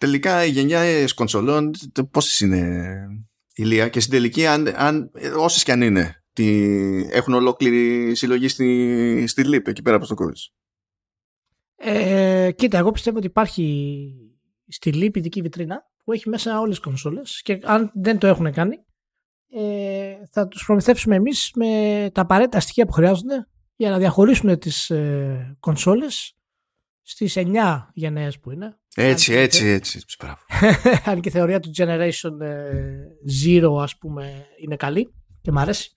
τελικά οι γενιάες κονσολών πόσες είναι ηλία και στην τελική αν, αν, όσες και αν είναι τι, έχουν ολόκληρη συλλογή στη, στη ΛΥΠ εκεί πέρα από το κόβεις. Ε, κοίτα, εγώ πιστεύω ότι υπάρχει στη ΛΥΠ ειδική βιτρίνα που έχει μέσα όλες τις κονσόλες και αν δεν το έχουν κάνει ε, θα τους προμηθεύσουμε εμείς με τα απαραίτητα στοιχεία που χρειάζονται για να διαχωρίσουν τις ε, κονσόλες στις 9 γενναίες που είναι. Έτσι, έτσι, έτσι. έτσι Αν και η θεωρία του Generation ε, Zero ας πούμε είναι καλή και μ' αρέσει.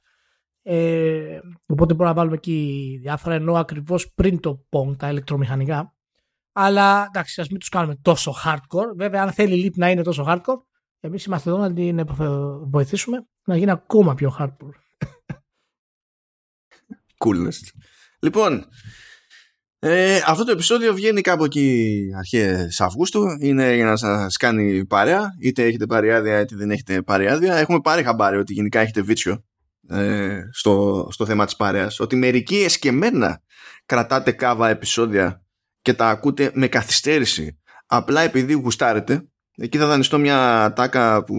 Ε, οπότε μπορούμε να βάλουμε εκεί διάφορα ενώ ακριβώς πριν το Pong τα ηλεκτρομηχανικά. Αλλά εντάξει, ας μην τους κάνουμε τόσο hardcore. Βέβαια, αν θέλει η Leap να είναι τόσο hardcore, εμείς είμαστε εδώ να την βοηθήσουμε να γίνει ακόμα πιο hardcore. Coolness. Λοιπόν, ε, αυτό το επεισόδιο βγαίνει κάπου εκεί αρχές Αυγούστου. Είναι για να σας κάνει παρέα. Είτε έχετε πάρει άδεια είτε δεν έχετε πάρει άδεια. Έχουμε πάρει χαμπάρι ότι γενικά έχετε βίτσιο ε, στο, στο θέμα της παρέας. Ότι μερικοί εσκεμμένα κρατάτε κάβα επεισόδια και τα ακούτε με καθυστέρηση. Απλά επειδή γουστάρετε. Εκεί θα δανειστώ μια τάκα που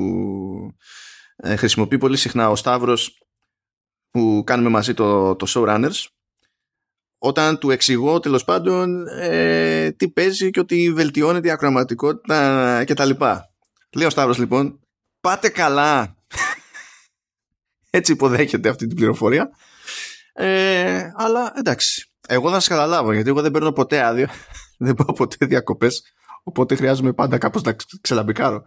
ε, χρησιμοποιεί πολύ συχνά ο Σταύρος που κάνουμε μαζί το, το Showrunners όταν του εξηγώ τέλος πάντων ε, τι παίζει και ότι βελτιώνεται η ακροαματικότητα και τα λοιπά. Λέει ο Σταύρος λοιπόν, πάτε καλά. Έτσι υποδέχεται αυτή την πληροφορία. Ε, αλλά εντάξει, εγώ θα σας καταλάβω γιατί εγώ δεν παίρνω ποτέ άδειο, δεν πάω ποτέ διακοπές, οπότε χρειάζομαι πάντα κάπως να ξελαμπικάρω.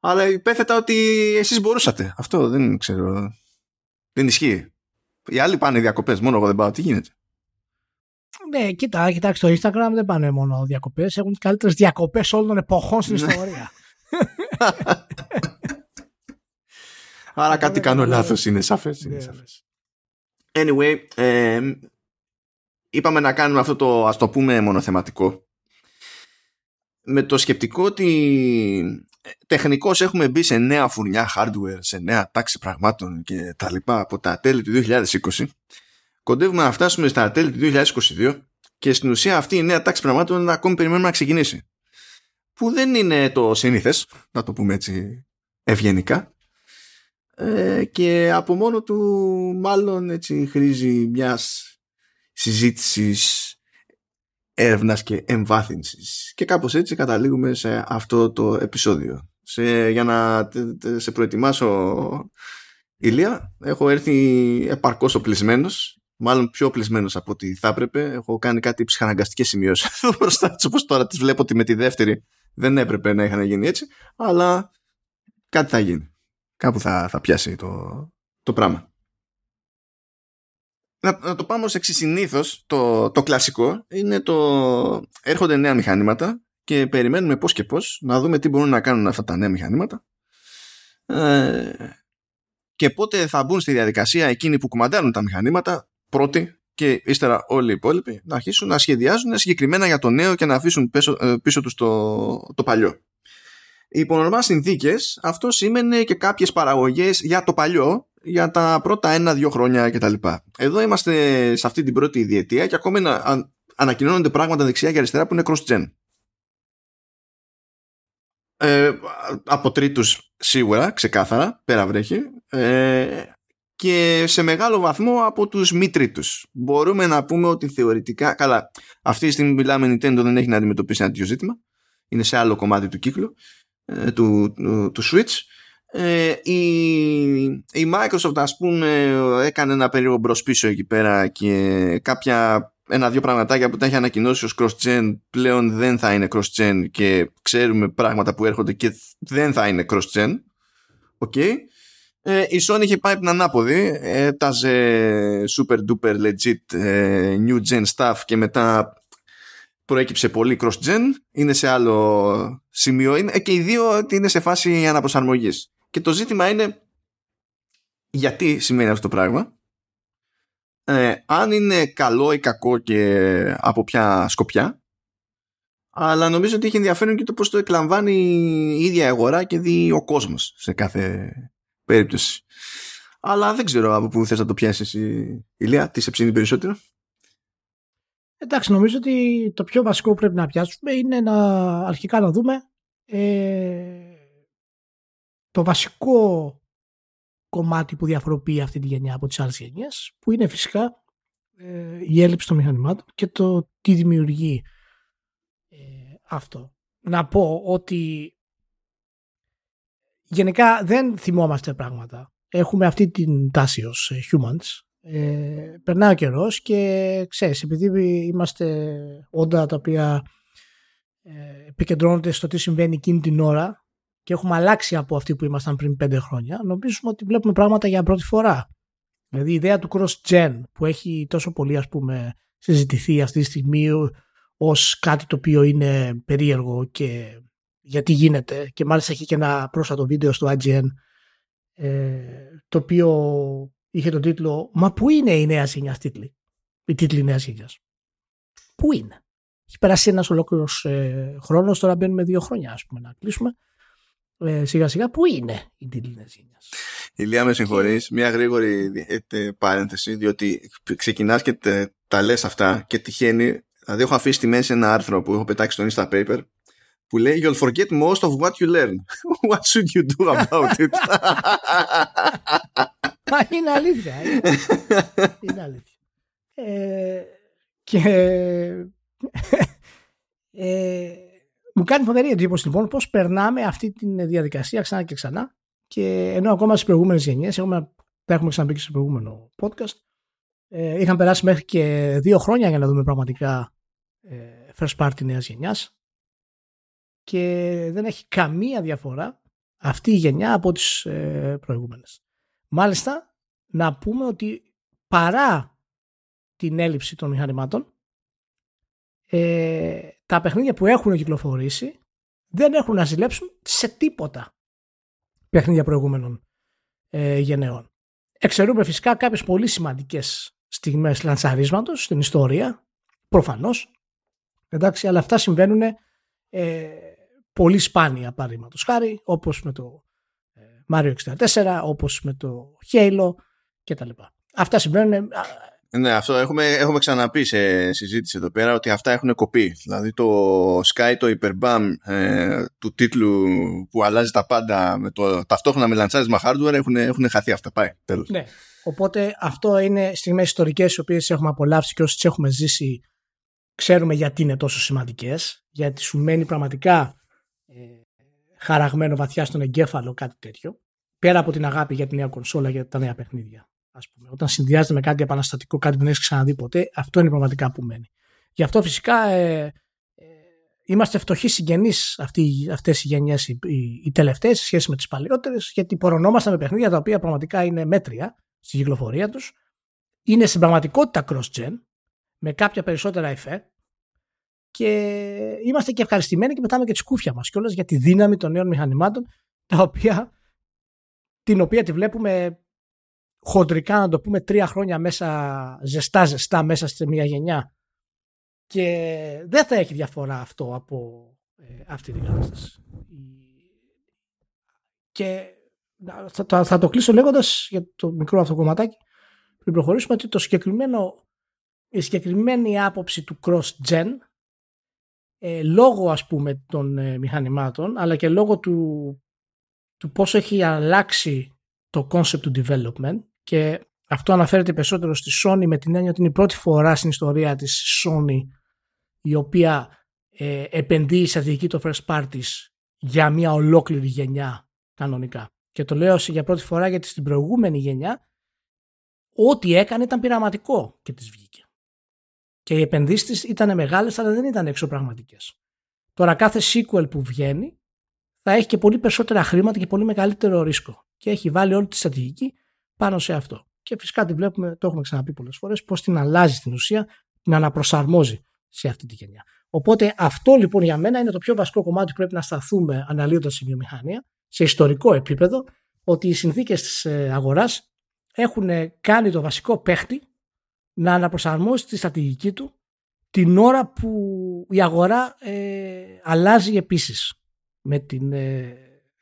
Αλλά υπέθετα ότι εσείς μπορούσατε. Αυτό δεν ξέρω. Δεν ισχύει. Οι άλλοι πάνε διακοπές, μόνο εγώ δεν πάω. Τι γίνεται; Ναι, κοίτα, κοιτάξτε, στο Instagram δεν πάνε μόνο διακοπές. Έχουν τις καλύτερες διακοπές όλων των εποχών στην ναι. ιστορία. Άρα κάτι κάνω λάθος, είναι σαφές. Είναι ναι. Anyway, είπαμε να κάνουμε αυτό το ας το πούμε μονοθεματικό με το σκεπτικό ότι ε, τεχνικώς έχουμε μπει σε νέα φουρνιά hardware, σε νέα τάξη πραγμάτων και τα λοιπά από τα τέλη του 2020 κοντεύουμε να φτάσουμε στα τέλη του 2022 και στην ουσία αυτή η νέα τάξη πραγμάτων ακόμη περιμένουμε να ξεκινήσει. Που δεν είναι το σύνηθες, να το πούμε έτσι ευγενικά. Ε, και από μόνο του μάλλον έτσι χρήζει μιας συζήτησης έρευνας και εμβάθυνσης και κάπως έτσι καταλήγουμε σε αυτό το επεισόδιο σε, για να σε προετοιμάσω Ηλία έχω έρθει επαρκώς οπλισμένος μάλλον πιο οπλισμένος από ό,τι θα έπρεπε. Έχω κάνει κάτι ψυχαναγκαστικές σημειώσεις εδώ μπροστά τη, όπως τώρα τις βλέπω ότι με τη δεύτερη δεν έπρεπε να είχαν γίνει έτσι, αλλά κάτι θα γίνει. Κάπου θα, θα πιάσει το, το πράγμα. Να, να το πάμε ως εξής συνήθως, το, το κλασικό είναι το έρχονται νέα μηχανήματα και περιμένουμε πώς και πώς να δούμε τι μπορούν να κάνουν αυτά τα νέα μηχανήματα ε, και πότε θα μπουν στη διαδικασία εκείνοι που κουμαντάρουν τα μηχανήματα πρώτοι και ύστερα όλοι οι υπόλοιποι να αρχίσουν να σχεδιάζουν συγκεκριμένα για το νέο και να αφήσουν πίσω, ε, πίσω τους το, το παλιό. Υπό νορμά συνθήκες, αυτό σήμαινε και κάποιες παραγωγές για το παλιό για τα πρώτα ένα-δύο χρόνια κτλ. Εδώ είμαστε σε αυτή την πρώτη διετία και ακόμα να ανακοινώνονται πράγματα δεξιά και αριστερά που είναι cross-gen. Ε, από τρίτους σίγουρα, ξεκάθαρα, πέρα βρέχει. Ε, και σε μεγάλο βαθμό από τους μη τρίτους. Μπορούμε να πούμε ότι θεωρητικά, καλά, αυτή τη στιγμή μιλάμε Nintendo δεν έχει να αντιμετωπίσει ένα τέτοιο ζήτημα. Είναι σε άλλο κομμάτι του κύκλου, ε, του, του, Switch. Ε, η, η Microsoft ας πούμε έκανε ένα περίεργο μπρος πίσω εκεί πέρα και κάποια ένα-δύο πραγματάκια που τα έχει ανακοινώσει ως cross-gen πλέον δεν θα είναι cross-gen και ξέρουμε πράγματα που έρχονται και δεν θα είναι cross-gen. Okay. Ε, η Sony είχε πάει την ανάποδη, έταζε super duper legit ε, new gen stuff και μετά προέκυψε πολύ cross gen, είναι σε άλλο σημείο είναι, και οι δύο είναι σε φάση αναπροσαρμογής. Και το ζήτημα είναι γιατί σημαίνει αυτό το πράγμα, ε, αν είναι καλό ή κακό και από ποια σκοπιά, αλλά νομίζω ότι έχει ενδιαφέρον και το πώς το εκλαμβάνει η ίδια αγορά και δει ο κόσμος σε κάθε περίπτωση. Αλλά δεν ξέρω από πού θες να το πιάσεις η Ηλία, τι σε ψήνει περισσότερο. Εντάξει, νομίζω ότι το πιο βασικό που πρέπει να πιάσουμε είναι να αρχικά να δούμε ε, το βασικό κομμάτι που διαφοροποιεί αυτή τη γενιά από τις άλλες γενιές που είναι φυσικά ε, η έλλειψη των μηχανημάτων και το τι δημιουργεί ε, αυτό. Να πω ότι γενικά δεν θυμόμαστε πράγματα. Έχουμε αυτή την τάση ως ε, humans. Ε, περνάει ο καιρός και ξέρεις, επειδή είμαστε όντα τα οποία ε, επικεντρώνονται στο τι συμβαίνει εκείνη την ώρα και έχουμε αλλάξει από αυτή που ήμασταν πριν πέντε χρόνια, νομίζουμε ότι βλέπουμε πράγματα για πρώτη φορά. Δηλαδή η ιδέα του cross-gen που έχει τόσο πολύ ας πούμε συζητηθεί αυτή τη στιγμή ως κάτι το οποίο είναι περίεργο και γιατί γίνεται και μάλιστα έχει και ένα πρόσφατο βίντεο στο IGN ε, το οποίο είχε τον τίτλο «Μα πού είναι η νέα γενιά τίτλη» η τίτλη νέας γενιά. Πού είναι; Έχει περάσει ένας ολόκληρος ε, χρόνος, τώρα μπαίνουμε δύο χρόνια ας πούμε να κλείσουμε ε, σιγά σιγά πού είναι η τίτλη νέας γενιά. Ηλία με συγχωρείς, μια γρήγορη ε, παρένθεση διότι ξεκινάς και τα λες αυτά και τυχαίνει Δηλαδή έχω αφήσει στη μέση ένα άρθρο που έχω πετάξει στο Instapaper που λέει You'll forget most of what you learn. What should you do about it? είναι αλήθεια. Είναι αλήθεια. Ε, και ε, μου κάνει φοβερή εντύπωση λοιπόν πώς περνάμε αυτή τη διαδικασία ξανά και ξανά και ενώ ακόμα στις προηγούμενες γενιές έχουμε, τα έχουμε ξαναπεί και στο προηγούμενο podcast ε, είχαν περάσει μέχρι και δύο χρόνια για να δούμε πραγματικά ε, first party νέας γενιάς και δεν έχει καμία διαφορά αυτή η γενιά από τις ε, προηγούμενες. Μάλιστα, να πούμε ότι παρά την έλλειψη των μηχανημάτων, ε, τα παιχνίδια που έχουν κυκλοφορήσει δεν έχουν να ζηλέψουν σε τίποτα παιχνίδια προηγούμενων ε, γενεών. Εξαιρούμε φυσικά κάποιες πολύ σημαντικές στιγμές λανσαρίσματος στην ιστορία, προφανώς, εντάξει, αλλά αυτά συμβαίνουν ε, πολύ σπάνια παραδείγματος χάρη, όπως με το ε, Mario 64, όπως με το Halo κτλ. Αυτά συμβαίνουν ναι, αυτό έχουμε, έχουμε ξαναπεί σε συζήτηση εδώ πέρα ότι αυτά έχουν κοπεί. Δηλαδή το Sky, το Hyperbam ε, του τίτλου που αλλάζει τα πάντα με το ταυτόχρονα με λαντσάρισμα hardware έχουν, έχουν χαθεί αυτά. Πάει, τέλος. Ναι. Οπότε αυτό είναι στιγμές ιστορικές οι οποίες έχουμε απολαύσει και όσοι τις έχουμε ζήσει ξέρουμε γιατί είναι τόσο σημαντικές. Γιατί σου μένει πραγματικά ε, χαραγμένο βαθιά στον εγκέφαλο κάτι τέτοιο. Πέρα από την αγάπη για τη νέα κονσόλα, για τα νέα παιχνίδια ας πούμε. Όταν συνδυάζεται με κάτι επαναστατικό, κάτι που δεν έχεις ξαναδεί ποτέ, αυτό είναι πραγματικά που μένει. Γι' αυτό φυσικά ε, ε, είμαστε φτωχοί συγγενείς αυτές οι γενιές, οι, οι, οι τελευταίες, σε σχέση με τις παλιότερε, γιατί πορωνόμαστε με παιχνίδια τα οποία πραγματικά είναι μέτρια στη κυκλοφορία τους. Είναι στην πραγματικότητα cross-gen, με κάποια περισσότερα εφέ και είμαστε και ευχαριστημένοι και πετάμε και τη σκούφια μας κιόλας για τη δύναμη των νέων μηχανημάτων τα οποία, την οποία τη βλέπουμε χοντρικά να το πούμε τρία χρόνια μέσα ζεστά ζεστά μέσα σε μια γενιά και δεν θα έχει διαφορά αυτό από ε, αυτή την κατάσταση. Και θα, θα, το κλείσω λέγοντας για το μικρό αυτό κομματάκι πριν προχωρήσουμε ότι το συγκεκριμένο, η συγκεκριμένη άποψη του cross-gen ε, λόγω ας πούμε των ε, μηχανημάτων αλλά και λόγω του, του πώς έχει αλλάξει το concept του development και αυτό αναφέρεται περισσότερο στη Sony με την έννοια ότι είναι η πρώτη φορά στην ιστορία της Sony η οποία ε, επενδύει σε δική το first parties για μια ολόκληρη γενιά κανονικά. Και το λέω για πρώτη φορά γιατί στην προηγούμενη γενιά ό,τι έκανε ήταν πειραματικό και της βγήκε. Και οι επενδύσεις ήταν μεγάλες αλλά δεν ήταν εξωπραγματικές. Τώρα κάθε sequel που βγαίνει θα έχει και πολύ περισσότερα χρήματα και πολύ μεγαλύτερο ρίσκο. Και έχει βάλει όλη τη στρατηγική πάνω σε αυτό. Και φυσικά τη βλέπουμε, το έχουμε ξαναπεί πολλές φορές, πώς την αλλάζει στην ουσία, την αναπροσαρμόζει σε αυτή τη γενιά. Οπότε αυτό λοιπόν για μένα είναι το πιο βασικό κομμάτι που πρέπει να σταθούμε αναλύοντας τη βιομηχανία σε ιστορικό επίπεδο, ότι οι συνθήκες της ε, αγοράς έχουν κάνει το βασικό παίχτη να αναπροσαρμόσει τη στρατηγική του την ώρα που η αγορά ε, αλλάζει επίσης με την ε,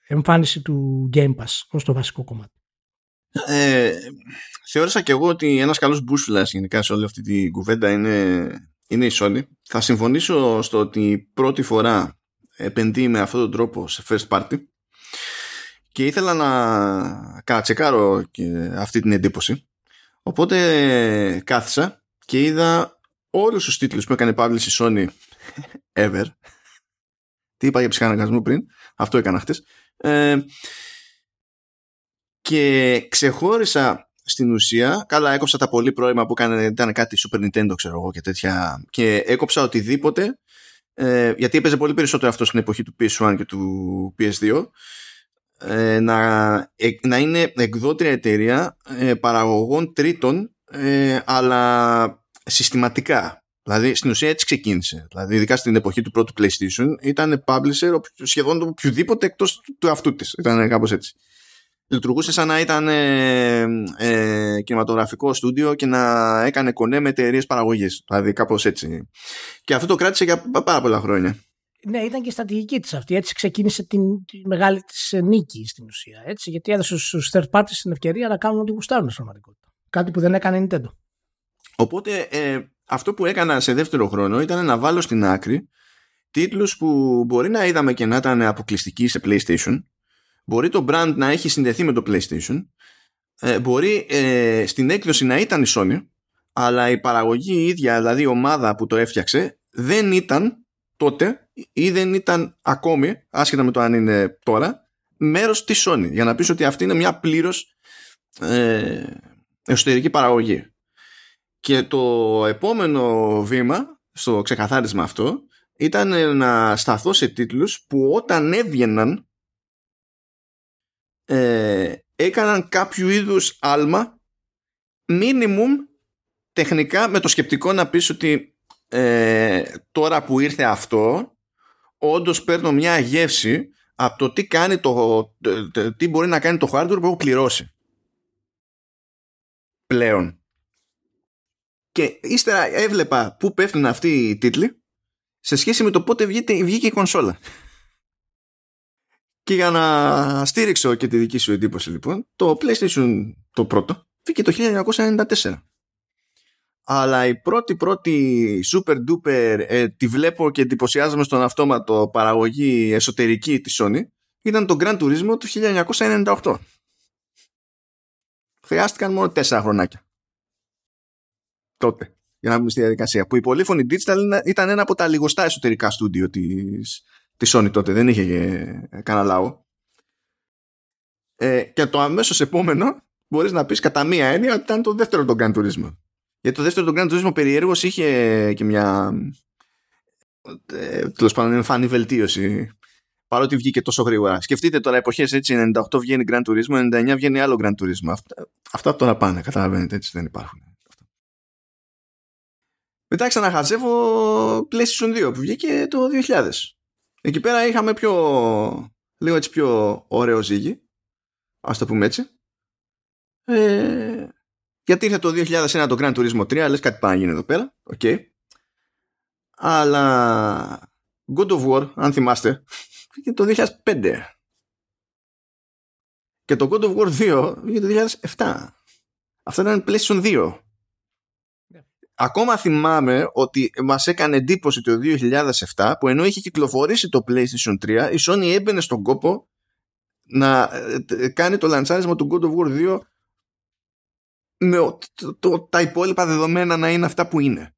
εμφάνιση του Game Pass ως το βασικό κομμάτι. Ε, θεώρησα και εγώ ότι ένας καλός μπούσουλας γενικά σε όλη αυτή την κουβέντα είναι, είναι η Sony. Θα συμφωνήσω στο ότι πρώτη φορά επενδύει με αυτόν τον τρόπο σε first party και ήθελα να κατσεκάρω και αυτή την εντύπωση οπότε κάθισα και είδα όλους τους τίτλους που έκανε publish η Sony ever. Τι είπα για ψυχαναγκασμό πριν αυτό έκανα χτες. Ε, και ξεχώρισα στην ουσία, καλά έκοψα τα πολύ πρώιμα που έκανε, ήταν κάτι Super Nintendo ξέρω εγώ και τέτοια και έκοψα οτιδήποτε ε, γιατί έπαιζε πολύ περισσότερο αυτό στην εποχή του PS1 και του PS2 ε, να, ε, να είναι εκδότρια εταιρεία ε, παραγωγών τρίτων ε, αλλά συστηματικά δηλαδή στην ουσία έτσι ξεκίνησε δηλαδή ειδικά στην εποχή του πρώτου PlayStation ήταν publisher σχεδόν οποιοδήποτε εκτός του αυτού της ήταν κάπως έτσι λειτουργούσε σαν να ήταν ε, ε, κινηματογραφικό στούντιο και να έκανε κονέ με εταιρείες παραγωγής. Δηλαδή κάπως έτσι. Και αυτό το κράτησε για πάρα πολλά χρόνια. Ναι, ήταν και η στρατηγική της αυτή. Έτσι ξεκίνησε την, τη μεγάλη της νίκη στην ουσία. Έτσι, γιατί έδωσε στους third parties την ευκαιρία να κάνουν ό,τι γουστάρουν στην πραγματικότητα. Κάτι που δεν έκανε η Nintendo. Οπότε ε, αυτό που έκανα σε δεύτερο χρόνο ήταν να βάλω στην άκρη τίτλους που μπορεί να είδαμε και να ήταν αποκλειστικοί σε PlayStation Μπορεί το brand να έχει συνδεθεί με το PlayStation. Ε, μπορεί ε, στην έκδοση να ήταν η Sony, αλλά η παραγωγή η ίδια, δηλαδή η ομάδα που το έφτιαξε, δεν ήταν τότε ή δεν ήταν ακόμη, άσχετα με το αν είναι τώρα, μέρος της Sony. Για να πεις ότι αυτή είναι μια πλήρως ε, εσωτερική παραγωγή. Και το επόμενο βήμα στο ξεκαθάρισμα αυτό ήταν να σταθώ σε τίτλους που όταν έβγαιναν ε, έκαναν κάποιο είδους άλμα minimum τεχνικά με το σκεπτικό να πεις ότι ε, τώρα που ήρθε αυτό όντως παίρνω μια γεύση από το τι, κάνει το, τι μπορεί να κάνει το hardware που έχω πληρώσει. Πλέον. Και ύστερα έβλεπα πού πέφτουν αυτοί οι τίτλοι σε σχέση με το πότε βγήκε, βγήκε η κονσόλα. Και για να στήριξω και τη δική σου εντύπωση λοιπόν, το PlayStation το πρώτο βγήκε το 1994. Αλλά η πρώτη πρώτη super duper ε, τη βλέπω και εντυπωσιάζομαι στον αυτόματο παραγωγή εσωτερική της Sony ήταν το Grand Turismo του 1998. Χρειάστηκαν μόνο τέσσερα χρονάκια. Τότε. Για να μπούμε στη διαδικασία. Που η πολύφωνη Digital ήταν ένα από τα λιγοστά εσωτερικά στούντιο της, της Sony τότε, δεν είχε ε, κανένα λαό. Ε, και το αμέσως επόμενο μπορείς να πεις κατά μία έννοια ότι ήταν το δεύτερο τον Grand Turismo. Γιατί το δεύτερο τον Grand Turismo περιέργως είχε και μια ε, τέλος πάντων εμφανή βελτίωση παρότι βγήκε τόσο γρήγορα. Σκεφτείτε τώρα εποχές έτσι 98 βγαίνει Grand Turismo, 99 βγαίνει άλλο Grand Turismo. Αυτά, αυτά τώρα πάνε, καταλαβαίνετε, έτσι δεν υπάρχουν. Μετά ξαναχαζεύω PlayStation 2 που βγήκε το 2000. Εκεί πέρα είχαμε πιο, λίγο έτσι πιο ωραίο ζύγι, ας το πούμε έτσι. Ε, γιατί ήρθε το 2001 το Gran Turismo 3, λες κάτι πάει να γίνει εδώ πέρα, OK. Okay. Αλλά God of War, αν θυμάστε, βγήκε το 2005. Και το God of War 2 βγήκε το 2007. Αυτό ήταν PlayStation 2 ακόμα θυμάμαι ότι μας έκανε εντύπωση το 2007 που ενώ είχε κυκλοφορήσει το PlayStation 3 η Sony έμπαινε στον κόπο να ε, κάνει το λανσάρισμα του God of War 2 με το, τα υπόλοιπα δεδομένα να είναι αυτά που είναι.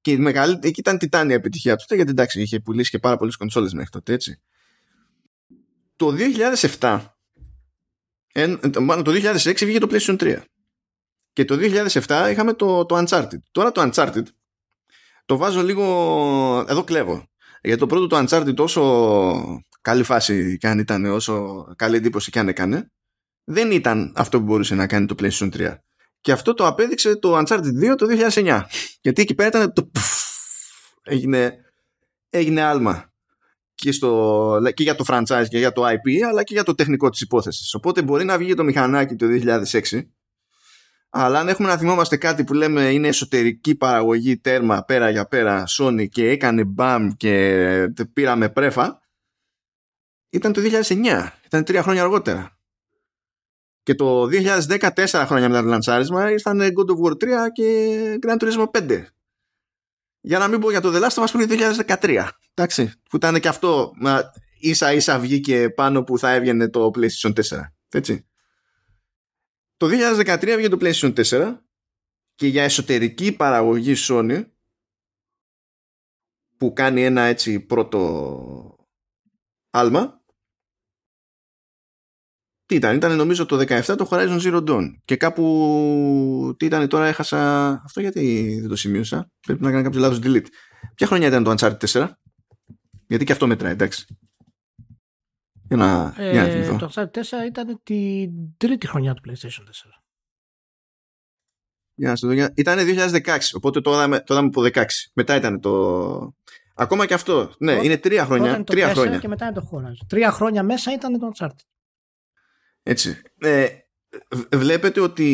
Και η μεγάλη, εκεί ήταν τιτάνια επιτυχία του, γιατί εντάξει είχε πουλήσει και πάρα πολλές κονσόλες μέχρι τότε έτσι. Το 2007 το 2006 βγήκε το PlayStation 3 και το 2007 είχαμε το, το Uncharted. Τώρα το Uncharted το βάζω λίγο... Εδώ κλέβω. Γιατί το πρώτο το Uncharted τόσο καλή φάση και αν ήταν, όσο καλή εντύπωση και αν έκανε, δεν ήταν αυτό που μπορούσε να κάνει το PlayStation 3. Και αυτό το απέδειξε το Uncharted 2 το 2009. Γιατί εκεί πέρα ήταν το έγινε, έγινε άλμα. Και, στο, και για το franchise και για το IP αλλά και για το τεχνικό της υπόθεσης. Οπότε μπορεί να βγει το μηχανάκι το 2006 αλλά αν έχουμε να θυμόμαστε κάτι που λέμε είναι εσωτερική παραγωγή τέρμα πέρα για πέρα Sony και έκανε μπαμ και πήραμε πρέφα ήταν το 2009. Ήταν τρία χρόνια αργότερα. Και το 2014 χρόνια μετά το λανσάρισμα ήρθαν God of War 3 και Grand Turismo 5. Για να μην πω για το The Last of Us που είναι 2013. Εντάξει, που ήταν και αυτό ίσα ίσα βγήκε πάνω που θα έβγαινε το PlayStation 4. Έτσι. Το 2013 βγήκε το PlayStation 4 και για εσωτερική παραγωγή Sony που κάνει ένα έτσι πρώτο άλμα τι ήταν, ήταν νομίζω το 17 το Horizon Zero Dawn. Και κάπου τι ήταν τώρα έχασα αυτό γιατί δεν το σημείωσα. Πρέπει να κάνω κάποιο λάθος delete. Ποια χρονιά ήταν το Uncharted 4 γιατί και αυτό μετράει εντάξει. Για να, ε, για να το Uncharted 4 ήταν την τρίτη χρονιά του PlayStation 4 για να σου δω, ήταν 2016 οπότε το είδαμε, το είδαμε από 16 μετά ήταν το ακόμα και αυτό ναι είναι τρία χρόνια, τρία χρόνια. και μετά είναι το Horizon. Τρία χρόνια μέσα ήταν το Uncharted έτσι. Ε, βλέπετε ότι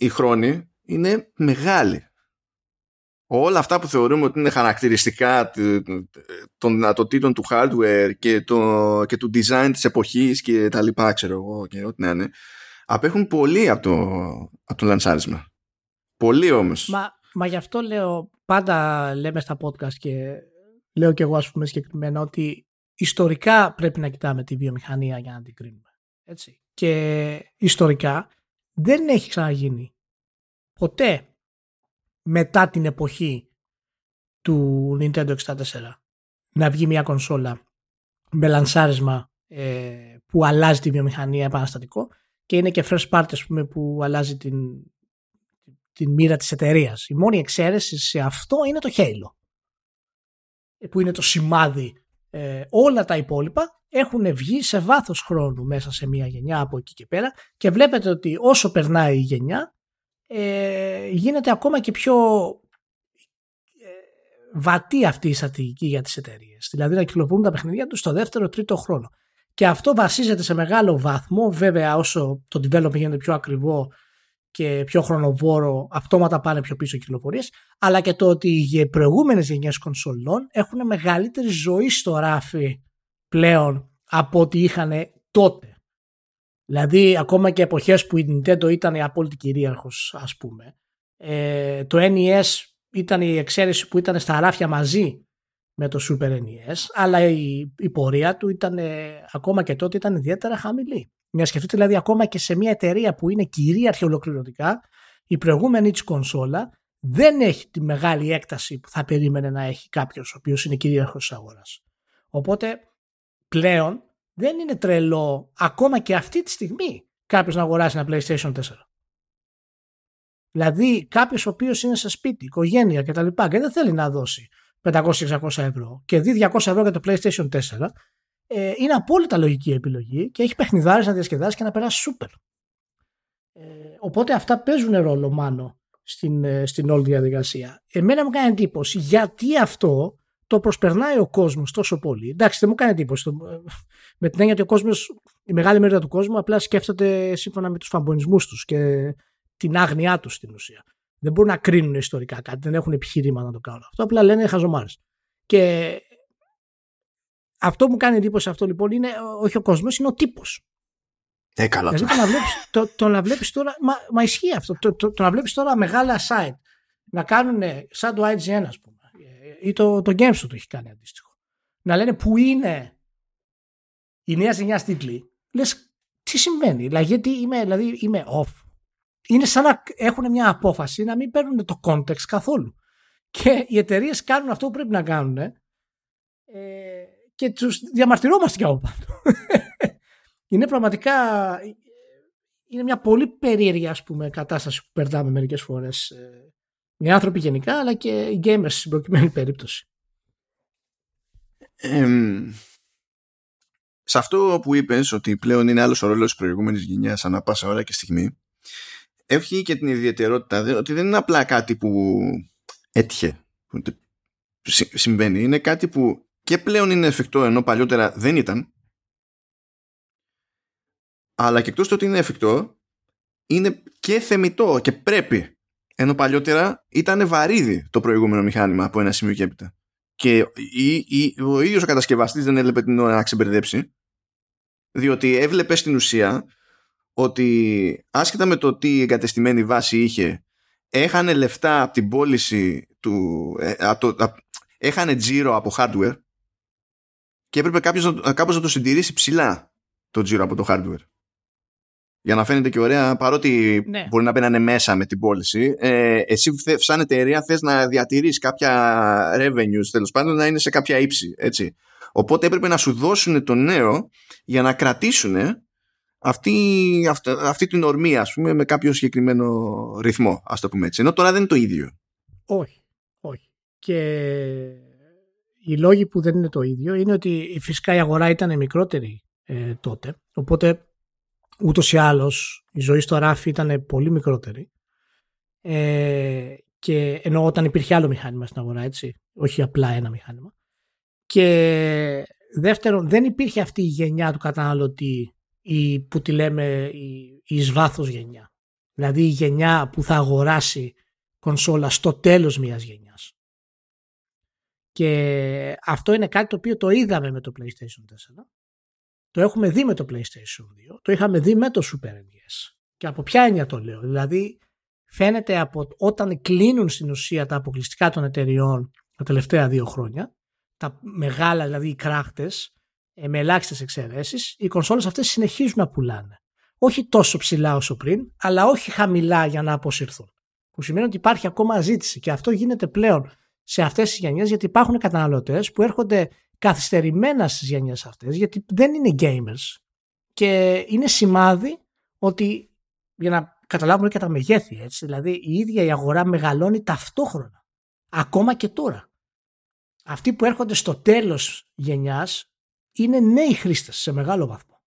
οι χρόνοι είναι μεγάλοι. Όλα αυτά που θεωρούμε ότι είναι χαρακτηριστικά των δυνατοτήτων του hardware και, το, και του design της εποχής και τα λοιπά, ξέρω εγώ, και ό,τι να είναι, απέχουν πολύ από το, από το λανσάρισμα. Πολύ όμως. Μα, μα γι' αυτό λέω, πάντα λέμε στα podcast και λέω και εγώ ας πούμε συγκεκριμένα ότι ιστορικά πρέπει να κοιτάμε τη βιομηχανία για να την κρίνουμε. Έτσι και ιστορικά δεν έχει ξαναγίνει ποτέ μετά την εποχή του Nintendo 64 να βγει μια κονσόλα με λανσάρισμα ε, που αλλάζει τη βιομηχανία επαναστατικό και είναι και first party πούμε, που αλλάζει την, την μοίρα της εταιρείας. Η μόνη εξαίρεση σε αυτό είναι το Halo που είναι το σημάδι ε, όλα τα υπόλοιπα έχουν βγει σε βάθος χρόνου μέσα σε μια γενιά από εκεί και πέρα και βλέπετε ότι όσο περνάει η γενιά ε, γίνεται ακόμα και πιο ε, βατή αυτή η στρατηγική για τις εταιρείες. Δηλαδή να κυκλοφορούν τα παιχνίδια τους στο δεύτερο τρίτο χρόνο. Και αυτό βασίζεται σε μεγάλο βαθμό, βέβαια όσο το development γίνεται πιο ακριβό και πιο χρονοβόρο, αυτόματα πάνε πιο πίσω οι κυκλοφορίες, αλλά και το ότι οι προηγούμενες γενιές κονσολών έχουν μεγαλύτερη ζωή στο ράφι πλέον από ό,τι είχαν τότε. Δηλαδή, ακόμα και εποχές που η Nintendo ήταν η απόλυτη κυρίαρχος, ας πούμε, ε, το NES ήταν η εξαίρεση που ήταν στα ράφια μαζί με το Super NES, αλλά η, η πορεία του ήταν, ακόμα και τότε ήταν ιδιαίτερα χαμηλή. Μια σκεφτείτε δηλαδή ακόμα και σε μια εταιρεία που είναι κυρίαρχη ολοκληρωτικά, η προηγούμενη της κονσόλα δεν έχει τη μεγάλη έκταση που θα περίμενε να έχει κάποιος ο οποίος είναι κυρίαρχος της αγοράς. Οπότε πλέον δεν είναι τρελό ακόμα και αυτή τη στιγμή κάποιος να αγοράσει ένα PlayStation 4. Δηλαδή κάποιος ο οποίος είναι σε σπίτι, οικογένεια κτλ. Και, και δεν θέλει να δώσει 500-600 ευρώ και δει 200 ευρώ για το PlayStation 4, ε, είναι απόλυτα λογική επιλογή και έχει παιχνιδάρεις να διασκεδάσει και να περάσει σούπερ. Ε, οπότε αυτά παίζουν ρόλο μάλλον στην, ε, στην όλη διαδικασία. Εμένα μου κάνει εντύπωση γιατί αυτό το προσπερνάει ο κόσμος τόσο πολύ. Εντάξει, δεν μου κάνει εντύπωση. Ε, με την έννοια ότι ο κόσμος, η μεγάλη μερίδα του κόσμου, απλά σκέφτεται σύμφωνα με τους φαμπονισμούς τους και την άγνοιά τους στην ουσία. Δεν μπορούν να κρίνουν ιστορικά κάτι, δεν έχουν επιχειρήματα να το κάνουν αυτό. Απλά λένε χαζομάρες. Και αυτό που μου κάνει εντύπωση αυτό λοιπόν είναι όχι ο κόσμος, είναι ο τύπος. Ε, καλά. Δηλαδή το να βλέπεις, το, το να βλέπεις τώρα, μα, μα ισχύει αυτό, το, το, το να βλέπεις τώρα μεγάλα site να κάνουν σαν το IGN ας πούμε ή το, το Games το έχει κάνει αντίστοιχο. Να λένε που είναι η νέα γενιά τίτλοι. Λες τι συμβαίνει, δηλαδή, γιατί είμαι, δηλαδή, είμαι off. Είναι σαν να έχουν μια απόφαση να μην παίρνουν το context καθόλου. Και οι εταιρείες κάνουν αυτό που πρέπει να κάνουν ε, και τους διαμαρτυρόμαστε κι από πάνω. είναι πραγματικά είναι μια πολύ περίεργη ας πούμε, κατάσταση που περνάμε μερικές φορές ε, οι άνθρωποι γενικά, αλλά και οι gamers στην προκειμένη περίπτωση. σε αυτό που είπες ότι πλέον είναι άλλος ο ρόλος της προηγούμενης γενιάς ανά πάσα ώρα και στιγμή έχει και την ιδιαιτερότητα ότι δεν είναι απλά κάτι που έτυχε που συμβαίνει είναι κάτι που και πλέον είναι εφικτό ενώ παλιότερα δεν ήταν αλλά και εκτός το ότι είναι εφικτό είναι και θεμητό και πρέπει ενώ παλιότερα ήταν βαρύδι το προηγούμενο μηχάνημα από ένα σημείο και έπειτα. Και ο ίδιος ο κατασκευαστής δεν έλεπε την ώρα να ξεμπερδέψει, διότι έβλεπε στην ουσία ότι άσχετα με το τι εγκατεστημένη βάση είχε έχανε λεφτά από την πώληση του... Ε, έχανε τζίρο από hardware και έπρεπε κάποιος, κάπως να το συντηρήσει ψηλά το τζίρο από το hardware. Για να φαίνεται και ωραία, παρότι ναι. μπορεί να μπαίνανε μέσα με την πώληση, ε, εσύ σαν εταιρεία θες να διατηρείς κάποια revenues, τέλος πάντων να είναι σε κάποια ύψη, έτσι. Οπότε έπρεπε να σου δώσουν το νέο για να κρατήσουν αυτή, αυτή, αυτή την ορμή, ας πούμε, με κάποιο συγκεκριμένο ρυθμό, ας το πούμε έτσι. Ενώ τώρα δεν είναι το ίδιο. Όχι, όχι. Και οι λόγοι που δεν είναι το ίδιο είναι ότι φυσικά η αγορά ήταν μικρότερη ε, τότε, οπότε ούτως ή άλλως η ζωή στο ράφι ήταν πολύ μικρότερη ε, και ενώ όταν υπήρχε άλλο μηχάνημα στην αγορά, έτσι, όχι απλά ένα μηχάνημα. Και δεύτερον, δεν υπήρχε αυτή η γενιά του καταναλωτή η, που τη λέμε η, η εις γενιά. Δηλαδή η γενιά που θα αγοράσει κονσόλα στο τέλος μιας γενιάς. Και αυτό είναι κάτι το οποίο το είδαμε με το PlayStation 4. Το έχουμε δει με το PlayStation 2. Το είχαμε δει με το Super NES. Και από ποια έννοια το λέω. Δηλαδή φαίνεται από όταν κλείνουν στην ουσία τα αποκλειστικά των εταιριών τα τελευταία δύο χρόνια, τα μεγάλα δηλαδή οι κράχτες, ε, με ελάχιστες εξαιρέσεις, οι κονσόλες αυτές συνεχίζουν να πουλάνε. Όχι τόσο ψηλά όσο πριν, αλλά όχι χαμηλά για να αποσυρθούν. Που σημαίνει ότι υπάρχει ακόμα ζήτηση και αυτό γίνεται πλέον σε αυτές τις γενιές γιατί υπάρχουν καταναλωτές που έρχονται καθυστερημένα στις γενιές αυτές γιατί δεν είναι gamers και είναι σημάδι ότι για να καταλάβουμε και τα μεγέθη έτσι, δηλαδή η ίδια η αγορά μεγαλώνει ταυτόχρονα ακόμα και τώρα. Αυτοί που έρχονται στο τέλος γενιάς είναι νέοι χρήστες σε μεγάλο βαθμό.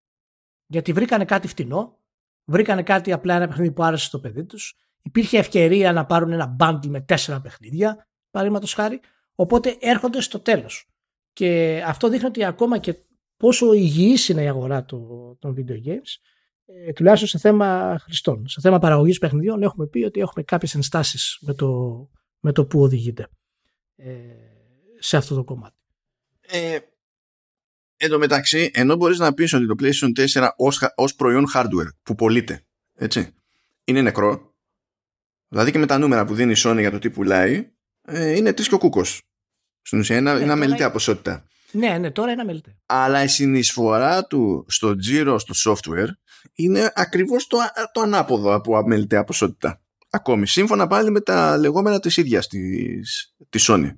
Γιατί βρήκανε κάτι φτηνό, βρήκανε κάτι απλά ένα παιχνίδι που άρεσε στο παιδί τους, υπήρχε ευκαιρία να πάρουν ένα bundle με τέσσερα παιχνίδια, παραδείγματος χάρη, οπότε έρχονται στο τέλος. Και αυτό δείχνει ότι ακόμα και πόσο υγιής είναι η αγορά των video games, ε, τουλάχιστον σε θέμα χρηστών. Σε θέμα παραγωγής παιχνιδιών έχουμε πει ότι έχουμε κάποιες ενστάσεις με το, με το που οδηγείται ε, σε αυτό το κομμάτι. Ε, Εν τω μεταξύ, ενώ μπορείς να πεις ότι το PlayStation 4 ως προϊόν hardware που πωλείται, έτσι, είναι νεκρό, δηλαδή και με τα νούμερα που δίνει η Sony για το τι πουλάει, ε, είναι τρεις και ο κούκος. Στην ουσία είναι, ναι, είναι αμεληταία ποσότητα. Ναι, ναι, τώρα είναι αμεληταία. Αλλά η συνεισφορά του στο Giro, στο software, είναι ακριβώς το, το ανάποδο από αμεληταία ποσότητα. Ακόμη, σύμφωνα πάλι με τα λεγόμενα της ίδιας τη Sony.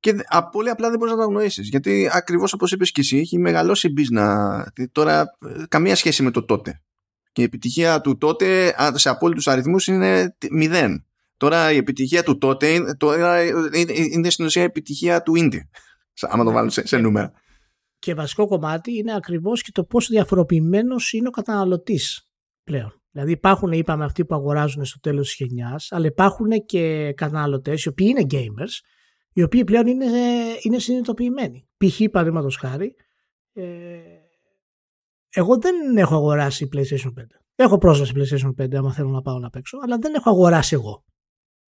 Και πολύ απλά δεν μπορείς να τα γνωρίσει. Γιατί ακριβώς όπως είπες και εσύ, έχει μεγαλώσει η μπίζνα. Τώρα ε, καμία σχέση με το τότε. Και η επιτυχία του τότε σε απόλυτους αριθμούς είναι μηδέν. Τώρα η επιτυχία του τότε τώρα είναι στην ουσία η επιτυχία του indie. Άμα το βάλω σε, σε νούμερα. Και βασικό κομμάτι είναι ακριβώς και το πόσο διαφοροποιημένος είναι ο καταναλωτής πλέον. Δηλαδή υπάρχουν, είπαμε, αυτοί που αγοράζουν στο τέλος της γενιάς, αλλά υπάρχουν και καταναλωτές οι οποίοι είναι gamers οι οποίοι πλέον είναι, είναι συνειδητοποιημένοι. Π.χ. παραδείγματος χάρη, ε, εγώ δεν έχω αγοράσει PlayStation 5. Έχω πρόσβαση PlayStation 5 άμα θέλω να πάω να παίξω, αλλά δεν έχω αγοράσει εγώ.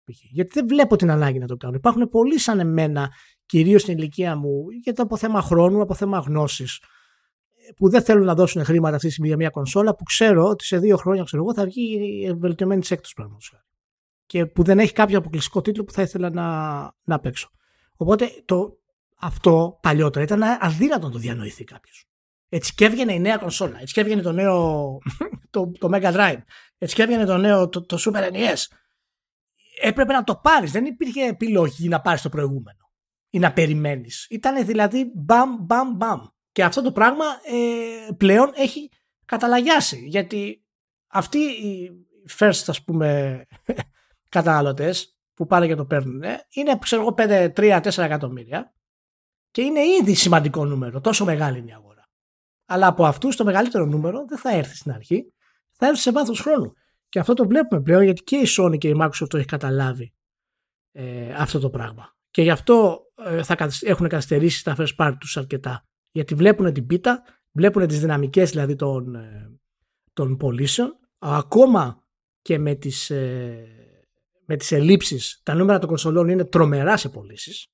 Γιατί δεν βλέπω την ανάγκη να το κάνω. Υπάρχουν πολλοί σαν εμένα, κυρίως στην ηλικία μου, γιατί από θέμα χρόνου, από θέμα γνώσης, που δεν θέλουν να δώσουν χρήματα αυτή τη στιγμή για μια κονσόλα που ξέρω ότι σε δύο χρόνια ξέρω εγώ, θα βγει βελτιωμένη της έκτο πράγματο και που δεν έχει κάποιο αποκλειστικό τίτλο που θα ήθελα να, να παίξω. Οπότε το, αυτό παλιότερα ήταν αδύνατο να το διανοηθεί κάποιος. Έτσι και έβγαινε η νέα κονσόλα, έτσι και έβγαινε το νέο το, το Mega Drive, έτσι και έβγαινε το νέο το, το Super NES. Έπρεπε να το πάρεις. Δεν υπήρχε επιλογή να πάρεις το προηγούμενο ή να περιμένεις. Ήταν δηλαδή μπαμ, μπαμ, μπαμ. Και αυτό το πράγμα ε, πλέον έχει καταλαγιάσει. Γιατί αυτοί οι first, ας πούμε, καταναλωτές που πάνε και το παίρνουν είναι ξέρω εγώ 5-3-4 εκατομμύρια και είναι ήδη σημαντικό νούμερο. Τόσο μεγάλη είναι η αγορά. Αλλά από αυτούς το μεγαλύτερο νούμερο δεν θα έρθει στην αρχή, θα έρθει σε βάθος χρόνου. Και αυτό το βλέπουμε πλέον γιατί και η Sony και η Microsoft το έχει καταλάβει ε, αυτό το πράγμα. Και γι' αυτό ε, θα έχουν καθυστερήσει τα first party τους αρκετά. Γιατί βλέπουν την πίτα, βλέπουν τις δυναμικές δηλαδή των, ε, των πωλήσεων, ακόμα και με τις ε, με τις ελλείψεις, τα νούμερα των κονσολών είναι τρομερά σε πωλήσεις.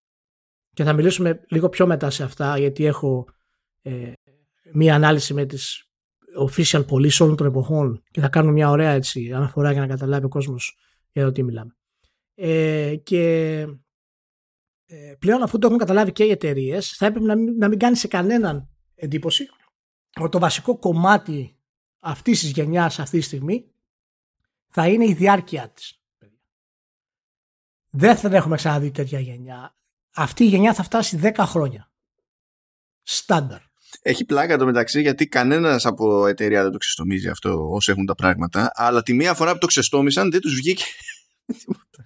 Και θα μιλήσουμε λίγο πιο μετά σε αυτά, γιατί έχω ε, μία ανάλυση με τις official πωλήσει όλων των εποχών και θα κάνω μια ωραία έτσι, αναφορά για να καταλάβει ο κόσμος για το τι μιλάμε. Ε, και ε, πλέον αφού το έχουν καταλάβει και οι εταιρείες, θα έπρεπε να μην, να μην κάνει σε κανέναν εντύπωση ότι το βασικό κομμάτι αυτής της γενιάς αυτή τη στιγμή θα είναι η διάρκεια της. Δεν θα έχουμε ξαναδεί τέτοια γενιά. Αυτή η γενιά θα φτάσει 10 χρόνια. Στάνταρ. Έχει πλάκα το μεταξύ γιατί κανένας από εταιρεία δεν το ξεστομίζει αυτό όσο έχουν τα πράγματα. Αλλά τη μία φορά που το ξεστόμισαν δεν τους βγήκε.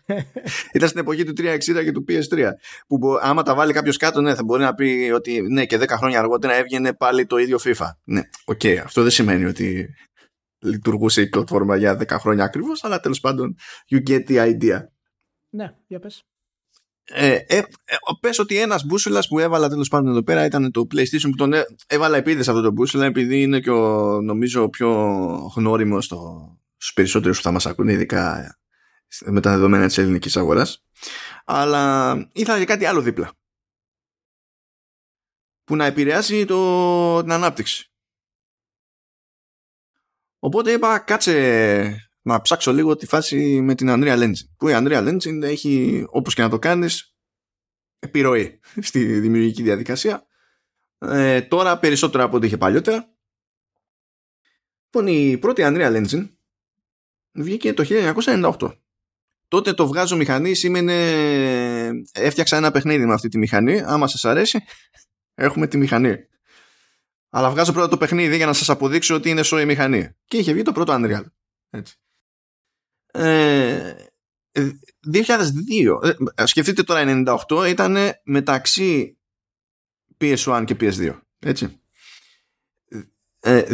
Ήταν στην εποχή του 360 και του PS3. Που άμα τα βάλει κάποιος κάτω, ναι, θα μπορεί να πει ότι ναι, και 10 χρόνια αργότερα έβγαινε πάλι το ίδιο FIFA. Ναι, OK. Okay, αυτό δεν σημαίνει ότι λειτουργούσε η πλατφόρμα για 10 χρόνια ακριβώς, αλλά τέλος πάντων, you get the idea. Ναι, για πες. Ε, ε, ε, πες ότι ένας μπούσουλας που έβαλα τέλος πάντων εδώ πέρα ήταν το PlayStation που τον έβαλα επίτηδες αυτό το μπούσουλα επειδή είναι και ο νομίζω πιο γνώριμος στο, στους περισσότερους που θα μας ακούνε ειδικά με τα δεδομένα της ελληνικής αγοράς. Αλλά ήθελα και κάτι άλλο δίπλα. Που να επηρεάσει το, την ανάπτυξη. Οπότε είπα κάτσε να ψάξω λίγο τη φάση με την Unreal Engine. Που η Unreal Engine έχει, όπως και να το κάνεις, επιρροή στη δημιουργική διαδικασία. Ε, τώρα περισσότερο από ό,τι είχε παλιότερα. Λοιπόν, η πρώτη Unreal Engine βγήκε το 1998. Τότε το βγάζω μηχανή σήμαινε έφτιαξα ένα παιχνίδι με αυτή τη μηχανή. Άμα σας αρέσει, έχουμε τη μηχανή. Αλλά βγάζω πρώτα το παιχνίδι για να σας αποδείξω ότι είναι σοή μηχανή. Και είχε βγει το πρώτο Unreal. Έτσι. 2002 ε, ε, σκεφτείτε τώρα 98 ήταν μεταξύ PS1 και PS2 έτσι. 2002 ε,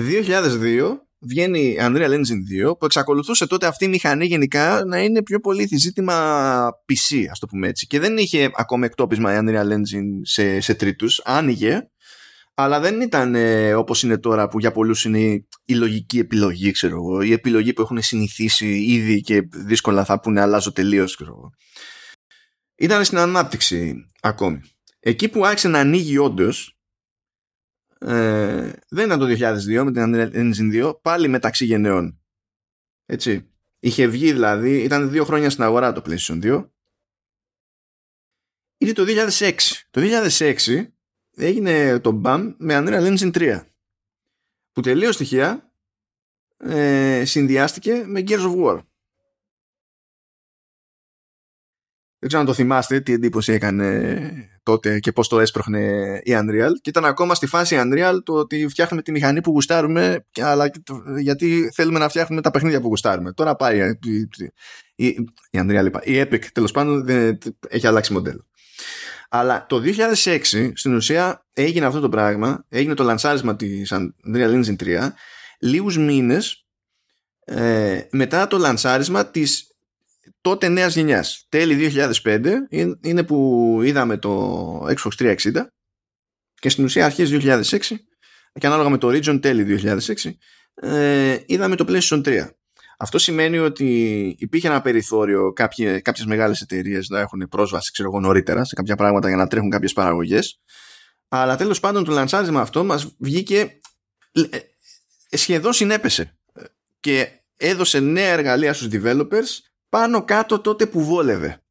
βγαίνει Unreal Engine 2 που εξακολουθούσε τότε αυτή η μηχανή γενικά να είναι πιο πολύ ζήτημα PC ας το πούμε έτσι. Και δεν είχε ακόμα εκτόπισμα η Unreal Engine σε, σε τρίτους άνοιγε αλλά δεν ήταν ε, όπως είναι τώρα που για πολλούς είναι η λογική επιλογή, ξέρω εγώ, η επιλογή που έχουν συνηθίσει ήδη και δύσκολα θα πούνε αλλάζω τελείως, ξέρω εγώ. Ήταν στην ανάπτυξη ακόμη. Εκεί που άρχισε να ανοίγει όντως. Ε, δεν ήταν το 2002 με την Engine 2, πάλι μεταξύ γενναιών. Έτσι. Είχε βγει δηλαδή, ήταν δύο χρόνια στην αγορά το PlayStation 2. Ήταν το 2006. Το 2006 έγινε το BAM με Unreal Engine 3 που τελείως στοιχεία ε, συνδυάστηκε με Gears of War. Δεν ξέρω αν το θυμάστε τι εντύπωση έκανε τότε και πώς το έσπροχνε η Unreal και ήταν ακόμα στη φάση Unreal το ότι φτιάχνουμε τη μηχανή που γουστάρουμε αλλά γιατί θέλουμε να φτιάχνουμε τα παιχνίδια που γουστάρουμε. Τώρα πάει η, η, η Unreal, η Epic τέλος πάντων δεν, έχει αλλάξει μοντέλο. Αλλά το 2006 στην ουσία έγινε αυτό το πράγμα, έγινε το λανσάρισμα της Unreal Engine 3 λίγους μήνες ε, μετά το λανσάρισμα της τότε νέας γενιάς. Τέλη 2005 είναι που είδαμε το Xbox 360 και στην ουσία αρχές 2006 και ανάλογα με το Region τέλη 2006 ε, είδαμε το PlayStation 3. Αυτό σημαίνει ότι υπήρχε ένα περιθώριο κάποιε, κάποιες μεγάλες εταιρείες να έχουν πρόσβαση ξέρω εγώ, νωρίτερα σε κάποια πράγματα για να τρέχουν κάποιες παραγωγές αλλά τέλος πάντων το λανσάρισμα αυτό μας βγήκε ε, σχεδόν συνέπεσε και έδωσε νέα εργαλεία στους developers πάνω κάτω τότε που βόλευε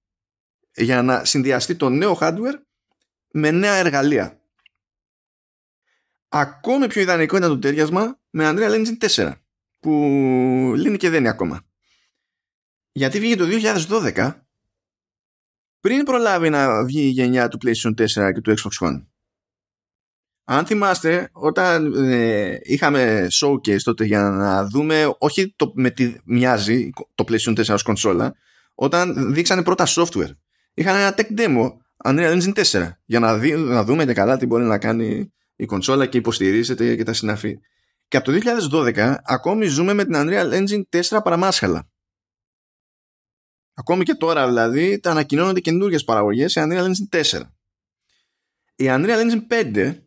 για να συνδυαστεί το νέο hardware με νέα εργαλεία. Ακόμη πιο ιδανικό ήταν το τέριασμα με Unreal Engine 4 που λύνει και δεν είναι ακόμα. Γιατί βγήκε το 2012 πριν προλάβει να βγει η γενιά του PlayStation 4 και του Xbox One. Αν θυμάστε, όταν ε, είχαμε showcase τότε για να δούμε, όχι το, με τι μοιάζει το PlayStation 4 ως κονσόλα, όταν δείξανε πρώτα software. Είχαν ένα tech demo Unreal Engine 4 για να, δει, να δούμε και καλά τι μπορεί να κάνει η κονσόλα και υποστηρίζεται και τα συναφή. Και από το 2012 ακόμη ζούμε με την Unreal Engine 4 παραμάσχαλα. Ακόμη και τώρα δηλαδή τα ανακοινώνονται καινούργιες παραγωγές σε Unreal Engine 4. Η Unreal Engine 5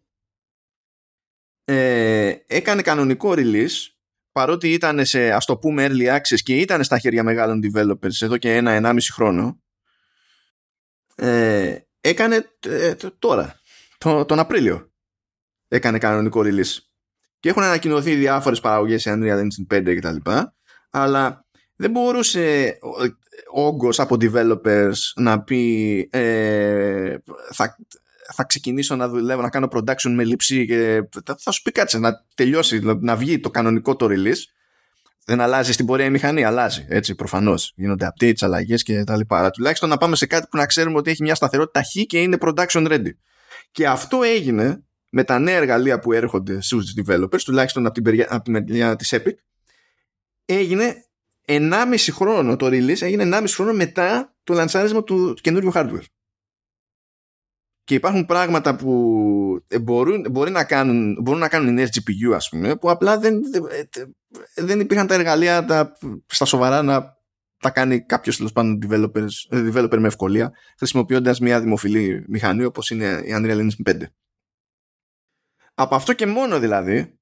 ε, έκανε κανονικό release παρότι ήταν σε ας το πούμε early access και ήταν στα χέρια μεγάλων developers εδώ και ένα-ενάμιση χρόνο ε, έκανε ε, τώρα τον Απρίλιο έκανε κανονικό release και έχουν ανακοινωθεί διάφορες παραγωγές σε Unreal Engine 5 κτλ αλλά δεν μπορούσε ο όγκος από developers να πει ε, θα, θα ξεκινήσω να δουλεύω, να κάνω production με λήψη και θα σου πει κάτσε να τελειώσει, να βγει το κανονικό το release δεν αλλάζει στην πορεία η μηχανή, αλλάζει. Έτσι, προφανώς. Γίνονται updates, αλλαγές και τα λοιπά. Αλλά τουλάχιστον να πάμε σε κάτι που να ξέρουμε ότι έχει μια σταθερότητα χ και είναι production ready. Και αυτό έγινε με τα νέα εργαλεία που έρχονται στους developers, τουλάχιστον από την, από την μεριά της Epic, έγινε 1,5 χρόνο το release, έγινε 1,5 χρόνο μετά το λανσάρισμα του καινούριου hardware. Και υπάρχουν πράγματα που μπορούν, μπορεί να κάνουν, μπορούν να κάνουν οι νέες GPU ας πούμε που απλά δεν, δεν υπήρχαν τα εργαλεία τα, στα σοβαρά να τα κάνει κάποιος τέλος πάντων developer με ευκολία χρησιμοποιώντας μια δημοφιλή μηχανή όπως είναι η Unreal Engine 5. Από αυτό και μόνο δηλαδή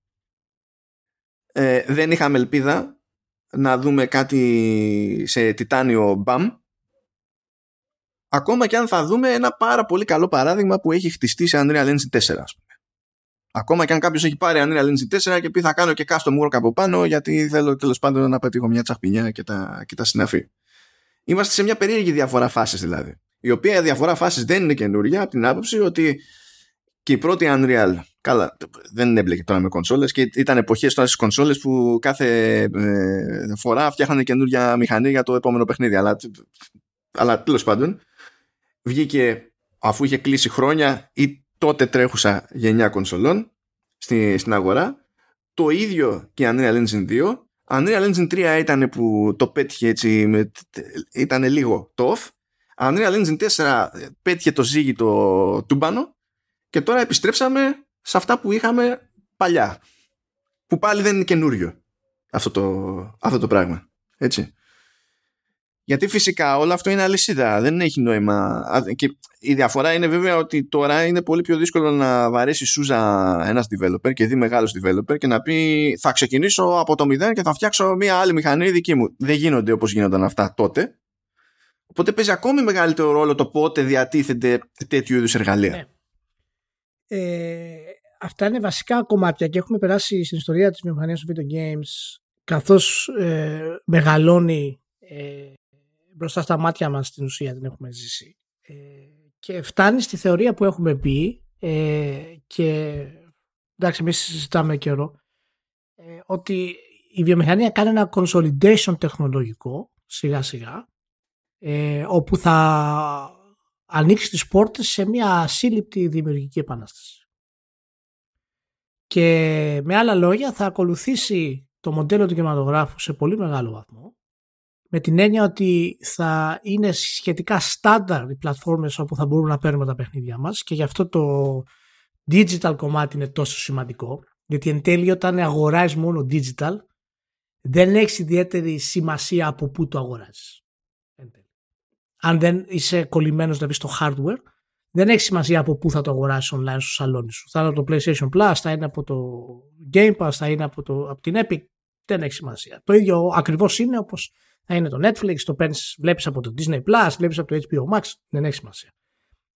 ε, δεν είχαμε ελπίδα να δούμε κάτι σε τιτάνιο BAM ακόμα και αν θα δούμε ένα πάρα πολύ καλό παράδειγμα που έχει χτιστεί σε Unreal Engine 4 ας πούμε. Ακόμα και αν κάποιος έχει πάρει Unreal Engine 4 και πει θα κάνω και custom work από πάνω γιατί θέλω τέλος πάντων να πετύχω μια τσαχπινιά και τα, και τα συναφή. Είμαστε σε μια περίεργη διαφορά φάσης δηλαδή. Η οποία διαφορά φάσης δεν είναι καινούργια από την άποψη ότι και η πρώτη Unreal Καλά, δεν έμπλεκε τώρα με κονσόλες και ήταν εποχές τώρα στις κονσόλες που κάθε ε, φορά φτιάχνανε καινούργια μηχανή για το επόμενο παιχνίδι. Αλλά, αλλά τέλος πάντων, βγήκε αφού είχε κλείσει χρόνια ή τότε τρέχουσα γενιά κονσολών στη, στην αγορά. Το ίδιο και Unreal Engine 2. Unreal Engine 3 ήταν που το πέτυχε έτσι, με, ήταν λίγο tough. Unreal Engine 4 πέτυχε το ζύγι το τούμπανο και τώρα επιστρέψαμε σε αυτά που είχαμε παλιά. Που πάλι δεν είναι καινούριο αυτό το, αυτό το πράγμα. Έτσι. Γιατί φυσικά όλο αυτό είναι αλυσίδα, δεν έχει νόημα. Και η διαφορά είναι βέβαια ότι τώρα είναι πολύ πιο δύσκολο να βαρέσει σούζα ένας developer και δει μεγάλος developer και να πει θα ξεκινήσω από το μηδέν και θα φτιάξω μια άλλη μηχανή δική μου. Δεν γίνονται όπως γίνονταν αυτά τότε. Οπότε παίζει ακόμη μεγαλύτερο ρόλο το πότε διατίθενται τέτοιου είδους εργαλεία. Ναι. Ε, αυτά είναι βασικά κομμάτια και έχουμε περάσει στην ιστορία της βιομηχανίας του video games καθώς ε, μεγαλώνει ε, μπροστά στα μάτια μας στην ουσία την έχουμε ζήσει. Ε, και φτάνει στη θεωρία που έχουμε πει ε, και εντάξει εμείς συζητάμε καιρό ε, ότι η βιομηχανία κάνει ένα consolidation τεχνολογικό σιγά σιγά ε, όπου θα ανοίξει τις πόρτες σε μια ασύλληπτη δημιουργική επανάσταση. Και με άλλα λόγια θα ακολουθήσει το μοντέλο του κινηματογράφου σε πολύ μεγάλο βαθμό με την έννοια ότι θα είναι σχετικά στάνταρ οι πλατφόρμες όπου θα μπορούμε να παίρνουμε τα παιχνίδια μας και γι' αυτό το digital κομμάτι είναι τόσο σημαντικό γιατί εν τέλει όταν αγοράζεις μόνο digital δεν έχεις ιδιαίτερη σημασία από πού το αγοράζεις. Αν δεν είσαι κολλημένος δηλαδή στο hardware δεν έχει σημασία από πού θα το αγοράσει online στο σαλόνι σου. Θα είναι από το PlayStation Plus, θα είναι από το Game Pass, θα είναι από, το, από την Epic. Δεν έχει σημασία. Το ίδιο ακριβώς είναι όπως θα είναι το Netflix, το παίρνεις, βλέπεις από το Disney Plus, βλέπεις από το HBO Max, δεν έχει σημασία.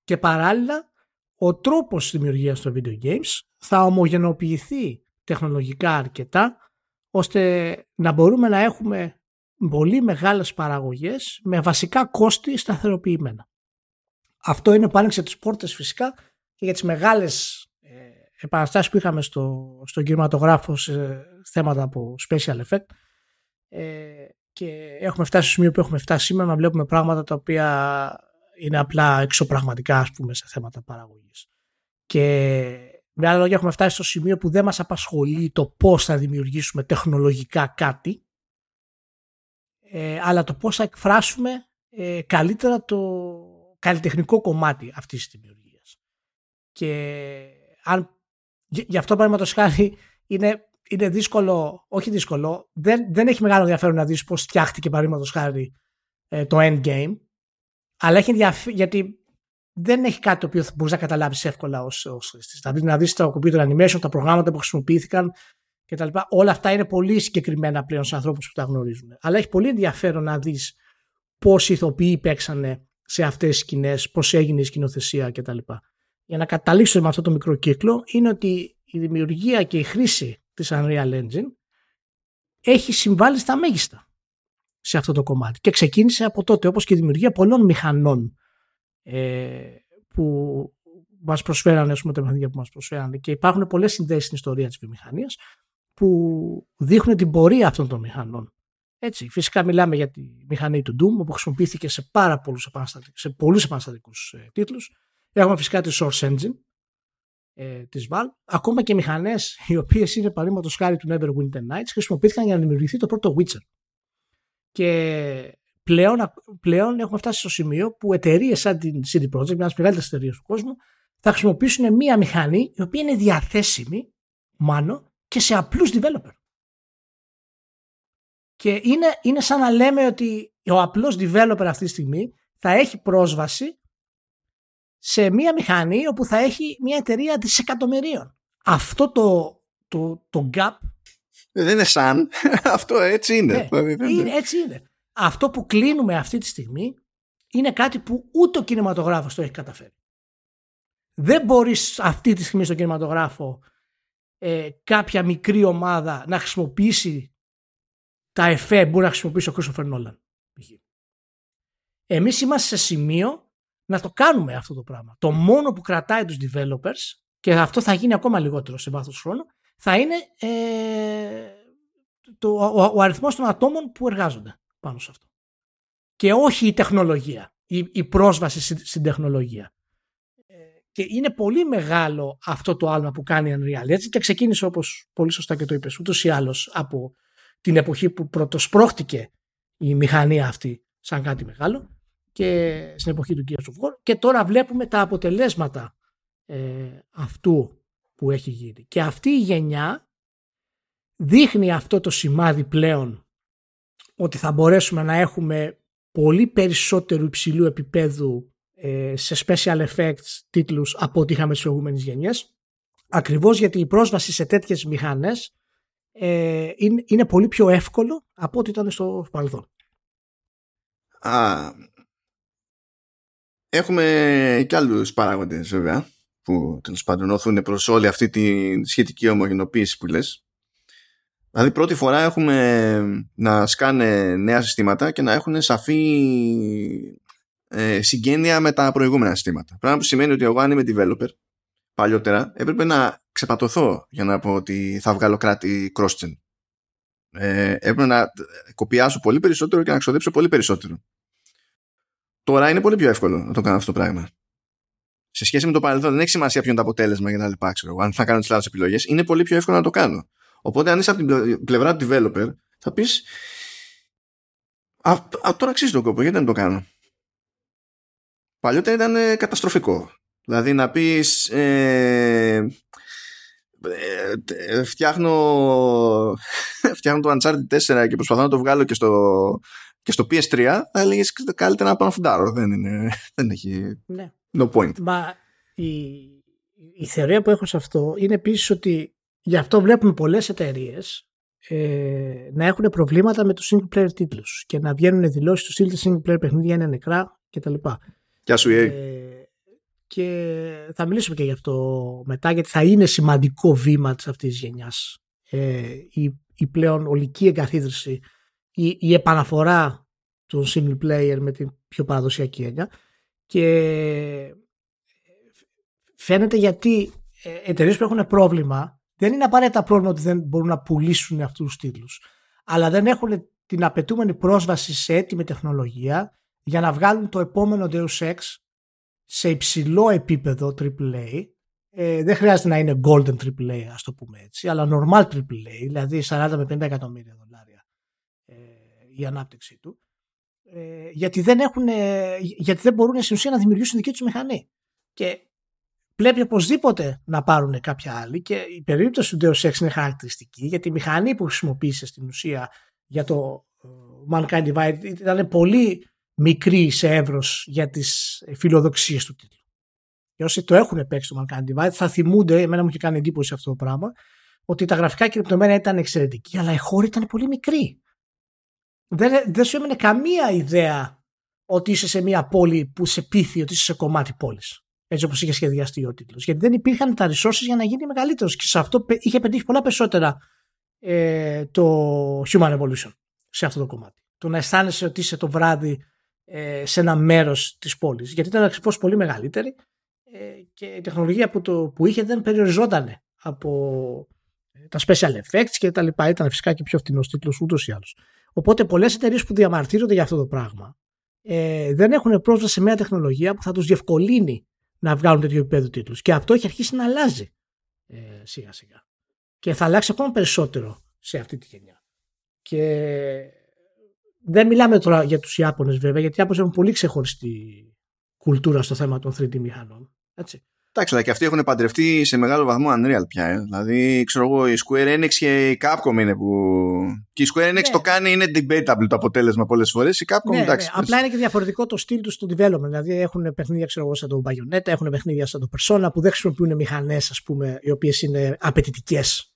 Και παράλληλα, ο τρόπος δημιουργίας των video games θα ομογενοποιηθεί τεχνολογικά αρκετά, ώστε να μπορούμε να έχουμε πολύ μεγάλες παραγωγές με βασικά κόστη σταθεροποιημένα. Αυτό είναι που άνοιξε τις πόρτες φυσικά και για τις μεγάλες ε, επαναστάσεις που είχαμε στο, στο κινηματογράφο σε θέματα από special effect ε, και έχουμε φτάσει στο σημείο που έχουμε φτάσει σήμερα να βλέπουμε πράγματα τα οποία είναι απλά εξωπραγματικά ας πούμε σε θέματα παραγωγής. Και με άλλα λόγια έχουμε φτάσει στο σημείο που δεν μας απασχολεί το πώς θα δημιουργήσουμε τεχνολογικά κάτι ε, αλλά το πώς θα εκφράσουμε ε, καλύτερα το καλλιτεχνικό κομμάτι αυτής της δημιουργίας. Και αν, γι' αυτό παραδείγματος χάρη είναι είναι δύσκολο, όχι δύσκολο, δεν, δεν έχει μεγάλο ενδιαφέρον να δεις πώς φτιάχτηκε παραδείγματος χάρη ε, το endgame, αλλά έχει ενδιαφέρον γιατί δεν έχει κάτι το οποίο θα μπορείς να καταλάβεις εύκολα ως, ως χρήστης. Δηλαδή να δεις το computer animation, τα προγράμματα που χρησιμοποιήθηκαν κτλ. Όλα αυτά είναι πολύ συγκεκριμένα πλέον σε ανθρώπους που τα γνωρίζουν. Αλλά έχει πολύ ενδιαφέρον να δεις πώς οι ηθοποιοί παίξανε σε αυτές τις σκηνές, πώς έγινε η σκηνοθεσία κτλ. Για να καταλήξω με αυτό το μικρό κύκλο είναι ότι η δημιουργία και η χρήση της Unreal Engine έχει συμβάλει στα μέγιστα σε αυτό το κομμάτι. Και ξεκίνησε από τότε, όπως και η δημιουργία πολλών μηχανών ε, που μας προσφέραν, ας πούμε, τα παιχνίδια που μας προσφέραν. Και υπάρχουν πολλές συνδέσεις στην ιστορία της βιομηχανίας που δείχνουν την πορεία αυτών των μηχανών. Έτσι, φυσικά μιλάμε για τη μηχανή του Doom, που χρησιμοποιήθηκε σε πάρα πολλούς επαναστατικού, σε πολλούς επαναστατικούς ε, τίτλους. Έχουμε φυσικά τη Source Engine ε, της Valve. Ακόμα και μηχανές οι οποίες είναι παραδείγματο χάρη του Neverwinter Nights χρησιμοποιήθηκαν για να δημιουργηθεί το πρώτο Witcher. Και πλέον, πλέον έχουμε φτάσει στο σημείο που εταιρείες σαν την CD Projekt, μιας από τι μεγαλύτερε εταιρείε του κόσμου, θα χρησιμοποιήσουν μία μηχανή η οποία είναι διαθέσιμη μάλλον και σε απλούς developer. Και είναι, είναι σαν να λέμε ότι ο απλός developer αυτή τη στιγμή θα έχει πρόσβαση σε μία μηχανή όπου θα έχει μία εταιρεία δισεκατομμυρίων. Αυτό το, το, το gap δεν είναι σαν. Αυτό έτσι είναι. Ναι, δηλαδή, είναι. Έτσι είναι. Αυτό που κλείνουμε αυτή τη στιγμή είναι κάτι που ούτε ο κινηματογράφος το έχει καταφέρει. Δεν μπορείς αυτή τη στιγμή στο κινηματογράφο ε, κάποια μικρή ομάδα να χρησιμοποιήσει τα εφέ που μπορεί να χρησιμοποιήσει ο Christopher Nolan. Εμείς είμαστε σε σημείο να το κάνουμε αυτό το πράγμα. Το μόνο που κρατάει τους developers και αυτό θα γίνει ακόμα λιγότερο σε βάθος χρόνου θα είναι ε, το, ο, ο αριθμός των ατόμων που εργάζονται πάνω σε αυτό. Και όχι η τεχνολογία, η, η πρόσβαση στην τεχνολογία. Και είναι πολύ μεγάλο αυτό το άλμα που κάνει η Unreal. Έτσι και ξεκίνησε όπως πολύ σωστά και το είπες ούτως ή άλλως από την εποχή που πρωτοσπρώχτηκε η μηχανή αυτή σαν κάτι μεγάλο και στην εποχή του Gears of War και τώρα βλέπουμε τα αποτελέσματα ε, αυτού που έχει γίνει. Και αυτή η γενιά δείχνει αυτό το σημάδι πλέον ότι θα μπορέσουμε να έχουμε πολύ περισσότερο υψηλού επίπεδου ε, σε special effects τίτλους από ό,τι είχαμε στις προηγούμενες γενιές ακριβώς γιατί η πρόσβαση σε τέτοιες μηχανές ε, είναι, είναι πολύ πιο εύκολο από ό,τι ήταν στο παρελθόν. Α, έχουμε και άλλους παράγοντες βέβαια που τέλος πάντων οθούν προς όλη αυτή τη σχετική ομογενοποίηση που λες. Δηλαδή πρώτη φορά έχουμε να σκάνε νέα συστήματα και να έχουν σαφή ε, συγγένεια με τα προηγούμενα συστήματα. Πράγμα που σημαίνει ότι εγώ αν είμαι developer παλιότερα έπρεπε να ξεπατωθώ για να πω ότι θα βγάλω κράτη cross-gen. Ε, έπρεπε να κοπιάσω πολύ περισσότερο και να ξοδέψω πολύ περισσότερο. Τώρα είναι πολύ πιο εύκολο να το κάνω αυτό το πράγμα. Σε σχέση με το παρελθόν, δεν έχει σημασία ποιο είναι το αποτέλεσμα για να λοιπά. Ξέρω, αν θα κάνω τις λάθος επιλογές, είναι πολύ πιο εύκολο να το κάνω. Οπότε, αν είσαι από την πλευρά του developer, θα πεις. τώρα αξίζει τον κόπο, γιατί δεν το κάνω; Παλιότερα ήταν ε, καταστροφικό. Δηλαδή να πεις ε, ε, φτιάχνω, φτιάχνω το Uncharted 4 και προσπαθώ να το βγάλω και στο, και στο PS3 θα έλεγες καλύτερα να πάω να φουντάρω. Δεν, είναι, δεν έχει ναι. no point. Μα η, η θεωρία που έχω σε αυτό είναι επίσης ότι γι' αυτό βλέπουμε πολλές εταιρείες ε, να έχουν προβλήματα με τους single player τίτλους και να βγαίνουν δηλώσεις του στυλ single player παιχνίδια είναι νεκρά κτλ. Γεια σου, ε, και θα μιλήσουμε και γι' αυτό μετά, γιατί θα είναι σημαντικό βήμα της αυτής της γενιάς. Ε, η, η πλέον ολική εγκαθίδρυση, η, η επαναφορά του single player με την πιο παραδοσιακή έννοια και φαίνεται γιατί ε, εταιρείες που έχουν πρόβλημα δεν είναι απαραίτητα πρόβλημα ότι δεν μπορούν να πουλήσουν αυτούς τους τίτλους αλλά δεν έχουν την απαιτούμενη πρόσβαση σε έτοιμη τεχνολογία για να βγάλουν το επόμενο Deus Ex σε υψηλό επίπεδο AAA. Ε, δεν χρειάζεται να είναι golden AAA, ας το πούμε έτσι, αλλά normal AAA, δηλαδή 40 με 50 εκατομμύρια δολάρια ε, η ανάπτυξή του. Ε, γιατί, δεν έχουν, ε, γιατί δεν μπορούν στην ουσία να δημιουργήσουν δική τους μηχανή. Και πρέπει οπωσδήποτε να πάρουν κάποια άλλη και η περίπτωση του Deus Ex είναι χαρακτηριστική γιατί η μηχανή που χρησιμοποίησε στην ουσία για το ε, Mankind Divide ήταν πολύ μικρή σε εύρο για τις φιλοδοξίες του τίτλου. Και όσοι το έχουν παίξει το Mankind Divide θα θυμούνται, εμένα μου είχε κάνει εντύπωση αυτό το πράγμα, ότι τα γραφικά και λεπτομέρεια ήταν εξαιρετική, αλλά η χώρη ήταν πολύ μικρή. Δεν, δεν σου έμενε καμία ιδέα ότι είσαι σε μια πόλη που σε πείθει ότι είσαι σε κομμάτι πόλης. Έτσι όπως είχε σχεδιαστεί ο τίτλος. Γιατί δεν υπήρχαν τα resources για να γίνει μεγαλύτερος. Και σε αυτό είχε πετύχει πολλά περισσότερα ε, το Human Evolution σε αυτό το κομμάτι. το να αισθάνεσαι ότι είσαι το βράδυ ε, σε ένα μέρος της πόλης. Γιατί ήταν ακριβώς πολύ μεγαλύτερη ε, και η τεχνολογία που, το, που είχε δεν περιοριζόταν από τα special effects και τα λοιπά. Ήταν φυσικά και πιο φθηνός τίτλος ούτως ή άλλως. Οπότε πολλές εταιρείες που διαμαρτύρονται για αυτό το πράγμα ε, δεν έχουν πρόσβαση σε μια τεχνολογία που θα τους διευκολύνει να βγάλουν τέτοιο επίπεδο τίτλους. Και αυτό έχει αρχίσει να αλλάζει ε, σιγά σιγά. Και θα αλλάξει ακόμα περισσότερο σε αυτή τη γενιά. Και δεν μιλάμε τώρα για τους Ιάπωνες βέβαια, γιατί οι Ιάπωνες έχουν πολύ ξεχωριστή κουλτούρα στο θέμα των 3D μηχανών. Έτσι. Εντάξει, αλλά και αυτοί έχουν παντρευτεί σε μεγάλο βαθμό Unreal πια. Ε. Δηλαδή, ξέρω εγώ, η Square Enix και η Capcom είναι που. Και η Square Enix ναι. το κάνει, είναι debatable το αποτέλεσμα πολλές φορές. Η Capcom, ναι, εντάξει. Ναι. Απλά είναι και διαφορετικό το στυλ τους στο development. Δηλαδή, έχουν παιχνίδια, ξέρω εγώ, σαν το Bayonetta, έχουν παιχνίδια σαν το Persona που δεν χρησιμοποιούν μηχανές, ας πούμε, οι οποίες είναι απαιτητικές.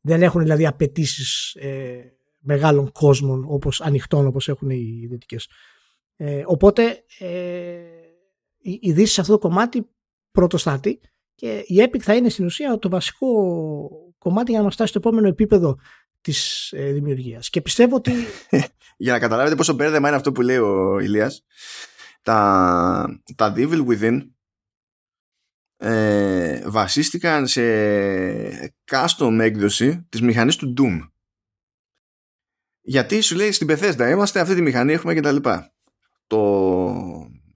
Δεν έχουν δηλαδή απαιτήσεις ε, μεγάλων κόσμων, όπως, ανοιχτών όπως έχουν οι δυτικές. Ε, οπότε, ε, η, η Δύση σε αυτό το κομμάτι πρωτοστάτη και η Epic θα είναι στην ουσία το βασικό κομμάτι για να μας φτάσει στο επόμενο επίπεδο της ε, δημιουργίας. Και πιστεύω ότι... για να καταλάβετε πόσο μπέρδεμα είναι αυτό που λέει ο Ηλίας, τα, τα Devil Within ε, βασίστηκαν σε custom έκδοση της μηχανής του Doom. Γιατί σου λέει στην Bethesda είμαστε, αυτή τη μηχανή έχουμε και τα λοιπά. Το,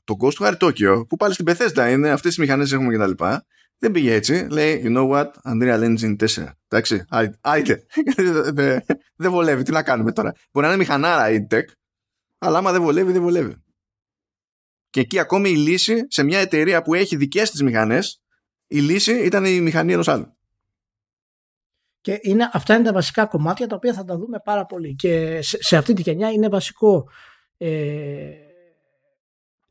το Ghostwire Tokyo, που πάλι στην Bethesda είναι, αυτές τις μηχανές έχουμε και τα λοιπά, δεν πήγε έτσι. Λέει, you know what, Unreal Engine 4. Εντάξει, άιτε. δεν βολεύει, τι να κάνουμε τώρα. Μπορεί να είναι μηχανάρα η tech, αλλά άμα δεν βολεύει, δεν βολεύει. Και εκεί ακόμη η λύση σε μια εταιρεία που έχει δικές της μηχανές, η λύση ήταν η μηχανή ενός άλλου. Και είναι, αυτά είναι τα βασικά κομμάτια τα οποία θα τα δούμε πάρα πολύ. Και σε, αυτή τη γενιά είναι βασικό ε,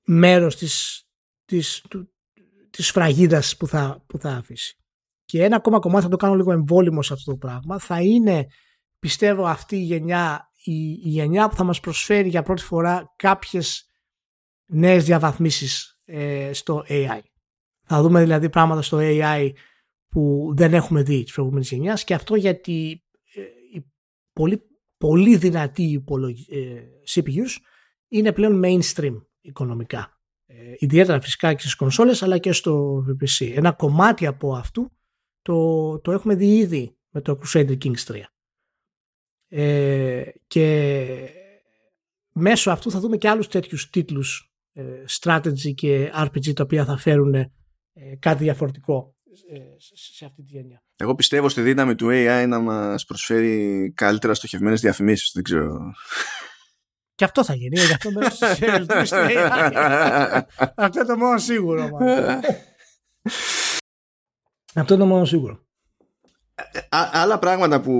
μέρος της, της, του, της φραγίδας που θα, που θα αφήσει. Και ένα ακόμα κομμάτι θα το κάνω λίγο εμβόλυμο σε αυτό το πράγμα θα είναι πιστεύω αυτή η γενιά η, η γενιά που θα μας προσφέρει για πρώτη φορά κάποιες νέες διαβαθμίσεις ε, στο AI. Θα δούμε δηλαδή πράγματα στο AI που δεν έχουμε δει της προηγούμενης γενιάς και αυτό γιατί ε, οι πολύ, πολύ δυνατοί ε, CPUs είναι πλέον mainstream οικονομικά. Ε, ιδιαίτερα φυσικά και στις κονσόλες αλλά και στο PC. Ένα κομμάτι από αυτού το, το έχουμε δει ήδη με το Crusader Kings 3. Ε, και μέσω αυτού θα δούμε και άλλους τέτοιους τίτλους ε, strategy και RPG τα οποία θα φέρουν ε, κάτι διαφορετικό ε, σε αυτή τη γενιά. Εγώ πιστεύω στη δύναμη του AI να μας προσφέρει καλύτερα στοχευμένες διαφημίσεις. Δεν ξέρω. Και αυτό θα γίνει. Γι' αυτό μένω Αυτό είναι το μόνο σίγουρο. αυτό είναι το μόνο σίγουρο. Άλλα πράγματα που,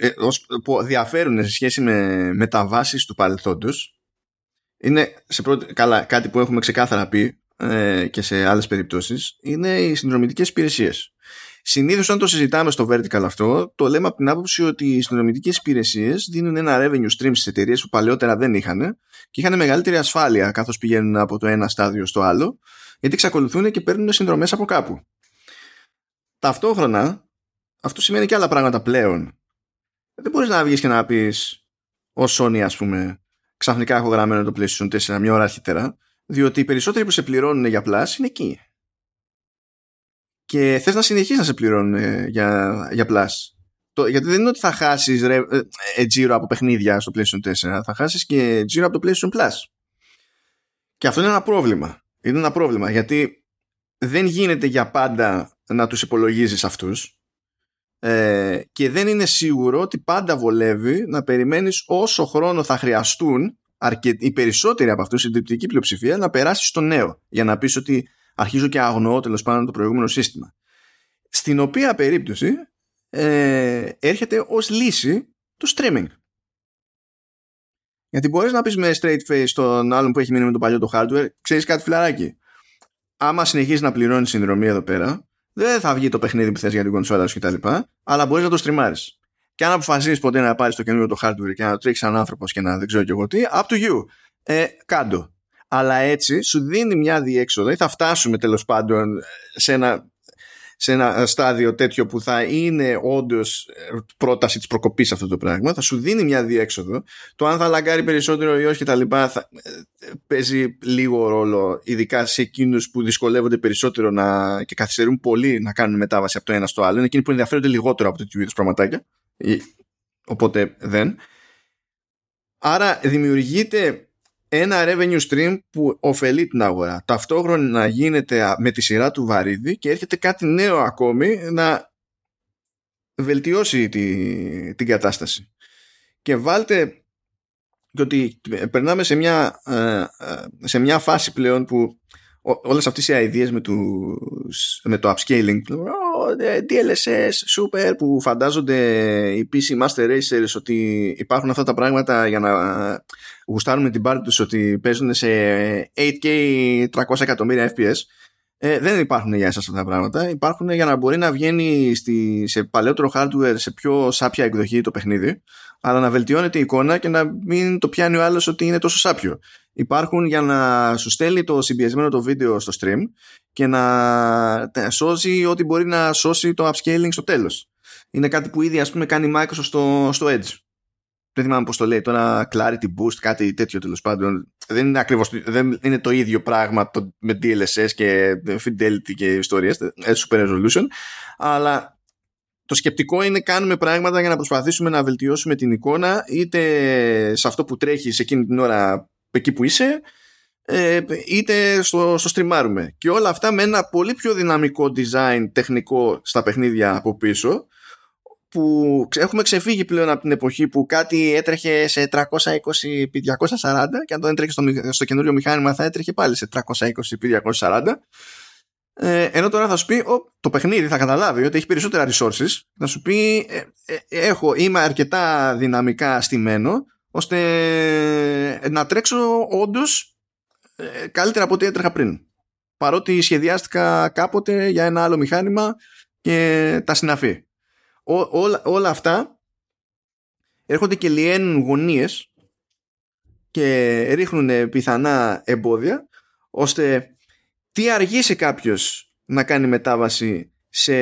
ε, που διαφέρουν σε σχέση με μεταβάσεις του παρελθόντος είναι σε πρώτη, καλά, κάτι που έχουμε ξεκάθαρα πει ε, και σε άλλες περιπτώσεις είναι οι συνδρομητικές υπηρεσίες. Συνήθως, όταν το συζητάμε στο vertical αυτό, το λέμε από την άποψη ότι οι συνδρομητικές υπηρεσίες δίνουν ένα revenue stream στις εταιρείες που παλαιότερα δεν είχαν και είχαν μεγαλύτερη ασφάλεια καθώς πηγαίνουν από το ένα στάδιο στο άλλο, γιατί εξακολουθούν και παίρνουν συνδρομές από κάπου. Ταυτόχρονα, αυτό σημαίνει και άλλα πράγματα πλέον. Δεν μπορείς να βγεις και να πεις, ω Sony, ας πούμε, ξαφνικά έχω γραμμένο το PlayStation 4 μια ώρα αρχίτερα, διότι οι περισσότεροι που σε πληρώνουν για Plus είναι εκεί και θες να συνεχίσεις να σε πληρώνουν ε, για, για Plus. Το, γιατί δεν είναι ότι θα χάσεις ρε, ε, ε, τζίρο από παιχνίδια στο PlayStation 4, θα χάσεις και τζίρο από το PlayStation Plus. Και αυτό είναι ένα πρόβλημα. Είναι ένα πρόβλημα γιατί δεν γίνεται για πάντα να τους υπολογίζεις αυτούς ε, και δεν είναι σίγουρο ότι πάντα βολεύει να περιμένεις όσο χρόνο θα χρειαστούν αρκε... οι περισσότεροι από αυτούς, η συντριπτική πλειοψηφία, να περάσει στο νέο για να πεις ότι αρχίζω και αγνοώ τέλος πάντων το προηγούμενο σύστημα. Στην οποία περίπτωση ε, έρχεται ως λύση το streaming. Γιατί μπορείς να πεις με straight face στον άλλον που έχει μείνει με το παλιό το hardware, ξέρεις κάτι φιλαράκι; Άμα συνεχίζεις να πληρώνεις συνδρομή εδώ πέρα, δεν θα βγει το παιχνίδι που θες για την κονσόλα σου κτλ. Αλλά μπορείς να το στριμάρεις. Και αν αποφασίσει ποτέ να πάρεις το καινούριο το hardware και να το τρέξεις σαν άνθρωπος και να δεν ξέρω και εγώ τι, up to you. Ε, κάντο αλλά έτσι σου δίνει μια διέξοδο ή θα φτάσουμε τέλος πάντων σε ένα σε ένα στάδιο τέτοιο που θα είναι όντως πρόταση της προκοπής αυτό το πράγμα, θα σου δίνει μια διέξοδο. Το αν θα λαγκάρει περισσότερο ή όχι κτλ. Θα παίζει λίγο ρόλο, ειδικά σε εκείνους που δυσκολεύονται περισσότερο να, και καθυστερούν πολύ να κάνουν μετάβαση από το ένα στο άλλο. Είναι εκείνοι που ενδιαφέρονται λιγότερο από τέτοιου είδους πραγματάκια. Οπότε δεν. Άρα δημιουργείται ένα revenue stream που ωφελεί την αγορά. Ταυτόχρονα να γίνεται με τη σειρά του βαρύδι και έρχεται κάτι νέο ακόμη να βελτιώσει τη, την κατάσταση. Και βάλτε και ότι περνάμε σε μια, ε, ε, σε μια φάση πλέον που όλες αυτές οι ideas με, τους, με το upscaling ε, DLSS, super που φαντάζονται οι PC Master Racers ότι υπάρχουν αυτά τα πράγματα για να γουστάρουμε την πάρτη τους ότι παίζουν σε 8K 300 εκατομμύρια FPS ε, δεν υπάρχουν για εσάς αυτά τα πράγματα. Υπάρχουν για να μπορεί να βγαίνει στη, σε παλαιότερο hardware σε πιο σάπια εκδοχή το παιχνίδι αλλά να βελτιώνεται η εικόνα και να μην το πιάνει ο άλλος ότι είναι τόσο σάπιο υπάρχουν για να σου στέλνει το συμπιεσμένο το βίντεο στο stream και να σώζει ό,τι μπορεί να σώσει το upscaling στο τέλος. Είναι κάτι που ήδη ας πούμε κάνει Microsoft στο, στο Edge. Δεν θυμάμαι πώς το λέει τώρα, Clarity Boost, κάτι τέτοιο τέλος πάντων. Δεν είναι ακριβώς, δεν είναι το ίδιο πράγμα το, με DLSS και Fidelity και ιστορίες, ε, Super Resolution, αλλά το σκεπτικό είναι κάνουμε πράγματα για να προσπαθήσουμε να βελτιώσουμε την εικόνα είτε σε αυτό που τρέχει σε εκείνη την ώρα εκεί που είσαι ε, είτε στο, στο στριμάρουμε και όλα αυτά με ένα πολύ πιο δυναμικό design τεχνικό στα παιχνίδια από πίσω που έχουμε ξεφύγει πλέον από την εποχή που κάτι έτρεχε σε 320 επί 240 και αν το έτρεχε στο, στο καινούριο μηχάνημα θα έτρεχε πάλι σε 320 επί 240 ε, ενώ τώρα θα σου πει το παιχνίδι θα καταλάβει ότι έχει περισσότερα resources θα σου πει ε, ε, έχω, είμαι αρκετά δυναμικά στημένο ώστε να τρέξω όντως ε, καλύτερα από ό,τι έτρεχα πριν. Παρότι σχεδιάστηκα κάποτε για ένα άλλο μηχάνημα και τα συναφή. όλα, όλα αυτά έρχονται και λιένουν γωνίες και ρίχνουν πιθανά εμπόδια ώστε τι αργήσει κάποιος να κάνει μετάβαση σε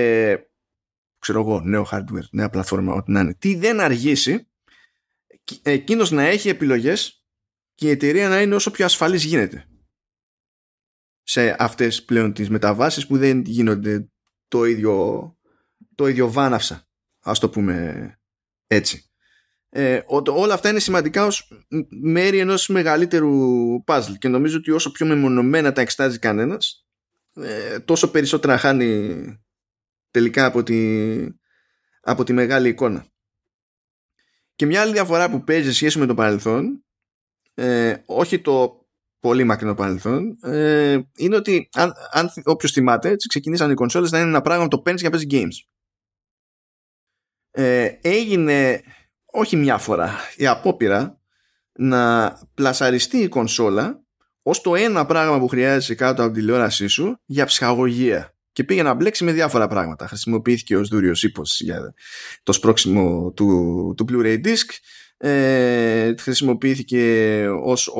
ξέρω εγώ, νέο hardware, νέα πλατφόρμα, ό,τι να είναι. Τι δεν αργήσει εκείνος να έχει επιλογές και η εταιρεία να είναι όσο πιο ασφαλής γίνεται. Σε αυτές πλέον τις μεταβάσεις που δεν γίνονται το ίδιο, το ίδιο βάναυσα ας το πούμε έτσι. Ε, όλα αυτά είναι σημαντικά ως μέρη ενός μεγαλύτερου puzzle και νομίζω ότι όσο πιο μεμονωμένα τα εξτάζει κανένας ε, τόσο περισσότερα χάνει τελικά από τη, από τη μεγάλη εικόνα και μια άλλη διαφορά που παίζει σχέση με το παρελθόν, ε, όχι το πολύ μακρινό παρελθόν, ε, είναι ότι αν, αν όποιος θυμάται, έτσι ξεκινήσαν οι κονσόλες να είναι ένα πράγμα που το παίρνεις για να παίζεις games. Ε, έγινε όχι μια φορά η απόπειρα να πλασαριστεί η κονσόλα ως το ένα πράγμα που χρειάζεσαι κάτω από τη τηλεόρασή σου για ψυχαγωγία και πήγε να μπλέξει με διάφορα πράγματα. Χρησιμοποιήθηκε ως δούριος ύπος για το σπρώξιμο του, του Blu-ray disc. Ε, χρησιμοποιήθηκε ως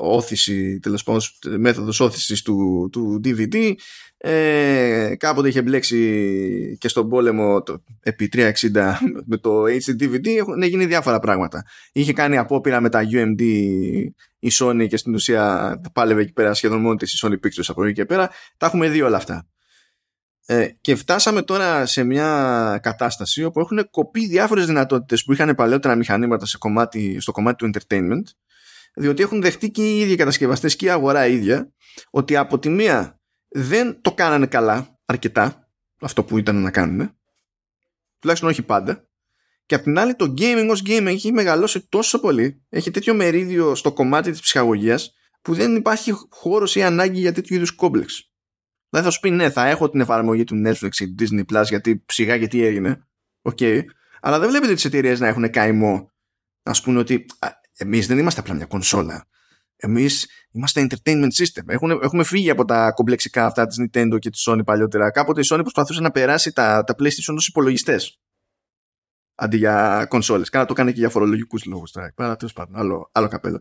όθηση, τέλος πάντων μέθοδος όθησης του, του DVD. Ε, κάποτε είχε μπλέξει και στον πόλεμο το, επί 360 με το HD DVD έχουν γίνει διάφορα πράγματα είχε κάνει απόπειρα με τα UMD η Sony και στην ουσία πάλευε εκεί πέρα σχεδόν μόνη της η Sony Pictures από εκεί και πέρα τα έχουμε δει όλα αυτά ε, και φτάσαμε τώρα σε μια κατάσταση όπου έχουν κοπεί διάφορες δυνατότητες που είχαν παλαιότερα μηχανήματα σε κομμάτι, στο κομμάτι του entertainment διότι έχουν δεχτεί και οι ίδιοι κατασκευαστές και η αγορά ίδια ότι από τη μία δεν το κάνανε καλά αρκετά αυτό που ήταν να κάνουν τουλάχιστον όχι πάντα και απ' την άλλη το gaming ως gaming έχει μεγαλώσει τόσο πολύ έχει τέτοιο μερίδιο στο κομμάτι της ψυχαγωγίας που δεν υπάρχει χώρος ή ανάγκη για τέτοιου είδους κόμπλεξ. Δηλαδή θα σου πει ναι, θα έχω την εφαρμογή του Netflix ή Disney Plus γιατί ψυχά γιατί έγινε. Οκ. Okay. Αλλά δεν βλέπετε τις εταιρείες να έχουν καημό. Να σου πούνε ότι εμείς δεν είμαστε απλά μια κονσόλα. Εμείς είμαστε entertainment system. Έχουμε, έχουμε φύγει από τα κομπλεξικά αυτά της Nintendo και της Sony παλιότερα. Κάποτε η Sony προσπαθούσε να περάσει τα, τα PlayStation ως υπολογιστές. Αντί για κονσόλες. Κάνα το κάνει και για φορολογικούς λόγους τώρα. Πάρα τέλος πάντων. Άλλο, άλλο καπέλο.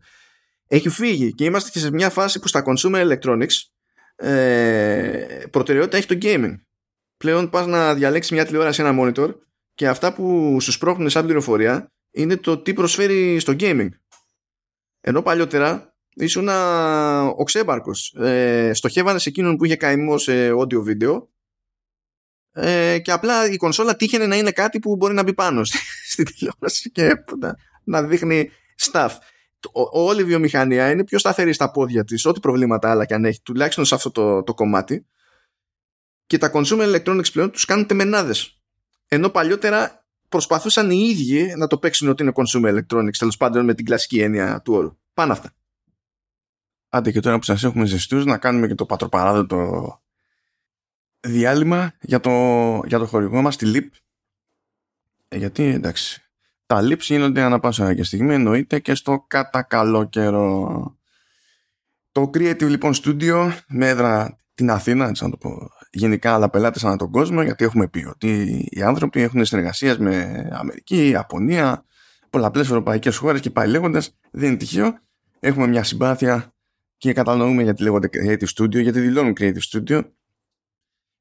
Έχει φύγει και είμαστε και σε μια φάση που στα consumer electronics ε, προτεραιότητα έχει το gaming. πλέον πας να διαλέξεις μια τηλεόραση ένα monitor και αυτά που σου σπρώχνουν σαν πληροφορία είναι το τι προσφέρει στο gaming. Ενώ παλιότερα ήσουν ο ξέμπαρκος. Ε, στοχεύανε σε εκείνον που είχε καημό σε audio video ε, και απλά η κονσόλα τύχαινε να είναι κάτι που μπορεί να μπει πάνω στην τηλεόραση και να, να δείχνει stuff. Όλη η βιομηχανία είναι πιο σταθερή στα πόδια της, ό,τι προβλήματα άλλα και αν έχει, τουλάχιστον σε αυτό το, το κομμάτι. Και τα consumer electronics πλέον τους κάνουν τεμενάδες. Ενώ παλιότερα προσπαθούσαν οι ίδιοι να το παίξουν ότι είναι consumer electronics, τέλος πάντων με την κλασική έννοια του όρου. Πάνω αυτά. Άντε και τώρα που σας έχουμε ζεστούς να κάνουμε και το πατροπαράδοτο διάλειμμα για το, για το χορηγό μας τη LIP. Ε, γιατί εντάξει, τα LIPs γίνονται ανά πάσα και στιγμή εννοείται και στο κατά καλό καιρό. Το Creative λοιπόν Studio με έδρα την Αθήνα, έτσι να το πω γενικά, αλλά πελάτες ανά τον κόσμο, γιατί έχουμε πει ότι οι άνθρωποι έχουν συνεργασίες με Αμερική, Ιαπωνία, πολλαπλές ευρωπαϊκές χώρες και πάει λέγοντας. Δεν είναι τυχαίο. Έχουμε μια συμπάθεια και κατανοούμε γιατί λέγονται Creative Studio, γιατί δηλώνουν Creative Studio.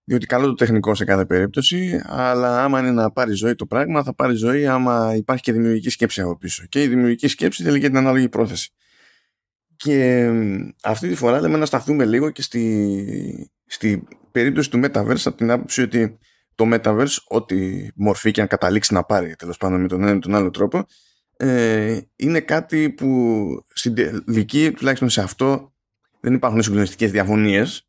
Διότι καλό το τεχνικό σε κάθε περίπτωση, αλλά άμα είναι να πάρει ζωή το πράγμα, θα πάρει ζωή άμα υπάρχει και δημιουργική σκέψη από πίσω. Και η δημιουργική σκέψη θέλει και την ανάλογη πρόθεση. Και αυτή τη φορά λέμε να σταθούμε λίγο και στη, στη περίπτωση του Metaverse από την άποψη ότι το Metaverse, ό,τι μορφή και αν καταλήξει να πάρει τέλος πάντων με τον ένα ή τον άλλο τρόπο, ε, είναι κάτι που στην τελική, τουλάχιστον σε αυτό, δεν υπάρχουν συγκλονιστικές διαφωνίες.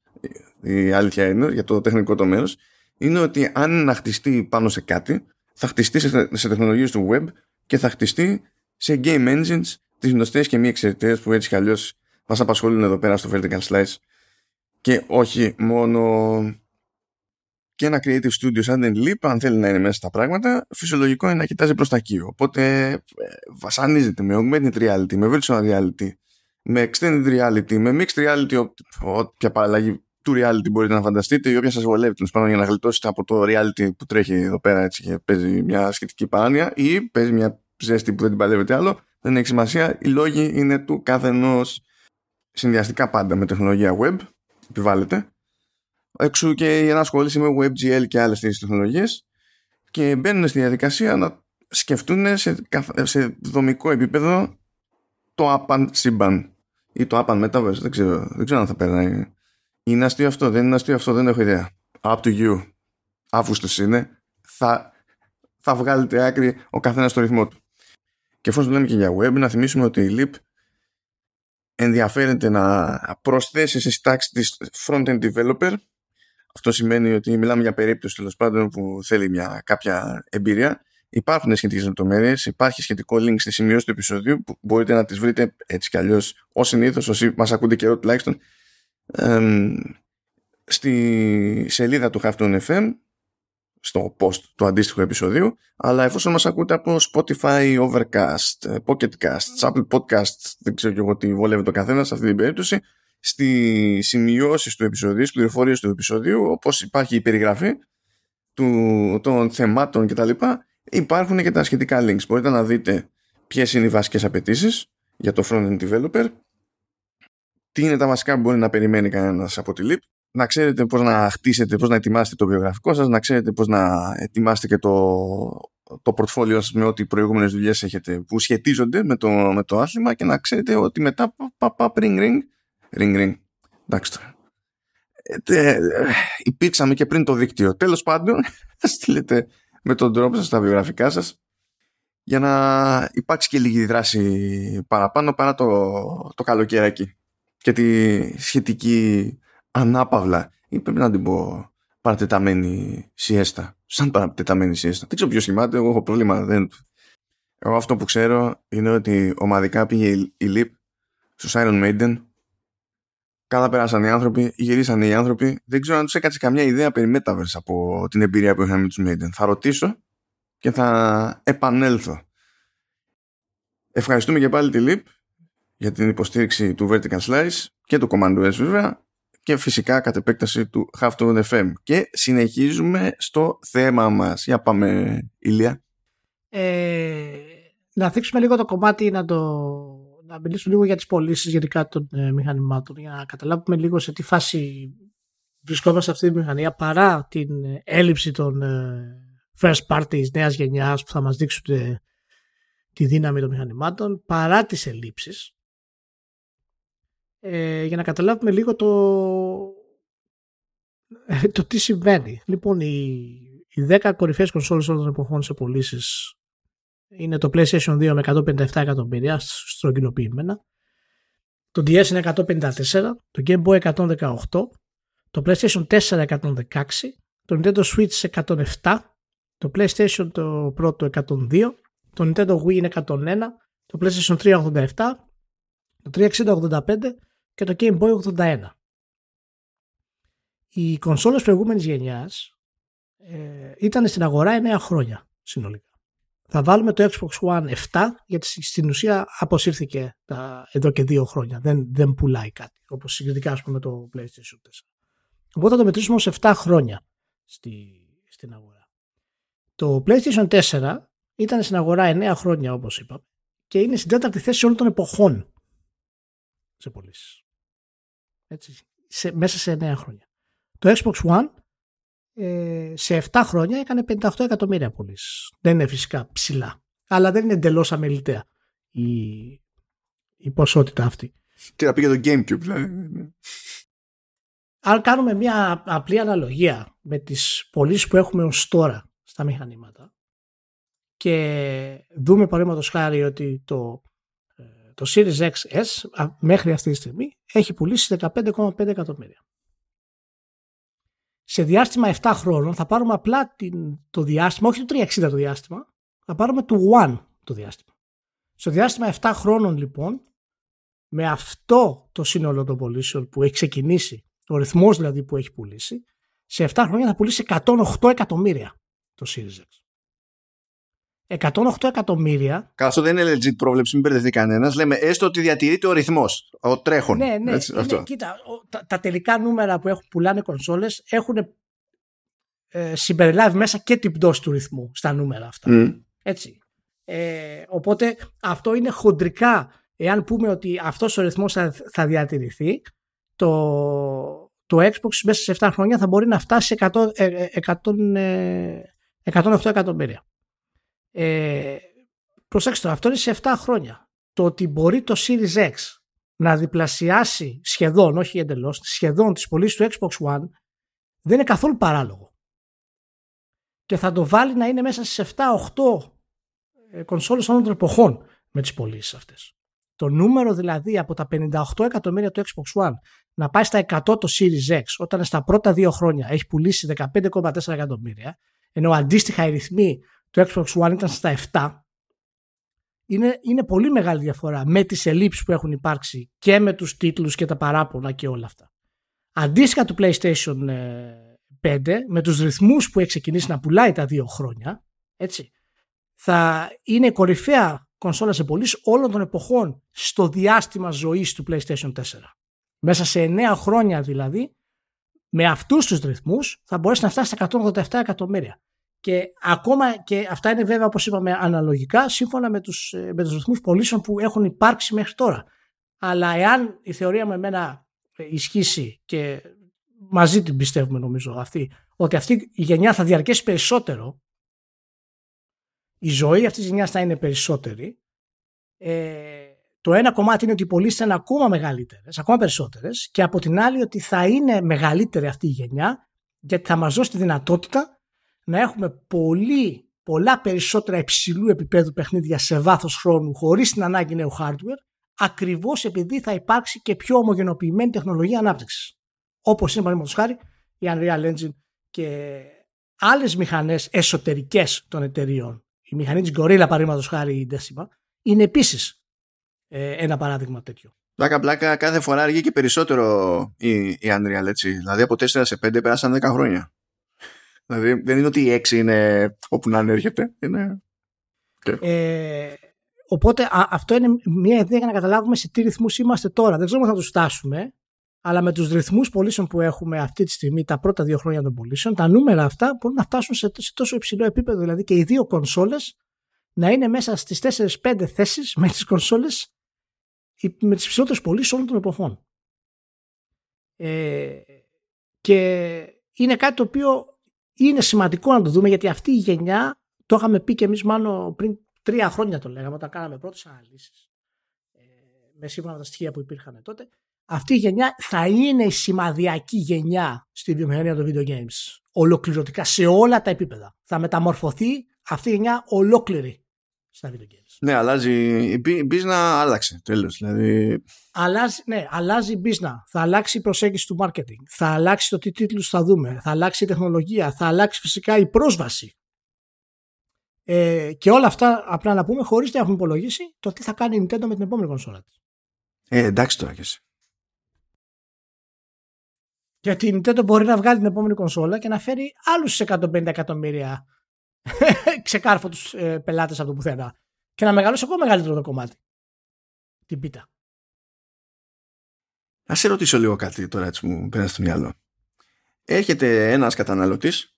Η αλήθεια είναι για το τεχνικό το μέρος. Είναι ότι αν είναι να χτιστεί πάνω σε κάτι, θα χτιστεί σε, σε τεχνολογίες του web και θα χτιστεί σε game engines τις γνωστές και μη εξαιρετές που έτσι κι αλλιώς μας απασχολούν εδώ πέρα στο Vertical Slice και όχι μόνο και ένα creative studio σαν την Leap αν θέλει να είναι μέσα στα πράγματα φυσιολογικό είναι να κοιτάζει προς τα εκεί οπότε ε, βασανίζεται με augmented reality, με virtual reality με extended reality, με mixed reality όποια παραλλαγή του reality μπορείτε να φανταστείτε ή όποια σας βολεύει τέλος πάντων για να γλιτώσετε από το reality που τρέχει εδώ πέρα έτσι και παίζει μια σχετική παράνοια ή παίζει μια ζέστη που δεν την παλεύετε άλλο δεν έχει σημασία, οι λόγοι είναι του καθενός. Συνδυαστικά πάντα με τεχνολογία web επιβάλλεται. Εξού και η ενασχόληση με WebGL και άλλες τέτοιες τεχνολογίες και μπαίνουν στη διαδικασία να σκεφτούν σε, σε δομικό επίπεδο το Apan σύμπαν ή το Apan Metaverse, δεν ξέρω, δεν ξέρω αν θα περνάει. Είναι αστείο αυτό, δεν είναι αστείο αυτό, δεν έχω ιδέα. Up to you. Άφουστος είναι. Θα, θα βγάλετε άκρη ο καθένας στο ρυθμό του. Και εφόσον λέμε και για web, να θυμίσουμε ότι η Leap ενδιαφέρεται να προσθέσει σε στάξη της front-end developer. Αυτό σημαίνει ότι μιλάμε για περίπτωση τέλος πάντων που θέλει μια κάποια εμπειρία. Υπάρχουν σχετικές λεπτομέρειες, υπάρχει σχετικό link στη σημειώση του επεισοδίου που μπορείτε να τις βρείτε έτσι κι αλλιώς ως συνήθως, όσοι μας ακούτε καιρό τουλάχιστον, στη σελίδα του Halftone FM στο post του αντίστοιχου επεισοδίου αλλά εφόσον μας ακούτε από Spotify, Overcast, Pocket Casts, Apple Podcasts δεν ξέρω και εγώ τι βολεύει το καθένας σε αυτή την περίπτωση στη σημειώσεις του επεισοδίου, στις πληροφορίες του επεισοδίου όπως υπάρχει η περιγραφή του, των θεμάτων κτλ υπάρχουν και τα σχετικά links. Μπορείτε να δείτε ποιες είναι οι βασικές απαιτήσεις για το front-end developer τι είναι τα βασικά που μπορεί να περιμένει κανένας από τη LIP να ξέρετε πώς να χτίσετε, πώς να ετοιμάσετε το βιογραφικό σας, να ξέρετε πώς να ετοιμάσετε και το, το πορτφόλιο σας με ό,τι προηγούμενες δουλειές έχετε που σχετίζονται με το, με το άθλημα και να ξέρετε ότι μετά πα, πα, ring ring, ring ring, εντάξει τώρα. Ε, υπήρξαμε και πριν το δίκτυο. Τέλος πάντων, στείλετε με τον τρόπο σας τα βιογραφικά σας για να υπάρξει και λίγη δράση παραπάνω παρά το, το καλοκαίρι και τη σχετική ανάπαυλα ή πρέπει να την πω παρατεταμένη σιέστα. Σαν παρατεταμένη σιέστα. Δεν ξέρω ποιος θυμάται, εγώ έχω πρόβλημα. Δεν... Εγώ αυτό που ξέρω είναι ότι ομαδικά πήγε η Leap στους Iron Maiden Καλά περάσαν οι άνθρωποι, γυρίσαν οι άνθρωποι. Δεν ξέρω αν τους έκατσε καμιά ιδέα περί Metaverse από την εμπειρία που είχαμε με τους Maiden. Θα ρωτήσω και θα επανέλθω. Ευχαριστούμε και πάλι τη Leap για την υποστήριξη του Vertical Slice και του Command S βέβαια και φυσικά κατ' επέκταση του Have to FM. Και συνεχίζουμε στο θέμα μας. Για πάμε, Ηλία. Ε, να θίξουμε λίγο το κομμάτι, να, το, να μιλήσουμε λίγο για τις πωλήσεις γενικά των ε, μηχανημάτων, για να καταλάβουμε λίγο σε τι φάση βρισκόμαστε σε αυτή τη μηχανία παρά την έλλειψη των first parties νέας γενιάς που θα μας δείξουν τη δύναμη των μηχανημάτων παρά τις ελλείψεις ε, για να καταλάβουμε λίγο το, ε, το τι συμβαίνει. Λοιπόν, οι, οι 10 κορυφαίες κονσόλες όλων των εποχών σε πωλήσεις είναι το PlayStation 2 με 157 εκατομμύρια στρογγυλοποιημένα, το DS είναι 154, το Game Boy 118, το PlayStation 4 116, το Nintendo Switch 107, το PlayStation το πρώτο 102, το Nintendo Wii είναι 101, το PlayStation 3 87, το 360 85 και το Game Boy 81. Οι κονσόλες προηγούμενης γενιάς ε, ήταν στην αγορά 9 χρόνια συνολικά. Θα βάλουμε το Xbox One 7 γιατί στην ουσία αποσύρθηκε τα, εδώ και δύο χρόνια. Δεν, δεν πουλάει κάτι όπως συγκριτικά ας πούμε το PlayStation 4. Οπότε θα το μετρήσουμε ως 7 χρόνια στη, στην αγορά. Το PlayStation 4 ήταν στην αγορά 9 χρόνια όπως είπαμε και είναι στην τέταρτη θέση όλων των εποχών σε πωλήσεις. Έτσι, σε, μέσα σε 9 χρόνια. Το Xbox One ε, σε 7 χρόνια έκανε 58 εκατομμύρια πωλήσεις. Δεν είναι φυσικά ψηλά. Αλλά δεν είναι εντελώς αμεληταία η, η ποσότητα αυτή. Τι να πήγε το Gamecube, δηλαδή. Αν κάνουμε μια απλή αναλογία με τις πωλήσεις που έχουμε ως τώρα στα μηχανήματα και δούμε παραδείγματος χάρη ότι το το Series XS μέχρι αυτή τη στιγμή έχει πουλήσει 15,5 εκατομμύρια. Σε διάστημα 7 χρόνων θα πάρουμε απλά την, το διάστημα, όχι το 360 το διάστημα, θα πάρουμε το One το διάστημα. Στο διάστημα 7 χρόνων λοιπόν, με αυτό το σύνολο των πωλήσεων που έχει ξεκινήσει, ο ρυθμός δηλαδή που έχει πουλήσει, σε 7 χρόνια θα πουλήσει 108 εκατομμύρια το Series X. 108 εκατομμύρια. Καθώς δεν είναι legit πρόβλεψη, μην μπερδευτεί κανένας. Λέμε έστω ότι διατηρείται ο ρυθμός, ο τρέχον. Ναι, ναι. Έτσι, αυτό. κοίτα, τα, τα, τελικά νούμερα που έχουν πουλάνε κονσόλες έχουν ε, συμπεριλάβει μέσα και την πτώση του ρυθμού στα νούμερα αυτά. Mm. Έτσι. Ε, οπότε αυτό είναι χοντρικά. Εάν πούμε ότι αυτός ο ρυθμός θα, θα διατηρηθεί, το, το Xbox μέσα σε 7 χρόνια θα μπορεί να φτάσει σε 100, 100, 108 εκατομμύρια. Ε, προσέξτε αυτό είναι σε 7 χρόνια. Το ότι μπορεί το Series X να διπλασιάσει σχεδόν, όχι εντελώς, σχεδόν τις πωλήσεις του Xbox One δεν είναι καθόλου παράλογο. Και θα το βάλει να είναι μέσα στις 7-8 ε, κονσόλες όλων των εποχών με τις πωλήσεις αυτές. Το νούμερο δηλαδή από τα 58 εκατομμύρια του Xbox One να πάει στα 100 το Series X όταν στα πρώτα δύο χρόνια έχει πουλήσει 15,4 εκατομμύρια ενώ αντίστοιχα οι ρυθμοί το Xbox One ήταν στα 7 είναι, είναι πολύ μεγάλη διαφορά με τις ελλείψεις που έχουν υπάρξει και με τους τίτλους και τα παράπονα και όλα αυτά. Αντίστοιχα του PlayStation 5 ε, με τους ρυθμούς που έχει ξεκινήσει να πουλάει τα δύο χρόνια έτσι, θα είναι κορυφαία κονσόλα σε πωλήσεις όλων των εποχών στο διάστημα ζωής του PlayStation 4. Μέσα σε 9 χρόνια δηλαδή με αυτούς τους ρυθμούς θα μπορέσει να φτάσει στα 187 εκατομμύρια. Και ακόμα και αυτά είναι βέβαια όπως είπαμε αναλογικά σύμφωνα με τους, ε, με τους ρυθμούς πωλήσεων που έχουν υπάρξει μέχρι τώρα. Αλλά εάν η θεωρία με εμένα ισχύσει και μαζί την πιστεύουμε νομίζω αυτή, ότι αυτή η γενιά θα διαρκέσει περισσότερο, η ζωή αυτής της γενιάς θα είναι περισσότερη, ε, το ένα κομμάτι είναι ότι οι πωλήσεις θα είναι ακόμα μεγαλύτερες, ακόμα περισσότερες και από την άλλη ότι θα είναι μεγαλύτερη αυτή η γενιά γιατί θα μας δώσει τη δυνατότητα να έχουμε πολύ, πολλά περισσότερα υψηλού επίπεδου παιχνίδια σε βάθος χρόνου χωρίς την ανάγκη νέου hardware ακριβώς επειδή θα υπάρξει και πιο ομογενοποιημένη τεχνολογία ανάπτυξης. Όπως είναι παραδείγματος χάρη η Unreal Engine και άλλες μηχανές εσωτερικές των εταιριών. Η μηχανή της Gorilla παραδείγματος χάρη η Decima είναι επίσης ε, ένα παράδειγμα τέτοιο. Πλάκα πλάκα κάθε φορά αργεί και περισσότερο η, η Unreal έτσι. Δηλαδή από 4 σε 5 πέρασαν 10 χρόνια. Δηλαδή δεν είναι ότι η 6 είναι όπου να ανέρχεται. Είναι... Ε, οπότε αυτό είναι μια ιδέα για να καταλάβουμε σε τι ρυθμούς είμαστε τώρα. Δεν ξέρουμε αν θα τους φτάσουμε, αλλά με τους ρυθμούς πωλήσεων που έχουμε αυτή τη στιγμή, τα πρώτα δύο χρόνια των πωλήσεων, τα νούμερα αυτά μπορούν να φτάσουν σε, σε τόσο υψηλό επίπεδο. Δηλαδή και οι δύο κονσόλες να είναι μέσα στις 4-5 θέσεις με τις κονσόλες με τις υψηλότερες πωλήσεις όλων των εποχών. Ε, Και είναι κάτι το οποίο είναι σημαντικό να το δούμε γιατί αυτή η γενιά, το είχαμε πει και εμείς μάλλον πριν τρία χρόνια το λέγαμε όταν κάναμε πρώτες αναλύσεις ε, με σύμφωνα με τα στοιχεία που υπήρχαν τότε, αυτή η γενιά θα είναι η σημαδιακή γενιά στη βιομηχανία των video games. Ολοκληρωτικά σε όλα τα επίπεδα. Θα μεταμορφωθεί αυτή η γενιά ολόκληρη στα video games. Ναι, αλλάζει. Η μπίζνα άλλαξε τέλος. Δηλαδή... Αλλάζει, ναι, αλλάζει η μπίζνα. Θα αλλάξει η προσέγγιση του marketing. Θα αλλάξει το τι τίτλους θα δούμε. Θα αλλάξει η τεχνολογία. Θα αλλάξει φυσικά η πρόσβαση. Ε, και όλα αυτά απλά να πούμε χωρίς να έχουμε υπολογίσει το τι θα κάνει η Nintendo με την επόμενη κονσόλα της. Ε, εντάξει τώρα και εσύ. Γιατί η Nintendo μπορεί να βγάλει την επόμενη κονσόλα και να φέρει άλλους 150 εκατομμύρια ξεκάρφωτους ε, πελάτες από το πουθενά και να μεγαλώσει ακόμα μεγαλύτερο το κομμάτι. Την πίτα. Α σε ρωτήσω λίγο κάτι τώρα έτσι μου πέρασε στο μυαλό. Έρχεται ένας καταναλωτής;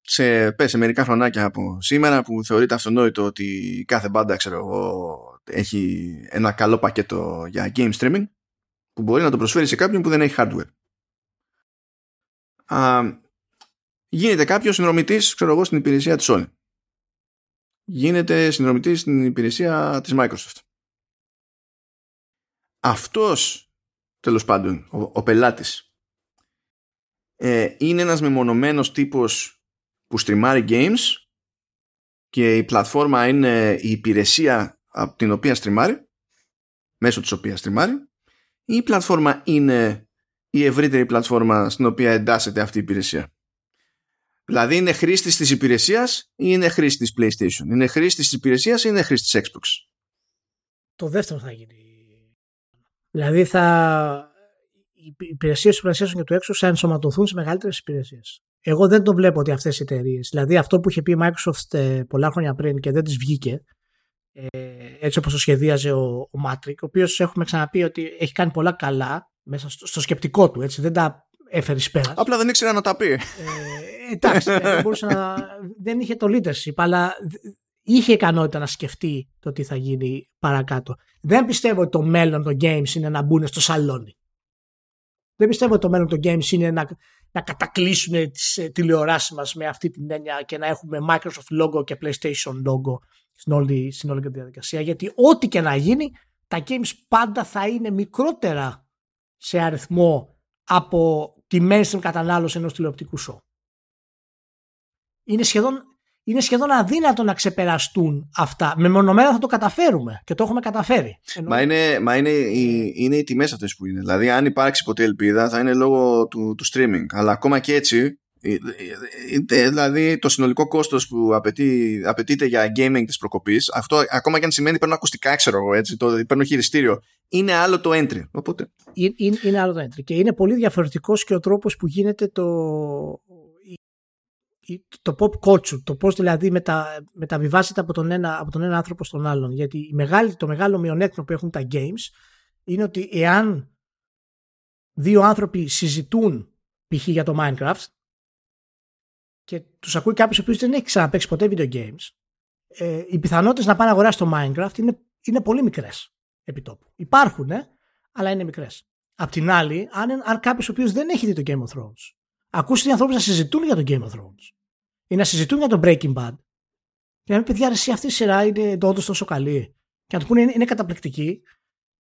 Σε, πες, σε μερικά χρονάκια από σήμερα που θεωρείται αυτονόητο ότι κάθε μπάντα ξέρω εγώ έχει ένα καλό πακέτο για game streaming που μπορεί να το προσφέρει σε κάποιον που δεν έχει hardware. Α, γίνεται κάποιος συνδρομητής, ξέρω εγώ, στην υπηρεσία της Sony. Γίνεται συνδρομητής στην υπηρεσία της Microsoft. Αυτός, τέλος πάντων, ο, ο πελάτης, ε, είναι ένας μεμονωμένος τύπος που στριμάρει games και η πλατφόρμα είναι η υπηρεσία από την οποία στριμάρει, μέσω της οποίας στριμάρει, ή η πλατφόρμα είναι η ευρύτερη πλατφόρμα στην οποία εντάσσεται αυτή η υπηρεσία. Δηλαδή είναι χρήστη της υπηρεσίας ή είναι χρήστη της PlayStation; Είναι χρήστη της υπηρεσίας ή είναι χρήστη της Xbox; Το δεύτερο θα γίνει. Δηλαδή θα. Οι υπηρεσίες του PlayStation και του Xbox θα ενσωματωθούν σε μεγαλύτερες υπηρεσίες. Εγώ δεν το βλέπω ότι αυτές οι εταιρείε. Δηλαδή αυτό που είχε πει η Microsoft ε, πολλά χρόνια πριν και δεν τη βγήκε. Ε, έτσι όπως το σχεδίαζε ο, ο Matrix, ο οποίος έχουμε ξαναπεί ότι έχει κάνει πολλά καλά μέσα στο, στο σκεπτικό του. Έτσι, δεν τα έφερε πέρας. Απλά δεν ήξερα να τα πει. Ε, εντάξει, δεν, μπορούσε να, δεν είχε το leadership, αλλά είχε ικανότητα να σκεφτεί το τι θα γίνει παρακάτω. Δεν πιστεύω ότι το μέλλον των games είναι να μπουν στο σαλόνι. Δεν πιστεύω ότι το μέλλον των games είναι να, να κατακλείσουν τις ε, τηλεοράσεις μας με αυτή την έννοια και να έχουμε Microsoft logo και PlayStation logo στην όλη, στην όλη διαδικασία. Γιατί ό,τι και να γίνει, τα games πάντα θα είναι μικρότερα σε αριθμό από τη mainstream κατανάλωση ενός τηλεοπτικού show είναι σχεδόν, είναι σχεδόν αδύνατο να ξεπεραστούν αυτά. Μεμονωμένα θα το καταφέρουμε και το έχουμε καταφέρει. Μα είναι, μα είναι, οι, είναι οι τιμές αυτές που είναι. Δηλαδή αν υπάρξει ποτέ ελπίδα θα είναι λόγω του, του streaming. Αλλά ακόμα και έτσι ε, ε, ε, δηλαδή το συνολικό κόστος που απαιτεί, απαιτείται για gaming της προκοπής αυτό ακόμα και αν σημαίνει παίρνω ακουστικά ξέρω εγώ έτσι, το, παίρνω χειριστήριο είναι άλλο το entry οπότε. Είναι, είναι άλλο το entry και είναι πολύ διαφορετικός και ο τρόπος που γίνεται το, το pop culture, το πώς δηλαδή μετα, μεταβιβάζεται από τον, ένα, από τον ένα άνθρωπο στον άλλον. Γιατί η μεγάλη, το μεγάλο μειονέκτημα που έχουν τα games είναι ότι εάν δύο άνθρωποι συζητούν π.χ. για το Minecraft και τους ακούει κάποιος ο οποίος δεν έχει ξαναπαίξει ποτέ video games, ε, οι πιθανότητες να πάνε να αγοράσει το Minecraft είναι, είναι πολύ μικρές επί τόπου. Υπάρχουν, αλλά είναι μικρές. Απ' την άλλη, αν, αν κάποιος ο οποίος δεν έχει δει το Game of Thrones, ακούσει δύο ανθρώπους να συζητούν για το Game of Thrones ή να συζητούν για το Breaking Bad. Και να μην παιδιά, εσύ αυτή η σειρά είναι όντως τόσο καλή. Και να του πούνε είναι, είναι καταπληκτική.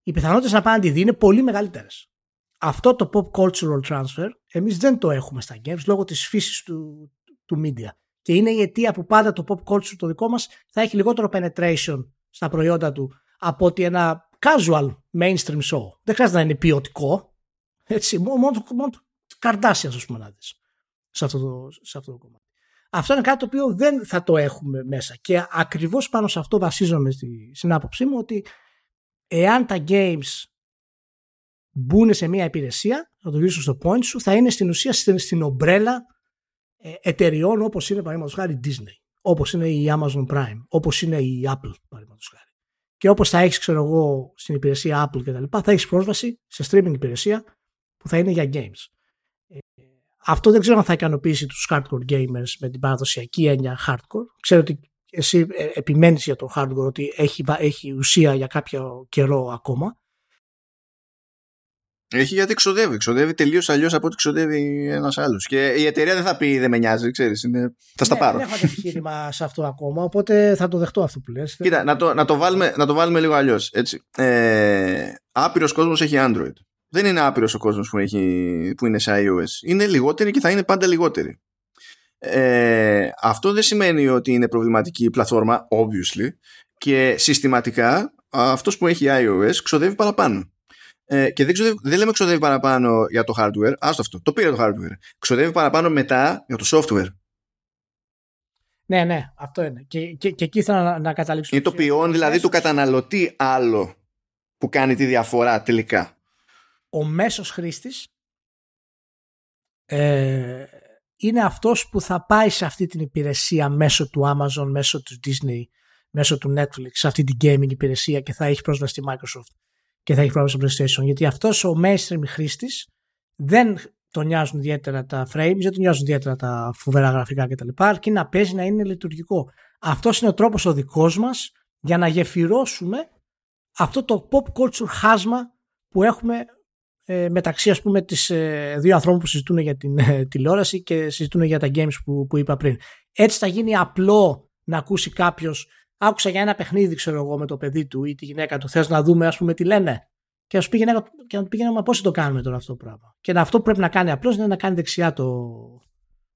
Οι πιθανότητες να πάνε να τη δει είναι πολύ μεγαλύτερες. Αυτό το pop cultural transfer εμείς δεν το έχουμε στα games λόγω της φύσης του, του media. Και είναι η αιτία που πάντα το pop culture το δικό μας θα έχει λιγότερο penetration στα προϊόντα του από ότι ένα casual mainstream show. Δεν χρειάζεται να είναι ποιοτικό. Έτσι, μόνο, μόνο, μόνο Kardashians, ας πούμε, να δεις σε αυτό το, σε αυτό το κομμάτι. Αυτό είναι κάτι το οποίο δεν θα το έχουμε μέσα. Και ακριβώς πάνω σε αυτό βασίζομαι στη, στην άποψή μου ότι εάν τα games μπουν σε μια υπηρεσία, θα το γυρίσω στο point σου, θα είναι στην ουσία στην, στην ομπρέλα ε, εταιριών όπως είναι παραδείγματος χάρη Disney, όπως είναι η Amazon Prime, όπως είναι η Apple παραδείγματος χάρη. Και όπως θα έχεις ξέρω εγώ στην υπηρεσία Apple και τα λοιπά, θα έχεις πρόσβαση σε streaming υπηρεσία που θα είναι για games. Αυτό δεν ξέρω αν θα ικανοποιήσει τους hardcore gamers με την παραδοσιακή έννοια hardcore. Ξέρω ότι εσύ ε, επιμένεις για το hardcore ότι έχει, έχει ουσία για κάποιο καιρό ακόμα. Έχει γιατί ξοδεύει. Ξοδεύει τελείως αλλιώς από ό,τι ξοδεύει ένας άλλος. Και η εταιρεία δεν θα πει δεν με νοιάζει, ξέρεις. Θα στα ναι, πάρω. Δεν έχω επιχείρημα σε αυτό ακόμα, οπότε θα το δεχτώ αυτό που λες. Κοίτα, να το, να το, βάλουμε, να το βάλουμε λίγο αλλιώς. Ε, Άπειρος κόσμος έχει Android. Δεν είναι άπειρος ο κόσμος που, που είναι σε iOS. Είναι λιγότεροι και θα είναι πάντα λιγότεροι. Ε, αυτό δεν σημαίνει ότι είναι προβληματική η πλατφόρμα, obviously, και συστηματικά αυτός που έχει iOS ξοδεύει παραπάνω. Ε, και δεν, ξοδεύει, δεν λέμε ξοδεύει παραπάνω για το hardware, άστο αυτό, το πήρε το hardware. Ξοδεύει παραπάνω μετά για το software. Ναι, ναι, αυτό είναι. Και, και, και εκεί ήθελα να, να καταλήξω. Είναι το ποιόν δηλαδή του καταναλωτή άλλο που κάνει τη διαφορά τελικά. Ο μέσος χρήστης ε, είναι αυτός που θα πάει σε αυτή την υπηρεσία μέσω του Amazon, μέσω του Disney, μέσω του Netflix, σε αυτή την gaming υπηρεσία και θα έχει πρόσβαση στη Microsoft και θα έχεις πρόσβαση στο PlayStation. Γιατί αυτός ο mainstream χρήστης δεν τον νοιάζουν ιδιαίτερα τα frames, δεν τον νοιάζουν ιδιαίτερα τα φοβερά γραφικά κτλ. Αρκεί να παίζει να είναι λειτουργικό. Αυτός είναι ο τρόπος ο δικός μας για να γεφυρώσουμε αυτό το pop culture χάσμα που έχουμε ε, μεταξύ ας πούμε τις ε, δύο ανθρώπων που συζητούν για την ε, τηλεόραση και συζητούν για τα games που, που είπα πριν. Έτσι θα γίνει απλό να ακούσει κάποιος. Άκουσα για ένα παιχνίδι, ξέρω εγώ, με το παιδί του ή τη γυναίκα του. Θες να δούμε, ας πούμε, τι λένε. Και, ας πει γυναίκα, και να του πει μα πώς το κάνουμε τώρα αυτό το πράγμα. Και αυτό που πρέπει να κάνει απλώς είναι να κάνει δεξιά το,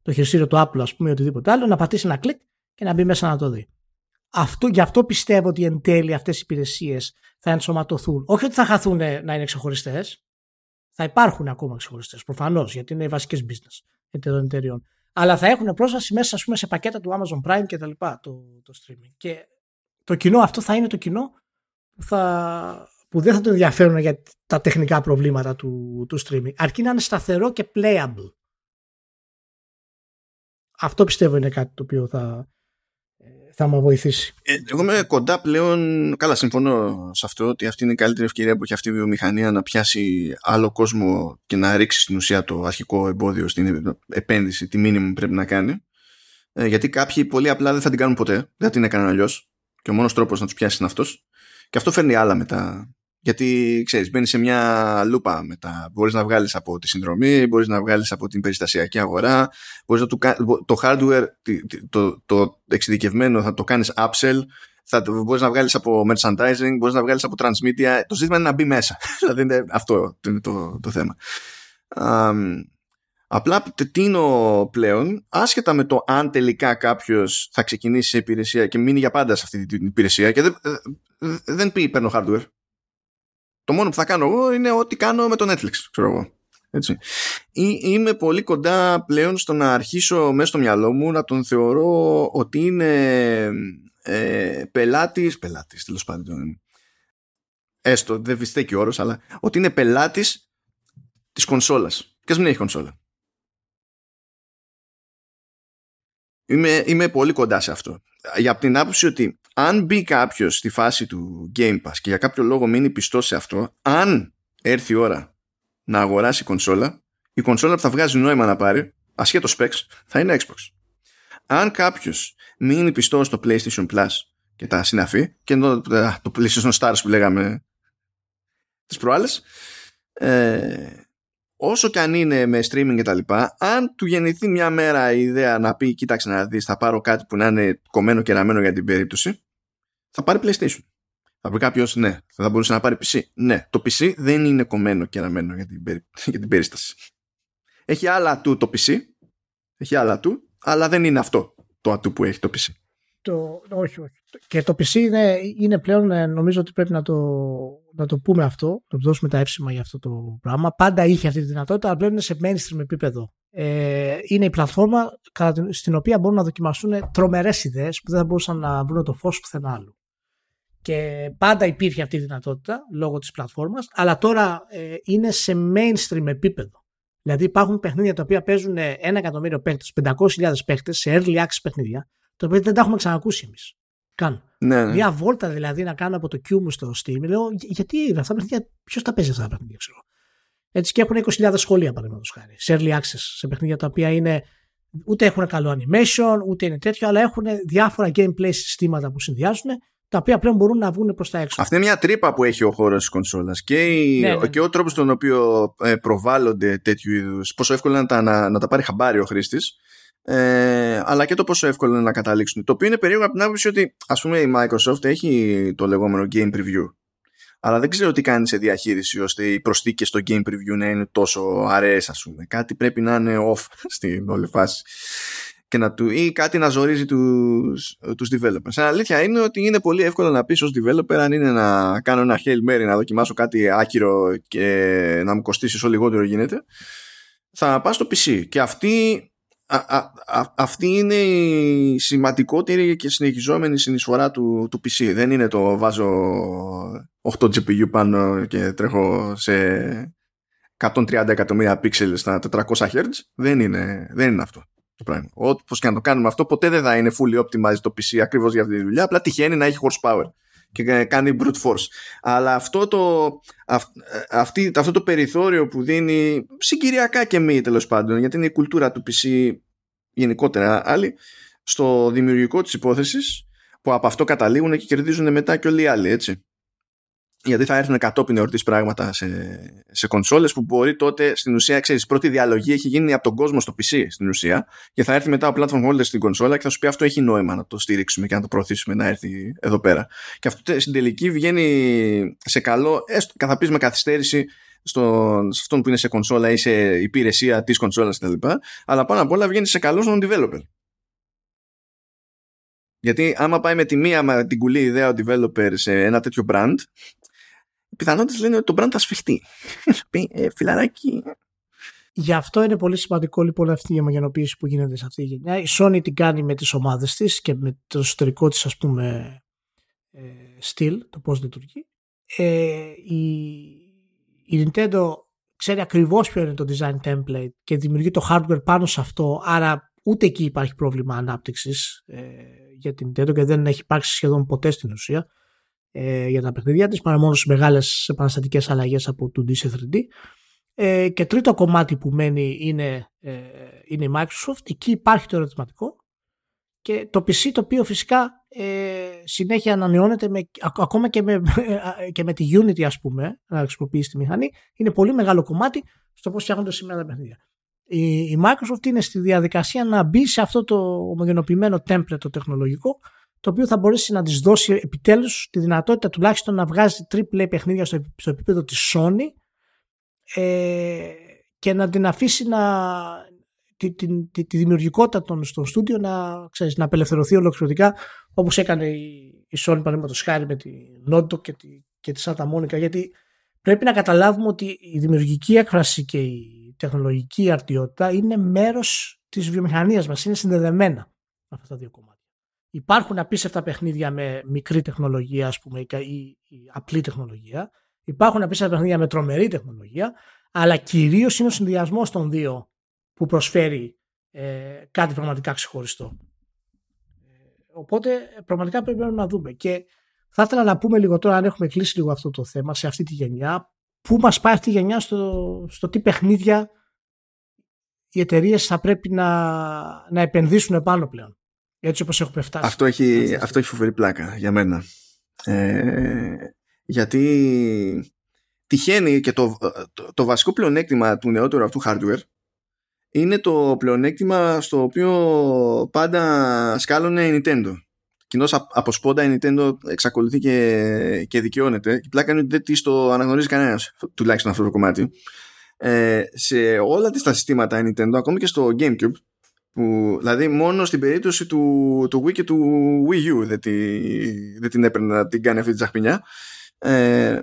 το χειριστήριο του Apple, ας πούμε, ή οτιδήποτε άλλο, να πατήσει ένα κλικ και να μπει μέσα να το δει. Αυτό, γι' αυτό πιστεύω ότι εν τέλει αυτές οι υπηρεσίες θα ενσωματωθούν. Όχι ότι θα χαθούν να είναι ξεχωριστές, θα υπάρχουν ακόμα ξεχωριστές, προφανώς, γιατί είναι οι βασικές business των εταιρεών. Αλλά θα έχουν πρόσβαση μέσα ας πούμε, σε πακέτα του Amazon Prime και τα λοιπά το, το streaming. Και το κοινό αυτό θα είναι το κοινό που, θα, που δεν θα το ενδιαφέρουν για τα τεχνικά προβλήματα του, του streaming. Αρκεί να είναι σταθερό και playable. Αυτό πιστεύω είναι κάτι το οποίο θα, θα με βοηθήσει. Ε, εγώ είμαι κοντά πλέον. Καλά, συμφωνώ σε αυτό ότι αυτή είναι η καλύτερη ευκαιρία που έχει αυτή η βιομηχανία να πιάσει άλλο κόσμο και να ρίξει στην ουσία το αρχικό εμπόδιο στην επένδυση, τη μήνυμη που πρέπει να κάνει. Ε, γιατί κάποιοι πολύ απλά δεν θα την κάνουν ποτέ. Δεν την έκαναν αλλιώς. Και ο μόνος τρόπος να τους πιάσεις είναι αυτός. Και αυτό φέρνει άλλα μετά γιατί ξέρεις, μπαίνεις σε μια λούπα μετά. Μπορείς να βγάλεις από τη συνδρομή, μπορείς να βγάλεις από την περιστασιακή αγορά, μπορείς να του, το hardware, το, το, εξειδικευμένο θα το κάνεις upsell, θα μπορείς να βγάλεις από merchandising, μπορείς να βγάλεις από transmedia. Το ζήτημα είναι να μπει μέσα. δηλαδή είναι αυτό είναι το, το θέμα. Απλά τίνω πλέον, άσχετα με το αν τελικά κάποιος θα ξεκινήσει σε υπηρεσία και μείνει για πάντα σε αυτή την υπηρεσία και δεν, δεν πει παίρνω hardware. Το μόνο που θα κάνω εγώ είναι ό,τι κάνω με το Netflix, ξέρω εγώ. Έτσι. Είμαι πολύ κοντά πλέον στο να αρχίσω μέσα στο μυαλό μου να τον θεωρώ ότι είναι ε, πελάτης, πελάτης τέλος πάντων, έστω δεν βυστέκει ο όρος, αλλά ότι είναι πελάτης της κονσόλας. Και ας μην έχει κονσόλα; Είμαι, είμαι πολύ κοντά σε αυτό. Για την άποψη ότι αν μπει κάποιος στη φάση του Game Pass και για κάποιο λόγο μείνει πιστός σε αυτό, αν έρθει η ώρα να αγοράσει κονσόλα, η κονσόλα που θα βγάζει νόημα να πάρει, ασχέτως specs, θα είναι Xbox. Αν κάποιος μείνει πιστός στο PlayStation Plus και τα συναφή, και εδώ το PlayStation Stars που λέγαμε τις προάλλες, ε, όσο και αν είναι με streaming και τα λοιπά, αν του γεννηθεί μια μέρα η ιδέα να πει κοίταξε να δεις θα πάρω κάτι που να είναι κομμένο και ραμμένο για την περίπτωση, θα πάρει PlayStation. Θα πει κάποιος ναι, θα μπορούσε να πάρει PC. Ναι, το PC δεν είναι κομμένο και ραμμένο για την, για την περίσταση. Έχει άλλα του το PC, έχει άλλα του, αλλά δεν είναι αυτό το ατού που έχει το PC. Το, όχι, όχι. Και το PC είναι, είναι πλέον, ε, νομίζω ότι πρέπει να το, να το πούμε αυτό, να το δώσουμε τα εύσημα για αυτό το πράγμα. Πάντα είχε αυτή τη δυνατότητα, αλλά πλέον είναι σε mainstream επίπεδο. Ε, είναι η πλατφόρμα στην οποία μπορούν να δοκιμαστούν τρομερές ιδέες που δεν θα μπορούσαν να βρουν το φως πουθενά άλλου. Και πάντα υπήρχε αυτή η δυνατότητα λόγω της πλατφόρμας, αλλά τώρα ε, είναι σε mainstream επίπεδο. Δηλαδή υπάρχουν παιχνίδια τα οποία παίζουν ένα εκατομμύριο παίχτες, 500.000 παίχτες σε early access παιχνίδια, τα οποία δεν τα έχουμε ξανακούσει εμείς. Καν. Ναι, ναι. Μια βόλτα δηλαδή να κάνω από το Q μου στο Steam. Λέω, γιατί αυτά τα παιχνίδια, ποιος τα παίζει αυτά τα παιχνίδια, ξέρω. Έτσι και έχουν 20.000 σχόλια παραδείγματος χάρη. Σε early access, σε παιχνίδια τα οποία είναι ούτε έχουν καλό animation, ούτε είναι τέτοιο, αλλά έχουν διάφορα gameplay συστήματα που συνδυάζουν τα οποία πλέον μπορούν να βγουν προς τα έξω. Αυτή είναι μια τρύπα που έχει ο χώρος της κονσόλας και, ναι, ναι, και ο τρόπος στον οποίο ε, προβάλλονται τέτοιου είδους, πόσο εύκολο είναι να τα, να, να τα πάρει χαμπάρι ο χρήστης, ε, αλλά και το πόσο εύκολο είναι να καταλήξουν. Το οποίο είναι περίεργο από την άποψη ότι ας πούμε η Microsoft έχει το λεγόμενο Game Preview αλλά δεν ξέρω τι κάνει σε διαχείριση ώστε οι προσθήκες στο Game Preview να είναι τόσο αραιές ας πούμε. Κάτι πρέπει να είναι off στην όλη φάση και να του, ή κάτι να ζορίζει τους, τους developers. Αλλά αλήθεια είναι ότι είναι πολύ εύκολο να πεις ως developer αν είναι να κάνω ένα Hail Mary, να δοκιμάσω κάτι άκυρο και να μου κοστίσει όσο λιγότερο γίνεται, θα πας στο PC. Και αυτή, αυτή είναι η σημαντικότερη και συνεχιζόμενη συνεισφορά του, του PC. Δεν είναι το βάζω 8 GPU πάνω και τρέχω σε 130 εκατομμύρια pixels στα 400 Hz. Δεν είναι, δεν είναι αυτό το πράγμα. Όπω και να το κάνουμε αυτό, ποτέ δεν θα είναι fully optimized το PC ακριβώς για αυτή τη δουλειά. Απλά τυχαίνει να έχει horsepower και κάνει brute force. Αλλά αυτό το, αυτή, αυτό το περιθώριο που δίνει συγκυριακά και μη τέλος πάντων, γιατί είναι η κουλτούρα του PC γενικότερα άλλη, στο δημιουργικό της υπόθεσης που από αυτό καταλήγουν και κερδίζουν μετά και όλοι οι άλλοι, έτσι γιατί θα έρθουν κατόπιν εορτής πράγματα σε, σε κονσόλες που μπορεί τότε στην ουσία, ξέρεις, πρώτη διαλογή έχει γίνει από τον κόσμο στο PC στην ουσία και θα έρθει μετά ο platform holder στην κονσόλα και θα σου πει αυτό έχει νόημα να το στηρίξουμε και να το προωθήσουμε να έρθει εδώ πέρα. Και αυτό στην τελική βγαίνει σε καλό, έστω καθ' με καθυστέρηση στο, σε αυτόν που είναι σε κονσόλα ή σε υπηρεσία της κονσόλας κτλ. Αλλά πάνω απ' όλα βγαίνει σε καλό στον developer. Γιατί άμα πάει με τη μία με την κουλή ιδέα ο developer σε ένα τέτοιο brand, οι πιθανότητες λένε ότι το brand θα σφιχτεί. ε, φιλαράκι. Γι' αυτό είναι πολύ σημαντικό λοιπόν αυτή η ομογενοποίηση που γίνεται σε αυτή τη γενιά. Η Sony την κάνει με τις ομάδες της και με το εσωτερικό της ας πούμε ε, στυλ, το πώς λειτουργεί. Ε, η, η Nintendo ξέρει ακριβώς ποιο είναι το design template και δημιουργεί το hardware πάνω σε αυτό, άρα ούτε εκεί υπάρχει πρόβλημα ανάπτυξης ε, για την Nintendo και δεν έχει υπάρξει σχεδόν ποτέ στην ουσία ε, για τα παιχνίδια της παρά μόνο σε μεγάλες επαναστατικές αλλαγές από 2D σε 3D ε, και τρίτο κομμάτι που μένει είναι, ε, είναι η Microsoft. Εκεί υπάρχει το ερωτηματικό. Και το PC το οποίο φυσικά ε, συνέχεια ανανεώνεται με, ακόμα και με, και με τη Unity ας πούμε να χρησιμοποιήσει τη μηχανή είναι πολύ μεγάλο κομμάτι στο πώς φτιάχνονται σήμερα τα παιχνίδια. Η, η Microsoft είναι στη διαδικασία να μπει σε αυτό το ομογενοποιημένο template το τεχνολογικό το οποίο θα μπορέσει να της δώσει επιτέλους τη δυνατότητα τουλάχιστον να βγάζει AAA παιχνίδια στο, στο επίπεδο της Sony ε, και να την αφήσει να, τη, τη, τη, τη δημιουργικότητα των, στον στούντιο να, ξέρεις, να απελευθερωθεί ολοκληρωτικά όπως έκανε η, η Sony παραδείγματος χάρη με τη Notebook και τη, και τη Santa Monica γιατί πρέπει να καταλάβουμε ότι η δημιουργική έκφραση και η τεχνολογική αρτιότητα είναι μέρος της βιομηχανίας μας, είναι συνδεδεμένα αυτά τα δύο κομμάτια. Υπάρχουν απίστευτα παιχνίδια με μικρή τεχνολογία, ας πούμε, ή, ή απλή τεχνολογία. Υπάρχουν απίστευτα παιχνίδια με τρομερή τεχνολογία, αλλά κυρίως είναι ο συνδυασμός των δύο που προσφέρει ε, κάτι πραγματικά ξεχωριστό. Ε, οπότε πραγματικά πρέπει να δούμε. Και θα ήθελα να πούμε λίγο τώρα, αν έχουμε κλείσει λίγο αυτό το θέμα σε αυτή τη γενιά, πού μας πάει αυτή η γενιά στο, στο τι παιχνίδια οι εταιρείες θα πρέπει να, να επενδύσουν επάνω πλέον. Έτσι όπως έχουμε φτάσει. Αυτό έχει, αυτό έχει φοβερή πλάκα για μένα. Ε, γιατί τυχαίνει και το, το, το, βασικό πλεονέκτημα του νεότερου αυτού hardware είναι το πλεονέκτημα στο οποίο πάντα σκάλωνε η Nintendo. Κοινώς από σπόντα η Nintendo εξακολουθεί και, και δικαιώνεται. Η πλάκα είναι ότι δεν της το αναγνωρίζει κανένας, τουλάχιστον αυτό το κομμάτι. Ε, σε όλα τα συστήματα η Nintendo, ακόμη και στο GameCube, που, δηλαδή μόνο στην περίπτωση του, του Wii και του Wii U δεν, τη, δεν την έπαιρνε να την κάνει αυτή τη ζαχπινιά ε,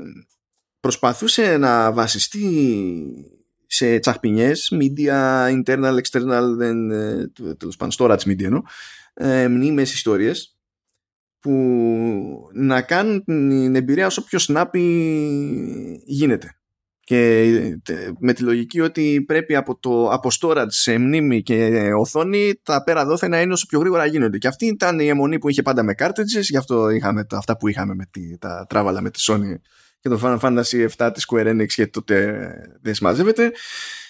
προσπαθούσε να βασιστεί σε τσαχπινιές media, internal, external δεν, ε, τέλος πάντων storage media εννοώ ε, μνήμες ιστορίες που να κάνουν την εμπειρία όσο πιο snappy γίνεται και με τη λογική ότι πρέπει από το από storage σε μνήμη και οθόνη τα πέρα δόθε να είναι όσο πιο γρήγορα γίνονται. Και αυτή ήταν η αιμονή που είχε πάντα με cartridges, γι' αυτό είχαμε τα, αυτά που είχαμε με τη, τα τράβαλα με τη Sony και το Final Fantasy 7 της Square Enix γιατί τότε δεν συμμαζεύεται.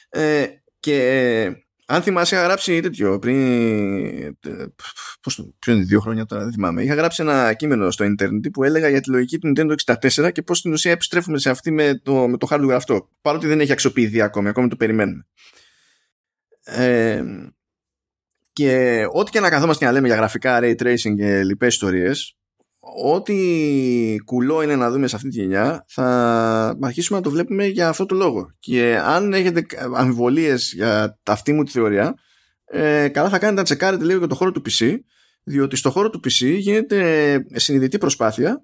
Ε, και αν θυμάσαι, είχα γράψει τέτοιο πριν. Πώς το, ποιο είναι, δύο χρόνια τώρα, δεν θυμάμαι. Είχα γράψει ένα κείμενο στο Ιντερνετ που έλεγα για τη λογική του Nintendo 64 και πώς στην ουσία επιστρέφουμε σε αυτή με το, με το hardware αυτό. Παρότι δεν έχει αξιοποιηθεί ακόμη, ακόμη το περιμένουμε. Ε, και ό,τι και να καθόμαστε να λέμε για γραφικά, ray tracing και λοιπές ιστορίες, ό,τι κουλό είναι να δούμε σε αυτή τη γενιά θα αρχίσουμε να το βλέπουμε για αυτό το λόγο. Και αν έχετε αμφιβολίες για αυτή μου τη θεωρία ε, καλά θα κάνετε να τσεκάρετε λίγο για το χώρο του PC διότι στο χώρο του PC γίνεται συνειδητή προσπάθεια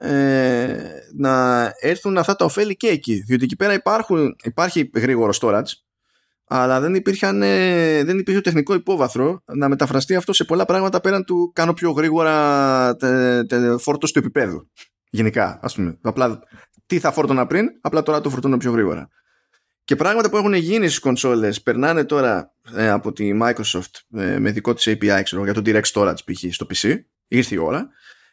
ε, να έρθουν αυτά τα ωφέλη και εκεί. Διότι εκεί πέρα υπάρχουν, υπάρχει γρήγορο storage αλλά δεν, υπήρχαν, ε, δεν υπήρχε τεχνικό υπόβαθρο να μεταφραστεί αυτό σε πολλά πράγματα πέραν του κάνω πιο γρήγορα τε, τε, φόρτος του επίπεδου. Γενικά, ας πούμε. Απλά τι θα φόρτωνα πριν, απλά τώρα το φορτώνω πιο γρήγορα. Και πράγματα που έχουν γίνει στις κονσόλες περνάνε τώρα ε, από τη Microsoft ε, με δικό της API ξέρω, για το Direct Storage π.χ. στο PC. Ήρθε η ώρα.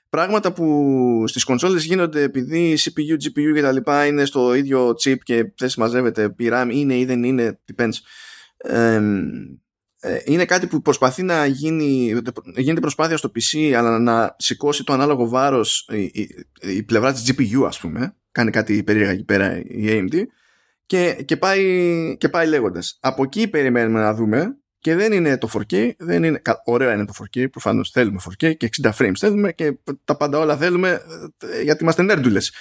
Πράγματα που στις κονσόλες γίνονται επειδή CPU, GPU και τα λοιπά είναι στο ίδιο chip και δεν συμμαζεύεται η RAM είναι ή δεν είναι, depends. Ε, είναι κάτι που προσπαθεί να γίνει γίνεται προσπάθεια στο PC αλλά να σηκώσει το ανάλογο βάρος η, η, η πλευρά της GPU ας πούμε κάνει κάτι περίεργα εκεί πέρα η AMD και, και, πάει, και πάει λέγοντας από εκεί περιμένουμε να δούμε και δεν είναι το 4K, δεν είναι, ωραία είναι το 4K, προφανώς θέλουμε 4K και 60 frames θέλουμε και τα πάντα όλα θέλουμε ε, γιατί είμαστε νέρντουλες.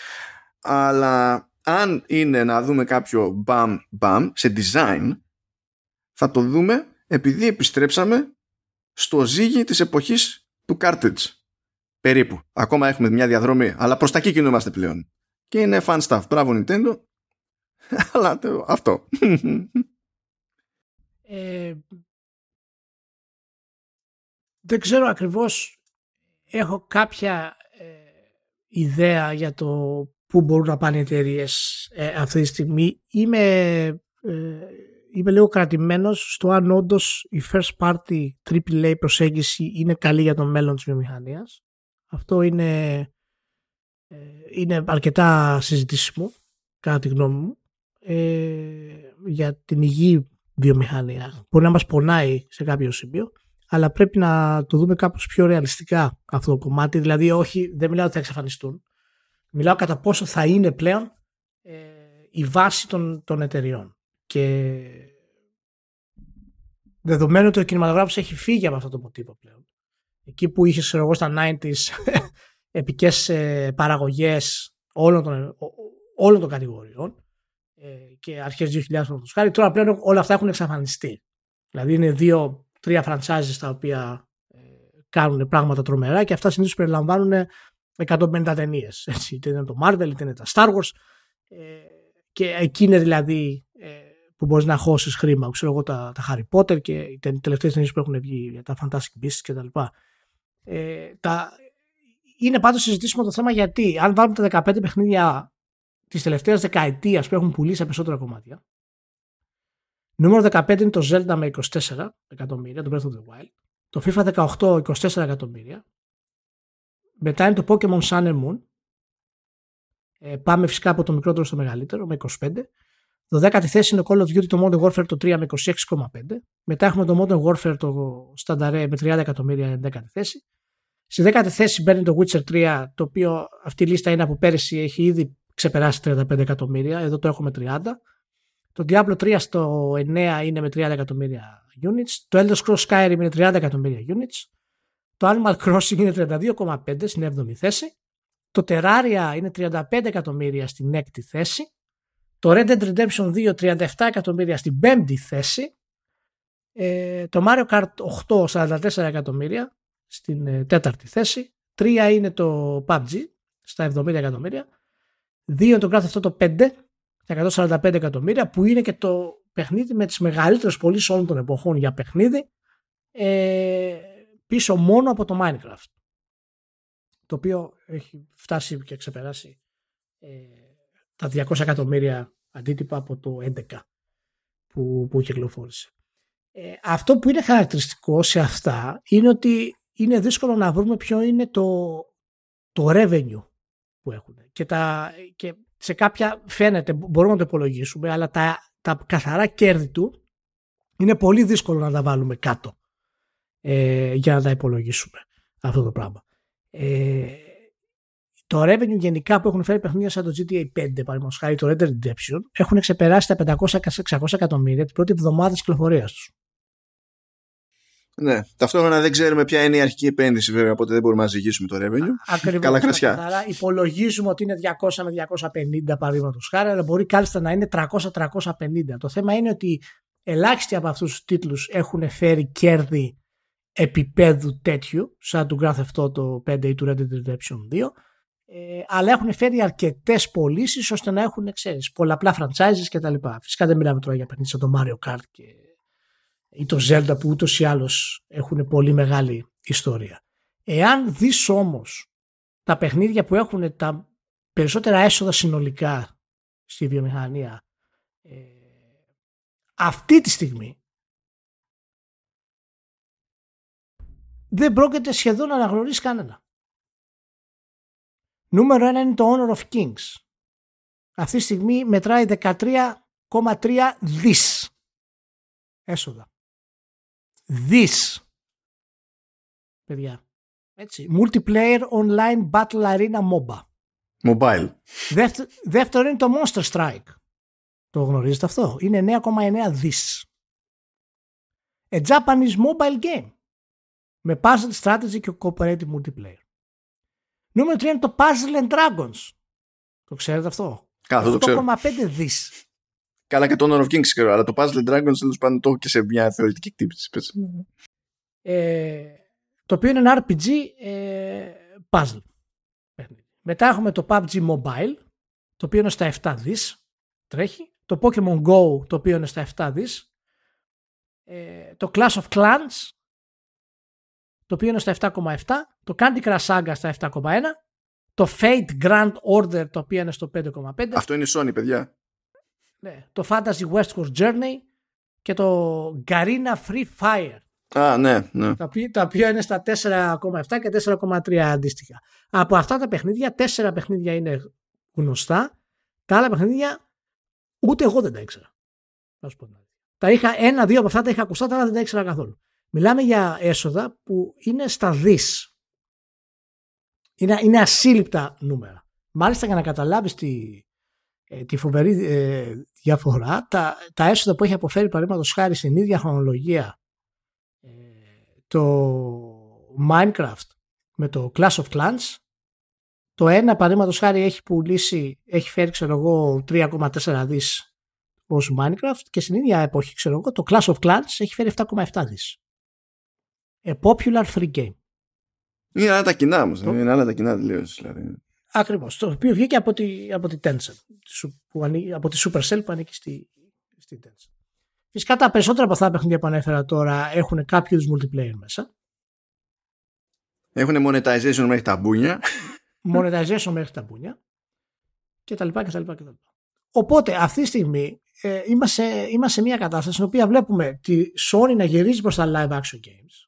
Αλλά αν είναι να δούμε κάποιο bam bam σε design, θα το δούμε επειδή επιστρέψαμε στο ζύγι της εποχής του cartridge. Περίπου. Ακόμα έχουμε μια διαδρομή, αλλά προς τα εκεί κινούμαστε πλέον. Και είναι fun stuff. Μπράβο Nintendo. αλλά αυτό. Ε, δεν ξέρω ακριβώς έχω κάποια ε, ιδέα για το πού μπορούν να πάνε οι εταιρείες ε, αυτή τη στιγμή. Είμαι, ε, είμαι λίγο κρατημένος στο αν όντως η first party AAA προσέγγιση είναι καλή για το μέλλον της βιομηχανίας. Αυτό είναι, ε, είναι αρκετά συζητήσιμο κατά τη γνώμη μου για την υγιή βιομηχανία. Μπορεί να μας πονάει σε κάποιο σημείο αλλά πρέπει να το δούμε κάπως πιο ρεαλιστικά αυτό το κομμάτι. Δηλαδή, όχι, δεν μιλάω ότι θα εξαφανιστούν. Μιλάω κατά πόσο θα είναι πλέον ε, η βάση των, των εταιριών. Και δεδομένου ότι ο κινηματογράφος έχει φύγει από αυτό το μοτίβο πλέον. Εκεί που είχες, εγώ, στα 90s επικές ε, παραγωγές όλων των, όλων των κατηγοριών ε, και αρχές 2000 χάρη, τώρα πλέον όλα αυτά έχουν εξαφανιστεί. Δηλαδή είναι δύο τρία franchises τα οποία ε, κάνουν πράγματα τρομερά και αυτά συνήθως περιλαμβάνουν 150 ταινίες. Είτε είναι το Marvel, είτε είναι τα Star Wars. Ε, και εκεί είναι δηλαδή ε, που μπορείς να χώσεις χρήμα. Ξέρω εγώ τα, τα Harry Potter και οι τελευταίες ταινίες που έχουν βγει για τα Fantastic Beasts κτλ. Ε, τα, είναι πάντως συζητήσουμε το θέμα γιατί αν βάλουμε τα 15 παιχνίδια της τελευταίας δεκαετίας που έχουν πουλήσει σε περισσότερα κομμάτια Νούμερο 15 είναι το Zelda με 24 εκατομμύρια, το Breath of the Wild. Το FIFA 18 24 εκατομμύρια. Μετά είναι το Pokemon Sun and Moon. Ε, πάμε φυσικά από το μικρότερο στο μεγαλύτερο με 25. Το 10η θέση είναι το Call of Duty το Modern Warfare το 3 με 26,5. Μετά έχουμε το Modern Warfare το Standard με 30 εκατομμύρια 10η θέση. Στη 10η θέση μπαίνει το Witcher 3 το οποίο αυτή η λίστα είναι από πέρυσι έχει ήδη ξεπεράσει 35 εκατομμύρια. Εδώ το έχουμε 30. Το Diablo 3 στο 9 είναι με 30 εκατομμύρια units. Το Elder Scrolls Skyrim είναι 30 εκατομμύρια units. Το Animal Crossing είναι 32,5 στην 7η θέση. Το Terraria είναι 35 εκατομμύρια στην 6η θέση. Το Red Dead Redemption 2 37 εκατομμύρια στην 5η θέση. Ε, το Mario Kart 8 44 εκατομμύρια στην 4η ε, θέση. 3 είναι το PUBG στα 70 εκατομμύρια. 2 είναι το Grand Theft Auto 5 145 εκατομμύρια που είναι και το παιχνίδι με τις μεγαλύτερες πωλήσεις όλων των εποχών για παιχνίδι ε, πίσω μόνο από το Minecraft το οποίο έχει φτάσει και ξεπεράσει ε, τα 200 εκατομμύρια αντίτυπα από το 11 που, που κυκλοφόρησε. Ε, αυτό που είναι χαρακτηριστικό σε αυτά είναι ότι είναι δύσκολο να βρούμε ποιο είναι το, το revenue που έχουν. Και, τα, και σε κάποια φαίνεται, μπορούμε να το υπολογίσουμε, αλλά τα, τα καθαρά κέρδη του είναι πολύ δύσκολο να τα βάλουμε κάτω ε, για να τα υπολογίσουμε αυτό το πράγμα. Ε, το revenue γενικά που έχουν φέρει παιχνίδια σαν το GTA 5, παραδείγματος χάρη το Red Dead Redemption, έχουν ξεπεράσει τα 500-600 εκατομμύρια την πρώτη εβδομάδα της κυκλοφορίας τους. Ναι. Ταυτόχρονα δεν ξέρουμε ποια είναι η αρχική επένδυση, βέβαια, οπότε δεν μπορούμε να ζυγίσουμε το revenue. Ακριβώς. Καλά κρασιά. Άρα υπολογίζουμε ότι είναι 200 με 250 παραδείγματος χάρη, αλλά μπορεί κάλλιστα να είναι 300-350. Το θέμα είναι ότι ελάχιστοι από αυτούς τους τίτλους έχουν φέρει κέρδη επίπεδου τέτοιου, σαν του Grand Theft Auto 5 ή του Red Dead Redemption 2, ε, αλλά έχουν φέρει αρκετές πωλήσεις ώστε να έχουν ξέρεις, πολλαπλά franchises κτλ. Φυσικά δεν μιλάμε τώρα για παιχνίδια σαν το Mario Kart και, ή το Zelda που ούτως ή άλλως έχουν πολύ μεγάλη ιστορία. Εάν δεις όμως τα παιχνίδια που έχουν τα περισσότερα έσοδα συνολικά στη βιομηχανία ε, αυτή τη στιγμή δεν πρόκειται σχεδόν να αναγνωρίσεις κανένα. Νούμερο ένα είναι το Honor of Kings. Αυτή τη στιγμή μετράει 13,3 δις έσοδα. Δις. Παιδιά. Έτσι. Multiplayer Online Battle Arena MOBA. Mobile. δεύτερο είναι το Monster Strike. Το γνωρίζετε αυτό. Είναι 9,9 δις. A Japanese mobile game. Με puzzle strategy και cooperative multiplayer. Νούμερο 3 είναι το Puzzle and Dragons. Το ξέρετε αυτό. Καλά, το ξέρω. 8,5 δις. Καλά και το Honor of Kings ξέρω, αλλά το Puzzle and Dragons τέλος πάντων το έχω και σε μια θεωρητική κτύπηση. Ε, το οποίο είναι ένα RPG ε, puzzle. Μετά έχουμε το PUBG Mobile, το οποίο είναι στα 7 δις, τρέχει. Το Pokemon Go, το οποίο είναι στα 7 δις. Ε, το Clash of Clans, το οποίο είναι στα 7,7, το Candy Crush Saga στα 7,1, το Fate Grand Order το οποίο είναι στο 5,5. Αυτό είναι η Sony, παιδιά. Ναι, το Fantasy Westward Journey και το Garena Free Fire. Α, ναι, ναι. Τα οποία, τα οποία είναι στα 4,7 και 4,3 αντίστοιχα. Από αυτά τα παιχνίδια, τέσσερα παιχνίδια είναι γνωστά. Τα άλλα παιχνίδια ούτε εγώ δεν τα ήξερα. Τα είχα, ένα-δύο από αυτά τα είχα ακουστά, τα άλλα δεν τα ήξερα καθόλου. Μιλάμε για έσοδα που είναι στα δις. Είναι, είναι ασύλληπτα νούμερα. Μάλιστα για να καταλάβεις τη, ε, τη φοβερή ε, διαφορά, τα, τα έσοδα που έχει αποφέρει παραδείγματος χάρη στην ίδια χρονολογία ε, το Minecraft με το Clash of Clans το ένα παραδείγματος χάρη έχει πουλήσει, έχει φέρει ξέρω εγώ 3,4 δις ως Minecraft και στην ίδια εποχή ξέρω εγώ το Clash of Clans έχει φέρει 7,7 δις. A popular free game. Είναι άλλα τα κοινά όμως. Είναι άλλα τα κοινά τελείως. Δηλαδή. Ακριβώς. Το οποίο βγήκε από τη, από τη Tencent. Που ανήκει, από τη Supercell που ανήκει στη, στη Tencent. Φυσικά τα περισσότερα από αυτά τα παιχνίδια που ανέφερα τώρα έχουν κάποιο multiplayer μέσα. Έχουν monetization μέχρι τα μπούνια. Monetization μέχρι τα μπούνια. Και τα λοιπά και τα λοιπά και τα λοιπά. Οπότε αυτή τη στιγμή ε, είμαστε, είμαστε σε μια κατάσταση στην οποία βλέπουμε τη Sony να γυρίζει προς τα live action games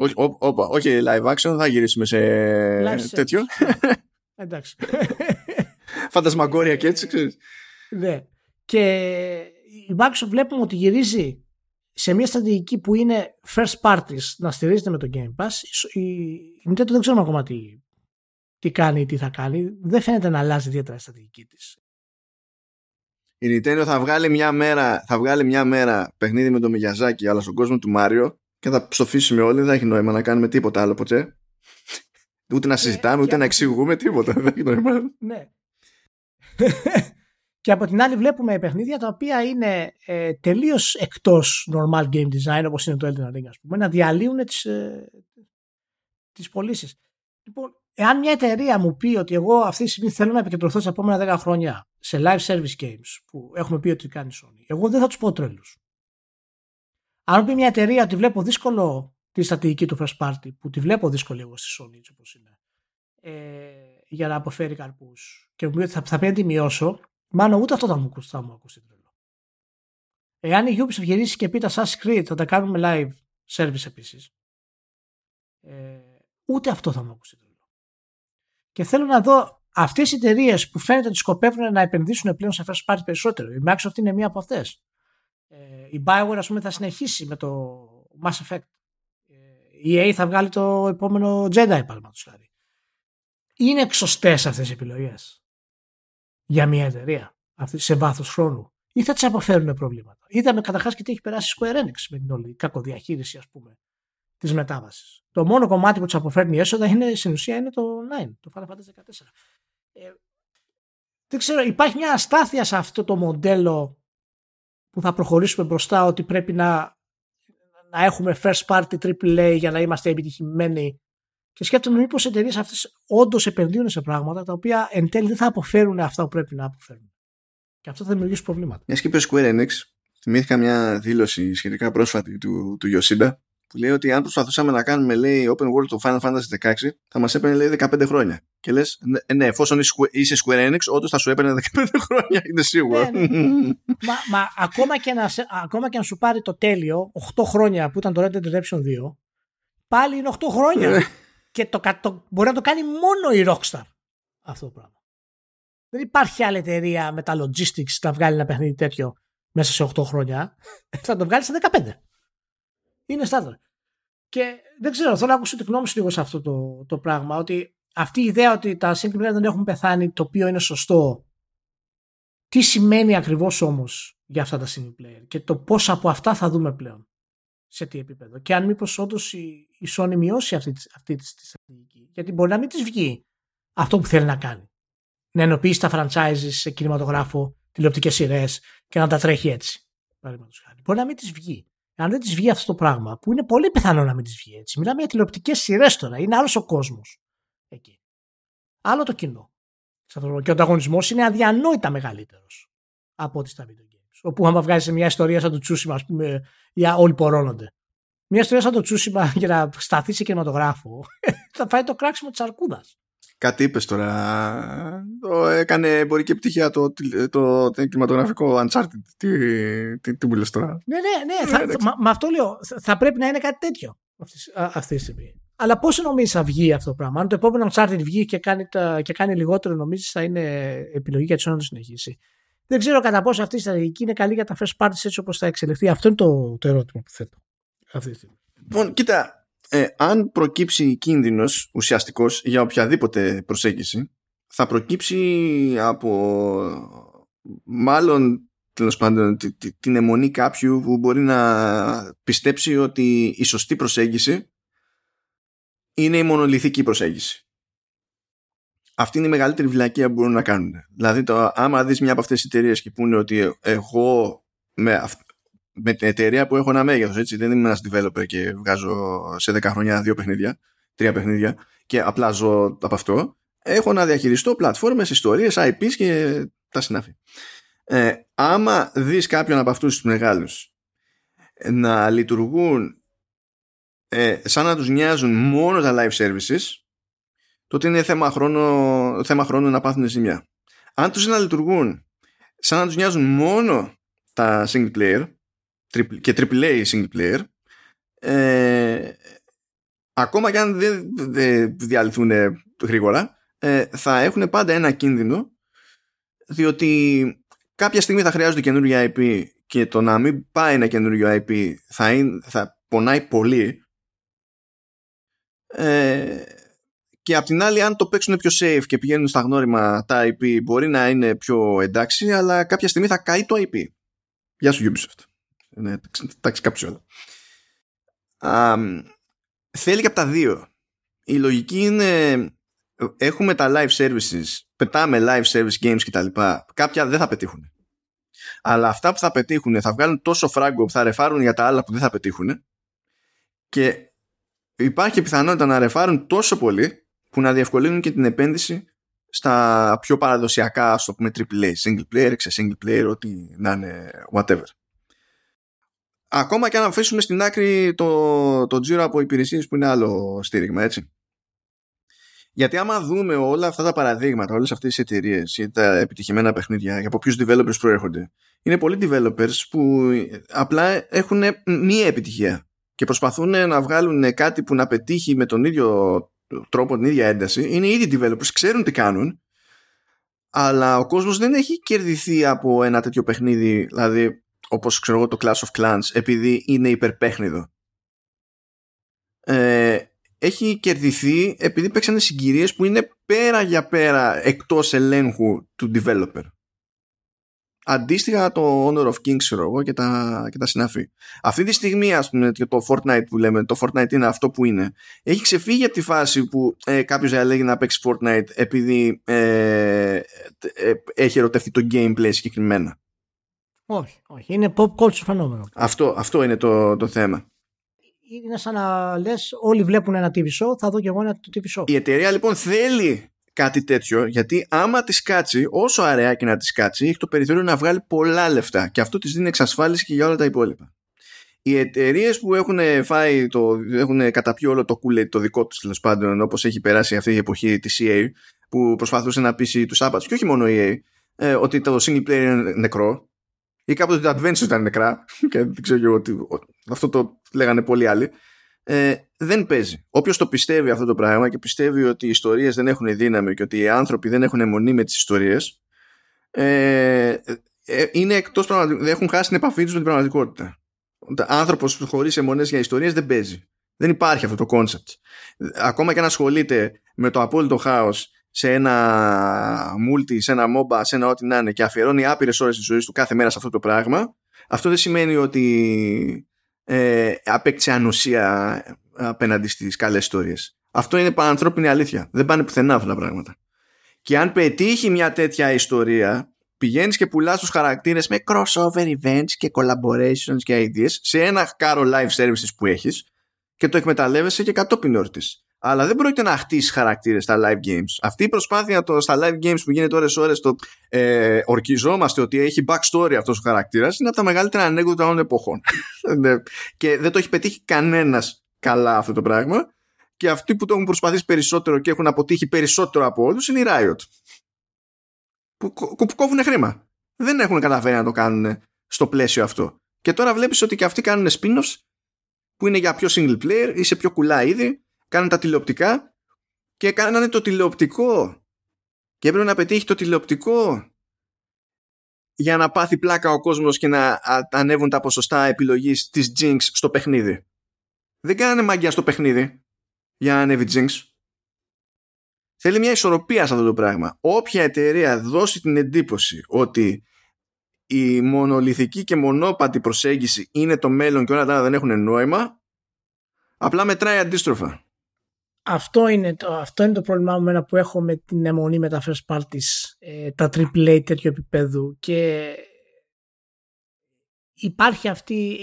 όχι, όπα, όχι live action, θα γυρίσουμε σε live τέτοιο. Εντάξει. Φαντασμαγκόρια και έτσι, ξέρεις. Ναι. Και η Microsoft βλέπουμε ότι γυρίζει σε μια στρατηγική που είναι first parties να στηρίζεται με το Game Pass. Η Nintendo δεν ξέρουμε ακόμα τι, τι κάνει ή τι θα κάνει. Δεν φαίνεται να αλλάζει ιδιαίτερα η στρατηγική της. Η Nintendo θα βγάλει μια μέρα, θα βγάλει μια μέρα παιχνίδι με τον Μιγιαζάκη αλλά στον κόσμο του Μάριο και θα ψοφήσουμε όλοι, δεν έχει νόημα να κάνουμε τίποτα άλλο ποτέ. Ούτε να ναι, συζητάμε, ούτε να εξηγούμε τίποτα. Δεν έχει νόημα. Ναι. και από την άλλη βλέπουμε παιχνίδια τα οποία είναι ε, τελείως εκτός normal game design όπως είναι το Elden Ring, ας πούμε, να διαλύουν τις ε, τις πωλήσεις. Λοιπόν, εάν μια εταιρεία μου πει ότι εγώ αυτή τη στιγμή θέλω να επικεντρωθώ στα επόμενα 10 χρόνια σε live service games που έχουμε πει ότι κάνει Sony, εγώ δεν θα τους πω τρέλου. Αν πει μια εταιρεία ότι βλέπω δύσκολο τη στατική του first party, που τη βλέπω δύσκολη εγώ στη Sony όπως είναι, ε, για να αποφέρει καρπούς και μου πει ότι θα, θα πρέπει να τη μειώσω, μάλλον ούτε αυτό θα μου, θα μου ακούσει τρελό. Εάν η Ubisoft γυρίσει και πει τα Assassin's Creed θα τα κάνουμε live service επίσης, ε, ούτε αυτό θα μου ακούσει τρελό. Και θέλω να δω αυτές οι εταιρείες που φαίνεται ότι σκοπεύουν να επενδύσουν πλέον σε first party περισσότερο. Η Microsoft είναι μία από αυτές Ε, η Bioware ας πούμε θα συνεχίσει με το Mass Effect. Ε, η EA θα βγάλει το επόμενο Jedi παραδείγματος χάρη. Είναι εξωστές αυτές οι επιλογές για μια εταιρεία αυτή, σε βάθος χρόνου ή θα τις αποφέρουν προβλήματα. Είδαμε καταρχάς και τι έχει περάσει η Square Enix με την όλη κακοδιαχείριση ας πούμε της μετάβασης. Το μόνο κομμάτι που τη αποφέρνει έσοδα είναι, στην ουσία είναι το 9, το Final Fantasy 14. Ε, δεν ξέρω, υπάρχει μια αστάθεια σε αυτό το μοντέλο που θα προχωρήσουμε μπροστά ότι πρέπει να, να έχουμε first party AAA για να είμαστε επιτυχημένοι και σκέφτομαι μήπως οι εταιρείες αυτές όντως επενδύουν σε πράγματα τα οποία εν τέλει δεν θα αποφέρουν αυτά που πρέπει να αποφέρουν. Και αυτό θα δημιουργήσει προβλήματα. Μιας και είπε Square Enix, θυμήθηκα μια δήλωση σχετικά πρόσφατη του, του Yoshida που λέει ότι αν προσπαθούσαμε να κάνουμε λέει open world το Final Fantasy 16 θα μας έπαιρνε λέει 15 χρόνια. Και λες ναι, ναι εφόσον είσαι Square Enix όντως θα σου έπαιρνε 15 χρόνια είναι σίγουρο. Ναι, ναι. μα, μα ακόμα, και να, ακόμα και αν σου πάρει το τέλειο 8 χρόνια που ήταν το Red Dead Redemption 2 πάλι είναι 8 χρόνια. Ναι. και το, το, μπορεί να το κάνει μόνο η Rockstar αυτό το πράγμα. Δεν υπάρχει άλλη εταιρεία με τα logistics να βγάλει ένα παιχνίδι τέτοιο μέσα σε 8 χρόνια. Θα το βγάλει σε 15. Είναι στάνταρ. Και δεν ξέρω, θέλω να ακούσω τη γνώμη σου λίγο σε αυτό το, το πράγμα. Ότι αυτή η ιδέα ότι τα single player δεν έχουν πεθάνει, το οποίο είναι σωστό. Τι σημαίνει ακριβώς όμως για αυτά τα single player και το πώς από αυτά θα δούμε πλέον. Σε τι επίπεδο. Και αν μήπως όντως η, η Sony μειώσει αυτή, αυτή τη στρατηγική. Γιατί μπορεί να μην της βγει αυτό που θέλει να κάνει να ενοποιήσει τα franchises σε κινηματογράφο, τηλεοπτικές σειρές και να τα τρέχει έτσι. Μπορεί να μην της βγει. Αν δεν της βγει αυτό το πράγμα, που είναι πολύ πιθανό να μην της βγει έτσι. Μιλάμε για τηλεοπτικές σειρές τώρα. Είναι άλλος ο κόσμος εκεί. Άλλο το κοινό. Και ο ανταγωνισμός είναι αδιανόητα μεγαλύτερος από ό,τι στα video games. Όπου άμα βγάζεις σε μια ιστορία σαν το Τσούσιμα, ας πούμε, για όλοι πορώνονται. Μια ιστορία σαν το Τσούσιμα για να σταθεί σε κινηματογράφο θα φάει το κράξιμο της αρκούδας. Κάτι είπες τώρα. Το έκανε εμπορική επιτυχία το, το, το κινηματογραφικό Uncharted. Τι, τι, τι μου λες τώρα. Ναι, ναι, ναι. θα, μα, μα, αυτό λέω. Θα πρέπει να είναι κάτι τέτοιο αυτής της στιγμή. Αλλά πώς νομίζεις θα βγει αυτό το πράγμα; Αν το επόμενο Uncharted βγει και κάνει, τα, και κάνει λιγότερο, νομίζεις θα είναι επιλογή για τη να το συνεχίσει; Δεν ξέρω κατά πόσο αυτή η στρατηγική είναι καλή για τα first parties έτσι όπως θα εξελιχθεί. Αυτό είναι το, το ερώτημα που θέτω αυτή τη στιγμή. Λοιπόν, κοίτα, ε, αν προκύψει κίνδυνος ουσιαστικός για οποιαδήποτε προσέγγιση θα προκύψει από μάλλον τέλος πάντων την αιμονή κάποιου που μπορεί να πιστέψει ότι η σωστή προσέγγιση είναι η μονολυθική προσέγγιση. Αυτή είναι η μεγαλύτερη βλακία που μπορούν να κάνουν. Δηλαδή, το, άμα δεις μια από αυτές τις εταιρείες και πούνε ότι εγώ με, με την εταιρεία που έχω ένα μέγεθος. Έτσι. Δεν είμαι ένας developer και βγάζω σε 10 χρόνια δύο παιχνίδια, τρία παιχνίδια και απλά ζω από αυτό. Έχω να διαχειριστώ πλατφόρμες, ιστορίες, IPs και τα συνάφη. Ε, άμα δεις κάποιον από αυτούς τους μεγάλους να λειτουργούν ε, σαν να τους νοιάζουν μόνο τα live services τότε είναι θέμα χρόνου, θέμα χρόνου να πάθουν ζημιά. Αν τους να λειτουργούν σαν να τους νοιάζουν μόνο τα single player και AAA single player ε, ακόμα και αν δεν δε διαλυθούν γρήγορα ε, θα έχουν πάντα ένα κίνδυνο διότι κάποια στιγμή θα χρειάζονται καινούργια IP και το να μην πάει ένα καινούργιο IP θα, είναι, θα πονάει πολύ. Ε, και απ' την άλλη αν το παίξουν πιο safe και πηγαίνουν στα γνώριμα τα IP μπορεί να είναι πιο εντάξει αλλά κάποια στιγμή θα καεί το IP Γεια σου Ubisoft ναι, εντάξει, κάποιος άλλο. θέλει και από τα δύο. Η λογική είναι έχουμε τα live services, πετάμε live service games κτλ. Κάποια δεν θα πετύχουν. Αλλά αυτά που θα πετύχουν θα βγάλουν τόσο φράγκο που θα ρεφάρουν για τα άλλα που δεν θα πετύχουν και υπάρχει πιθανότητα να ρεφάρουν τόσο πολύ που να διευκολύνουν και την επένδυση στα πιο παραδοσιακά, ας το πούμε, AAA, single player, σε single player, ό,τι να είναι whatever ακόμα και αν αφήσουμε στην άκρη το, το τζίρο από υπηρεσίες που είναι άλλο στήριγμα, έτσι. Γιατί άμα δούμε όλα αυτά τα παραδείγματα, όλες αυτές τις εταιρείες ή τα επιτυχημένα παιχνίδια, από ποιους developers προέρχονται, είναι πολλοί developers που απλά έχουν μία επιτυχία και προσπαθούν να βγάλουν κάτι που να πετύχει με τον ίδιο τρόπο, την ίδια ένταση. Είναι ήδη developers, ξέρουν τι κάνουν, αλλά ο κόσμος δεν έχει κερδιθεί από ένα τέτοιο παιχνίδι. Δηλαδή, όπως ξέρω εγώ το Clash of Clans επειδή είναι υπερπέχνιδο ε, έχει κερδιθεί επειδή παίξανε συγκυρίες που είναι πέρα για πέρα εκτός ελέγχου του developer αντίστοιχα το Honor of Kings ξέρω εγώ και τα, και τα συναφή. Αυτή τη στιγμή ας πούμε και το Fortnite που λέμε, το Fortnite είναι αυτό που είναι, έχει ξεφύγει από τη φάση που ε, κάποιος διαλέγει να παίξει Fortnite επειδή ε, ε, έχει ερωτευτεί το gameplay συγκεκριμένα. Όχι, όχι. Είναι pop culture φαινόμενο. Αυτό, αυτό είναι το, το θέμα. Είναι σαν να λες: Όλοι βλέπουν ένα TV show, θα δω και εγώ ένα TV show. Η εταιρεία λοιπόν θέλει κάτι τέτοιο, γιατί άμα της κάτσει, όσο αραιά και να της κάτσει, έχει το περιθώριο να βγάλει πολλά λεφτά και αυτό της δίνει εξασφάλιση και για όλα τα υπόλοιπα. Οι εταιρείες που έχουν φάει το, έχουν καταπιεί όλο το κούλε το δικό τους τέλος πάντων, όπως έχει περάσει αυτή η εποχή της EA, που προσπαθούσε να πείσει τους άπατου, και όχι μόνο η EA, ε, ότι το single player είναι νεκρό, ή κάποτε τα adventure ήταν νεκρά, και δεν ξέρω εγώ ότι αυτό το λέγανε πολλοί άλλοι ε, δεν παίζει. Όποιος το πιστεύει αυτό το πράγμα και πιστεύει ότι οι ιστορίες δεν έχουν δύναμη και ότι οι άνθρωποι δεν έχουν εμμονή με τις ιστορίες ε, ε, είναι εκτός δεν έχουν χάσει την επαφή τους με την πραγματικότητα. Ο άνθρωπος χωρίς εμμονές για ιστορίες δεν παίζει. Δεν υπάρχει αυτό το concept. Ακόμα και να ασχολείται με το απόλυτο χάος σε ένα multi, σε ένα MOBA, σε ένα ό,τι να είναι και αφιερώνει άπειρες ώρες της ζωής του κάθε μέρα σε αυτό το πράγμα, αυτό δεν σημαίνει ότι ε, απέκτησε ανοσία απέναντι στις καλές ιστορίες. Αυτό είναι πανανθρώπινη αλήθεια. Δεν πάνε πουθενά αυτά τα πράγματα. Και αν πετύχει μια τέτοια ιστορία, πηγαίνεις και πουλάς τους χαρακτήρες με crossover events και collaborations και ideas σε ένα κάρο live services που έχεις και το εκμεταλλεύεσαι και κατόπιν όρτης αλλά δεν πρόκειται να χτίσει χαρακτήρες στα live games. Αυτή η προσπάθεια το, στα live games που γίνεται ώρες-ώρες το ε, ορκιζόμαστε ότι έχει backstory αυτός ο χαρακτήρας είναι από τα μεγαλύτερα ανέκδοτα όλων εποχών. Ναι. και δεν το έχει πετύχει κανένας καλά αυτό το πράγμα. Και αυτοί που το έχουν προσπαθήσει περισσότερο και έχουν αποτύχει περισσότερο από όλους είναι οι Riot. Που, που κόβουν χρήμα. Δεν έχουν καταφέρει να το κάνουν στο πλαίσιο αυτό. Και τώρα βλέπεις ότι και αυτοί κάνουν spin-offs που είναι για πιο single player ή σε πιο κουλά είδη κάνανε τα τηλεοπτικά και κάνανε το τηλεοπτικό και έπρεπε να πετύχει το τηλεοπτικό για να πάθει πλάκα ο κόσμος και να ανέβουν τα ποσοστά επιλογής της Jinx στο παιχνίδι. Δεν κάνανε μαγιά στο παιχνίδι για να ανέβει Jinx. Θέλει μια ισορροπία σε αυτό το πράγμα. Όποια εταιρεία δώσει την εντύπωση ότι η μονολυθική και μονόπατη προσέγγιση είναι το μέλλον και όλα τα άλλα δεν έχουν νόημα, απλά μετράει αντίστροφα αυτό είναι, το, αυτό είναι το πρόβλημά μου που έχω με την αιμονή με τα first parties, ε, τα AAA τέτοιου επίπεδου και υπάρχει αυτή,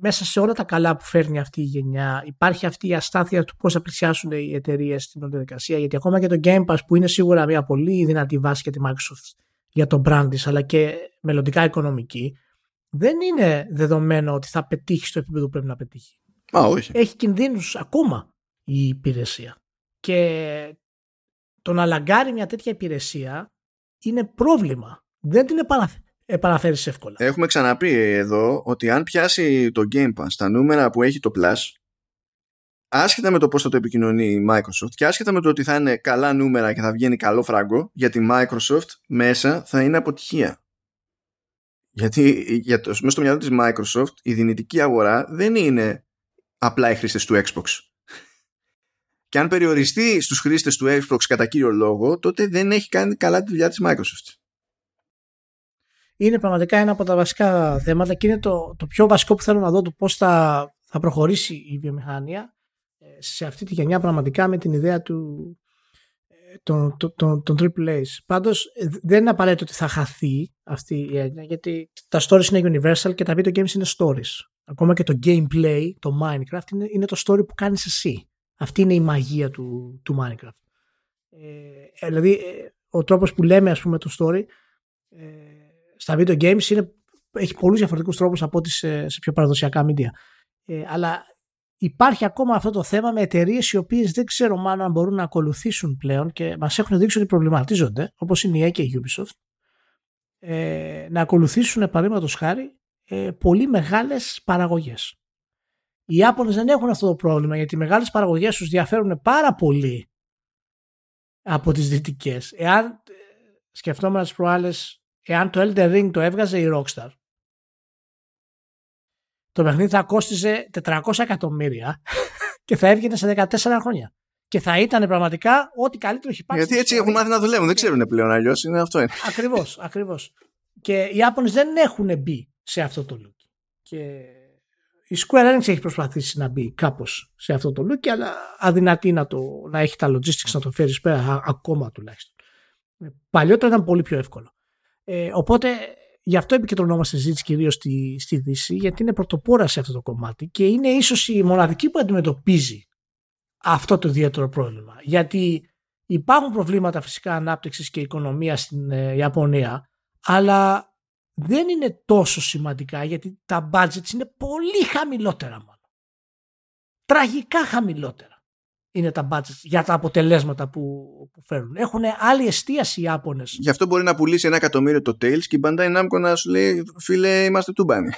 μέσα σε όλα τα καλά που φέρνει αυτή η γενιά, υπάρχει αυτή η αστάθεια του πώς θα πλησιάσουν οι εταιρείες στην διαδικασία, γιατί ακόμα και το Game Pass που είναι σίγουρα μια πολύ δυνατή βάση για τη Microsoft για το brand της, αλλά και μελλοντικά οικονομική, δεν είναι δεδομένο ότι θα πετύχει στο επίπεδο που πρέπει να πετύχει. Α, όχι. Έχει κινδύνους ακόμα η υπηρεσία. Και το να λαγκάρει μια τέτοια υπηρεσία είναι πρόβλημα. Δεν την επαναφέρεις εύκολα. Έχουμε ξαναπεί εδώ ότι αν πιάσει το Game Pass τα νούμερα που έχει το Plus άσχετα με το πώς θα το επικοινωνεί η Microsoft και άσχετα με το ότι θα είναι καλά νούμερα και θα βγαίνει καλό φράγκο για τη Microsoft μέσα θα είναι αποτυχία. Γιατί για το, μέσα στο μυαλό της Microsoft η δυνητική αγορά δεν είναι απλά οι χρήστες του Xbox. Και αν περιοριστεί στους χρήστες του Xbox κατά κύριο λόγο, τότε δεν έχει κάνει καλά τη δουλειά της Microsoft. Είναι πραγματικά ένα από τα βασικά θέματα και είναι το, το πιο βασικό που θέλω να δω το πώς θα, θα προχωρήσει η βιομηχανία ε, σε αυτή τη γενιά πραγματικά με την ιδέα του των, των, των AAA. Πάντως ε, δεν είναι απαραίτητο ότι θα χαθεί αυτή η έννοια γιατί τα stories είναι universal και τα video games είναι stories. Ακόμα και το gameplay, το Minecraft είναι, είναι το story που κάνεις εσύ. Αυτή είναι η μαγεία του, του Minecraft. Ε, δηλαδή, ε, ο τρόπος που λέμε, ας πούμε, το story ε, στα video games είναι, έχει πολλούς διαφορετικούς τρόπους από ό,τι σε, σε πιο παραδοσιακά media. Ε, αλλά υπάρχει ακόμα αυτό το θέμα με εταιρείες οι οποίες δεν ξέρω μάλλον αν μπορούν να ακολουθήσουν πλέον και μας έχουν δείξει ότι προβληματίζονται, όπως είναι η EA και η Ubisoft, ε, να ακολουθήσουν, παραδείγματος χάρη, ε, πολύ μεγάλες παραγωγές. Οι Ιάπωνες δεν έχουν αυτό το πρόβλημα γιατί οι μεγάλες παραγωγές τους διαφέρουν πάρα πολύ από τις δυτικές. Εάν σκεφτόμαστε τις προάλλες, εάν το Elden Ring το έβγαζε η Rockstar το παιχνίδι θα κόστιζε 400 εκατομμύρια και θα έβγαινε σε 14 χρόνια. Και θα ήταν πραγματικά ό,τι καλύτερο έχει υπάρξει. Γιατί έτσι έχουν μάθει να δουλεύουν, δεν ξέρουν πλέον αλλιώς. Είναι αυτό είναι. Ακριβώς, ακριβώς. Και οι Ιάπωνες δεν έχουν μπει σε αυτό το look. Και η Square Enix έχει προσπαθήσει να μπει κάπως σε αυτό το look, αλλά αδυνατεί να, το, να έχει τα logistics να το φέρει πέρα ακόμα τουλάχιστον. Ε, παλιότερα ήταν πολύ πιο εύκολο. Ε, οπότε γι' αυτό επικεντρωνόμαστε συζήτηση κυρίως στη, στη Δύση, γιατί είναι πρωτοπόρα σε αυτό το κομμάτι και είναι ίσως η μοναδική που αντιμετωπίζει αυτό το ιδιαίτερο πρόβλημα. Γιατί υπάρχουν προβλήματα φυσικά ανάπτυξης και οικονομίας στην ε, Ιαπωνία, αλλά δεν είναι τόσο σημαντικά γιατί τα budgets είναι πολύ χαμηλότερα μάλλον. Τραγικά χαμηλότερα είναι τα budgets για τα αποτελέσματα που, που φέρουν. Έχουν άλλη εστίαση οι Ιάπωνες. Γι' αυτό μπορεί να πουλήσει ένα εκατομμύριο το Tales και η Bandai Namco να σου λέει φίλε είμαστε τούμπανοι.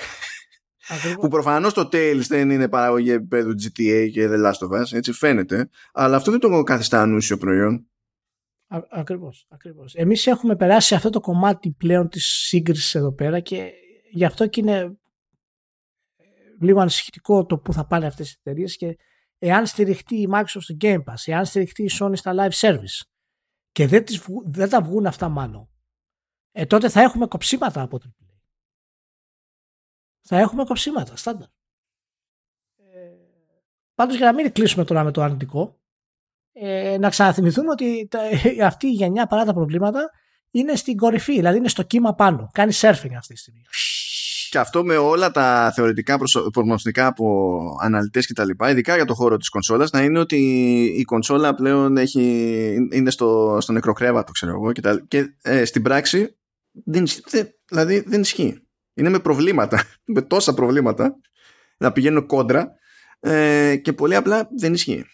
που προφανώς το Tales δεν είναι παραγωγή επίπεδου GTA και The Last of Us, έτσι φαίνεται, αλλά αυτό δεν το καθιστά ανούσιο προϊόν. Α, ακριβώς, ακριβώς. Εμείς έχουμε περάσει αυτό το κομμάτι πλέον της σύγκρισης εδώ πέρα και γι' αυτό και είναι ε, λίγο ανησυχητικό το που θα πάνε αυτές οι εταιρείες και εάν στηριχτεί η Microsoft στο Game Pass, εάν στηριχτεί η Sony στα live service και δεν, τις, δεν τα βγουν αυτά μάλλον, ε, τότε θα έχουμε κοψίματα από το Θα έχουμε κοψίματα, στάνταρ. Ε, πάντως για να μην κλείσουμε τώρα με το αρνητικό, ε, να ξαναθυμηθούμε ότι τα, αυτή η γενιά παρά τα προβλήματα είναι στην κορυφή, δηλαδή είναι στο κύμα πάνω. Κάνει surfing αυτή τη στιγμή. Και αυτό με όλα τα θεωρητικά προγνωστικά από αναλυτές και τα λοιπά, ειδικά για το χώρο της κονσόλας, να είναι ότι η κονσόλα πλέον έχει, είναι στο, στο νεκροκρέβατο, ξέρω εγώ, και, τα, και ε, στην πράξη δεν, δηλαδή δεν ισχύει. Είναι με προβλήματα, με τόσα προβλήματα, να πηγαίνω κόντρα ε, και πολύ απλά δεν ισχύει.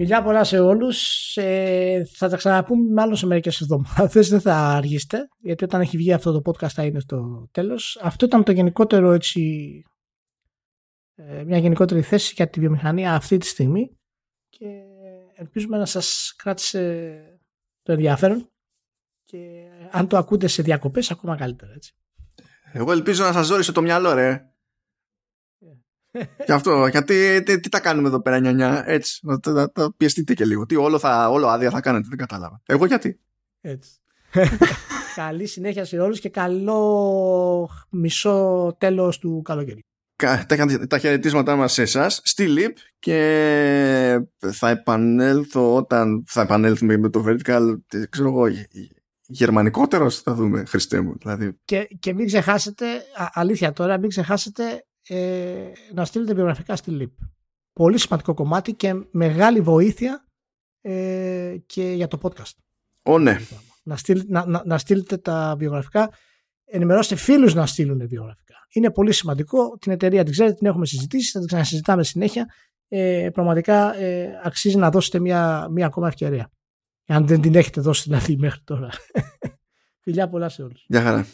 Φιλιά πολλά σε όλους. Ε, θα τα ξαναπούμε μάλλον σε μερικές εβδομάδες. Δεν θα αργήσετε, γιατί όταν έχει βγει αυτό το podcast θα είναι στο τέλος. Αυτό ήταν το γενικότερο έτσι, ε, μια γενικότερη θέση για τη βιομηχανία αυτή τη στιγμή και ελπίζουμε να σας κράτησε το ενδιαφέρον και αν το ακούτε σε διακοπές ακόμα καλύτερα. Έτσι. Εγώ ελπίζω να σας ζόρισε το μυαλό ρε. Γι' αυτό, γιατί τι, τι, τα κάνουμε εδώ πέρα νιανιά, έτσι, να, να, να, πιεστείτε και λίγο. Τι όλο, θα, όλο άδεια θα κάνετε, δεν κατάλαβα. Εγώ γιατί; Έτσι. Καλή συνέχεια σε όλους και καλό μισό τέλος του καλοκαιριού. Τα, τα χαιρετίσματά μας σε εσάς στη ΛΥΠ και θα επανέλθω όταν θα επανέλθουμε με το Vertical, ξέρω εγώ, γερμανικότερος θα δούμε, Χριστέ μου. Δηλαδή. Και, και μην ξεχάσετε, αλήθεια τώρα, μην ξεχάσετε ε, να στείλετε βιογραφικά στη ΛΥΠ. Πολύ σημαντικό κομμάτι και μεγάλη βοήθεια ε, και για το podcast. Ω, ναι. Να, στείλ, να, να, να στείλετε τα βιογραφικά. Ενημερώστε φίλους να στείλουν βιογραφικά. Είναι πολύ σημαντικό. Την εταιρεία την ξέρετε, την έχουμε συζητήσει, θα την ξανασυζητάμε συνέχεια. Ε, πραγματικά ε, αξίζει να δώσετε μια, μια ακόμα ευκαιρία. Αν δεν την έχετε δώσει δηλαδή μέχρι τώρα. Φιλιά πολλά σε όλους. Γεια χαρά.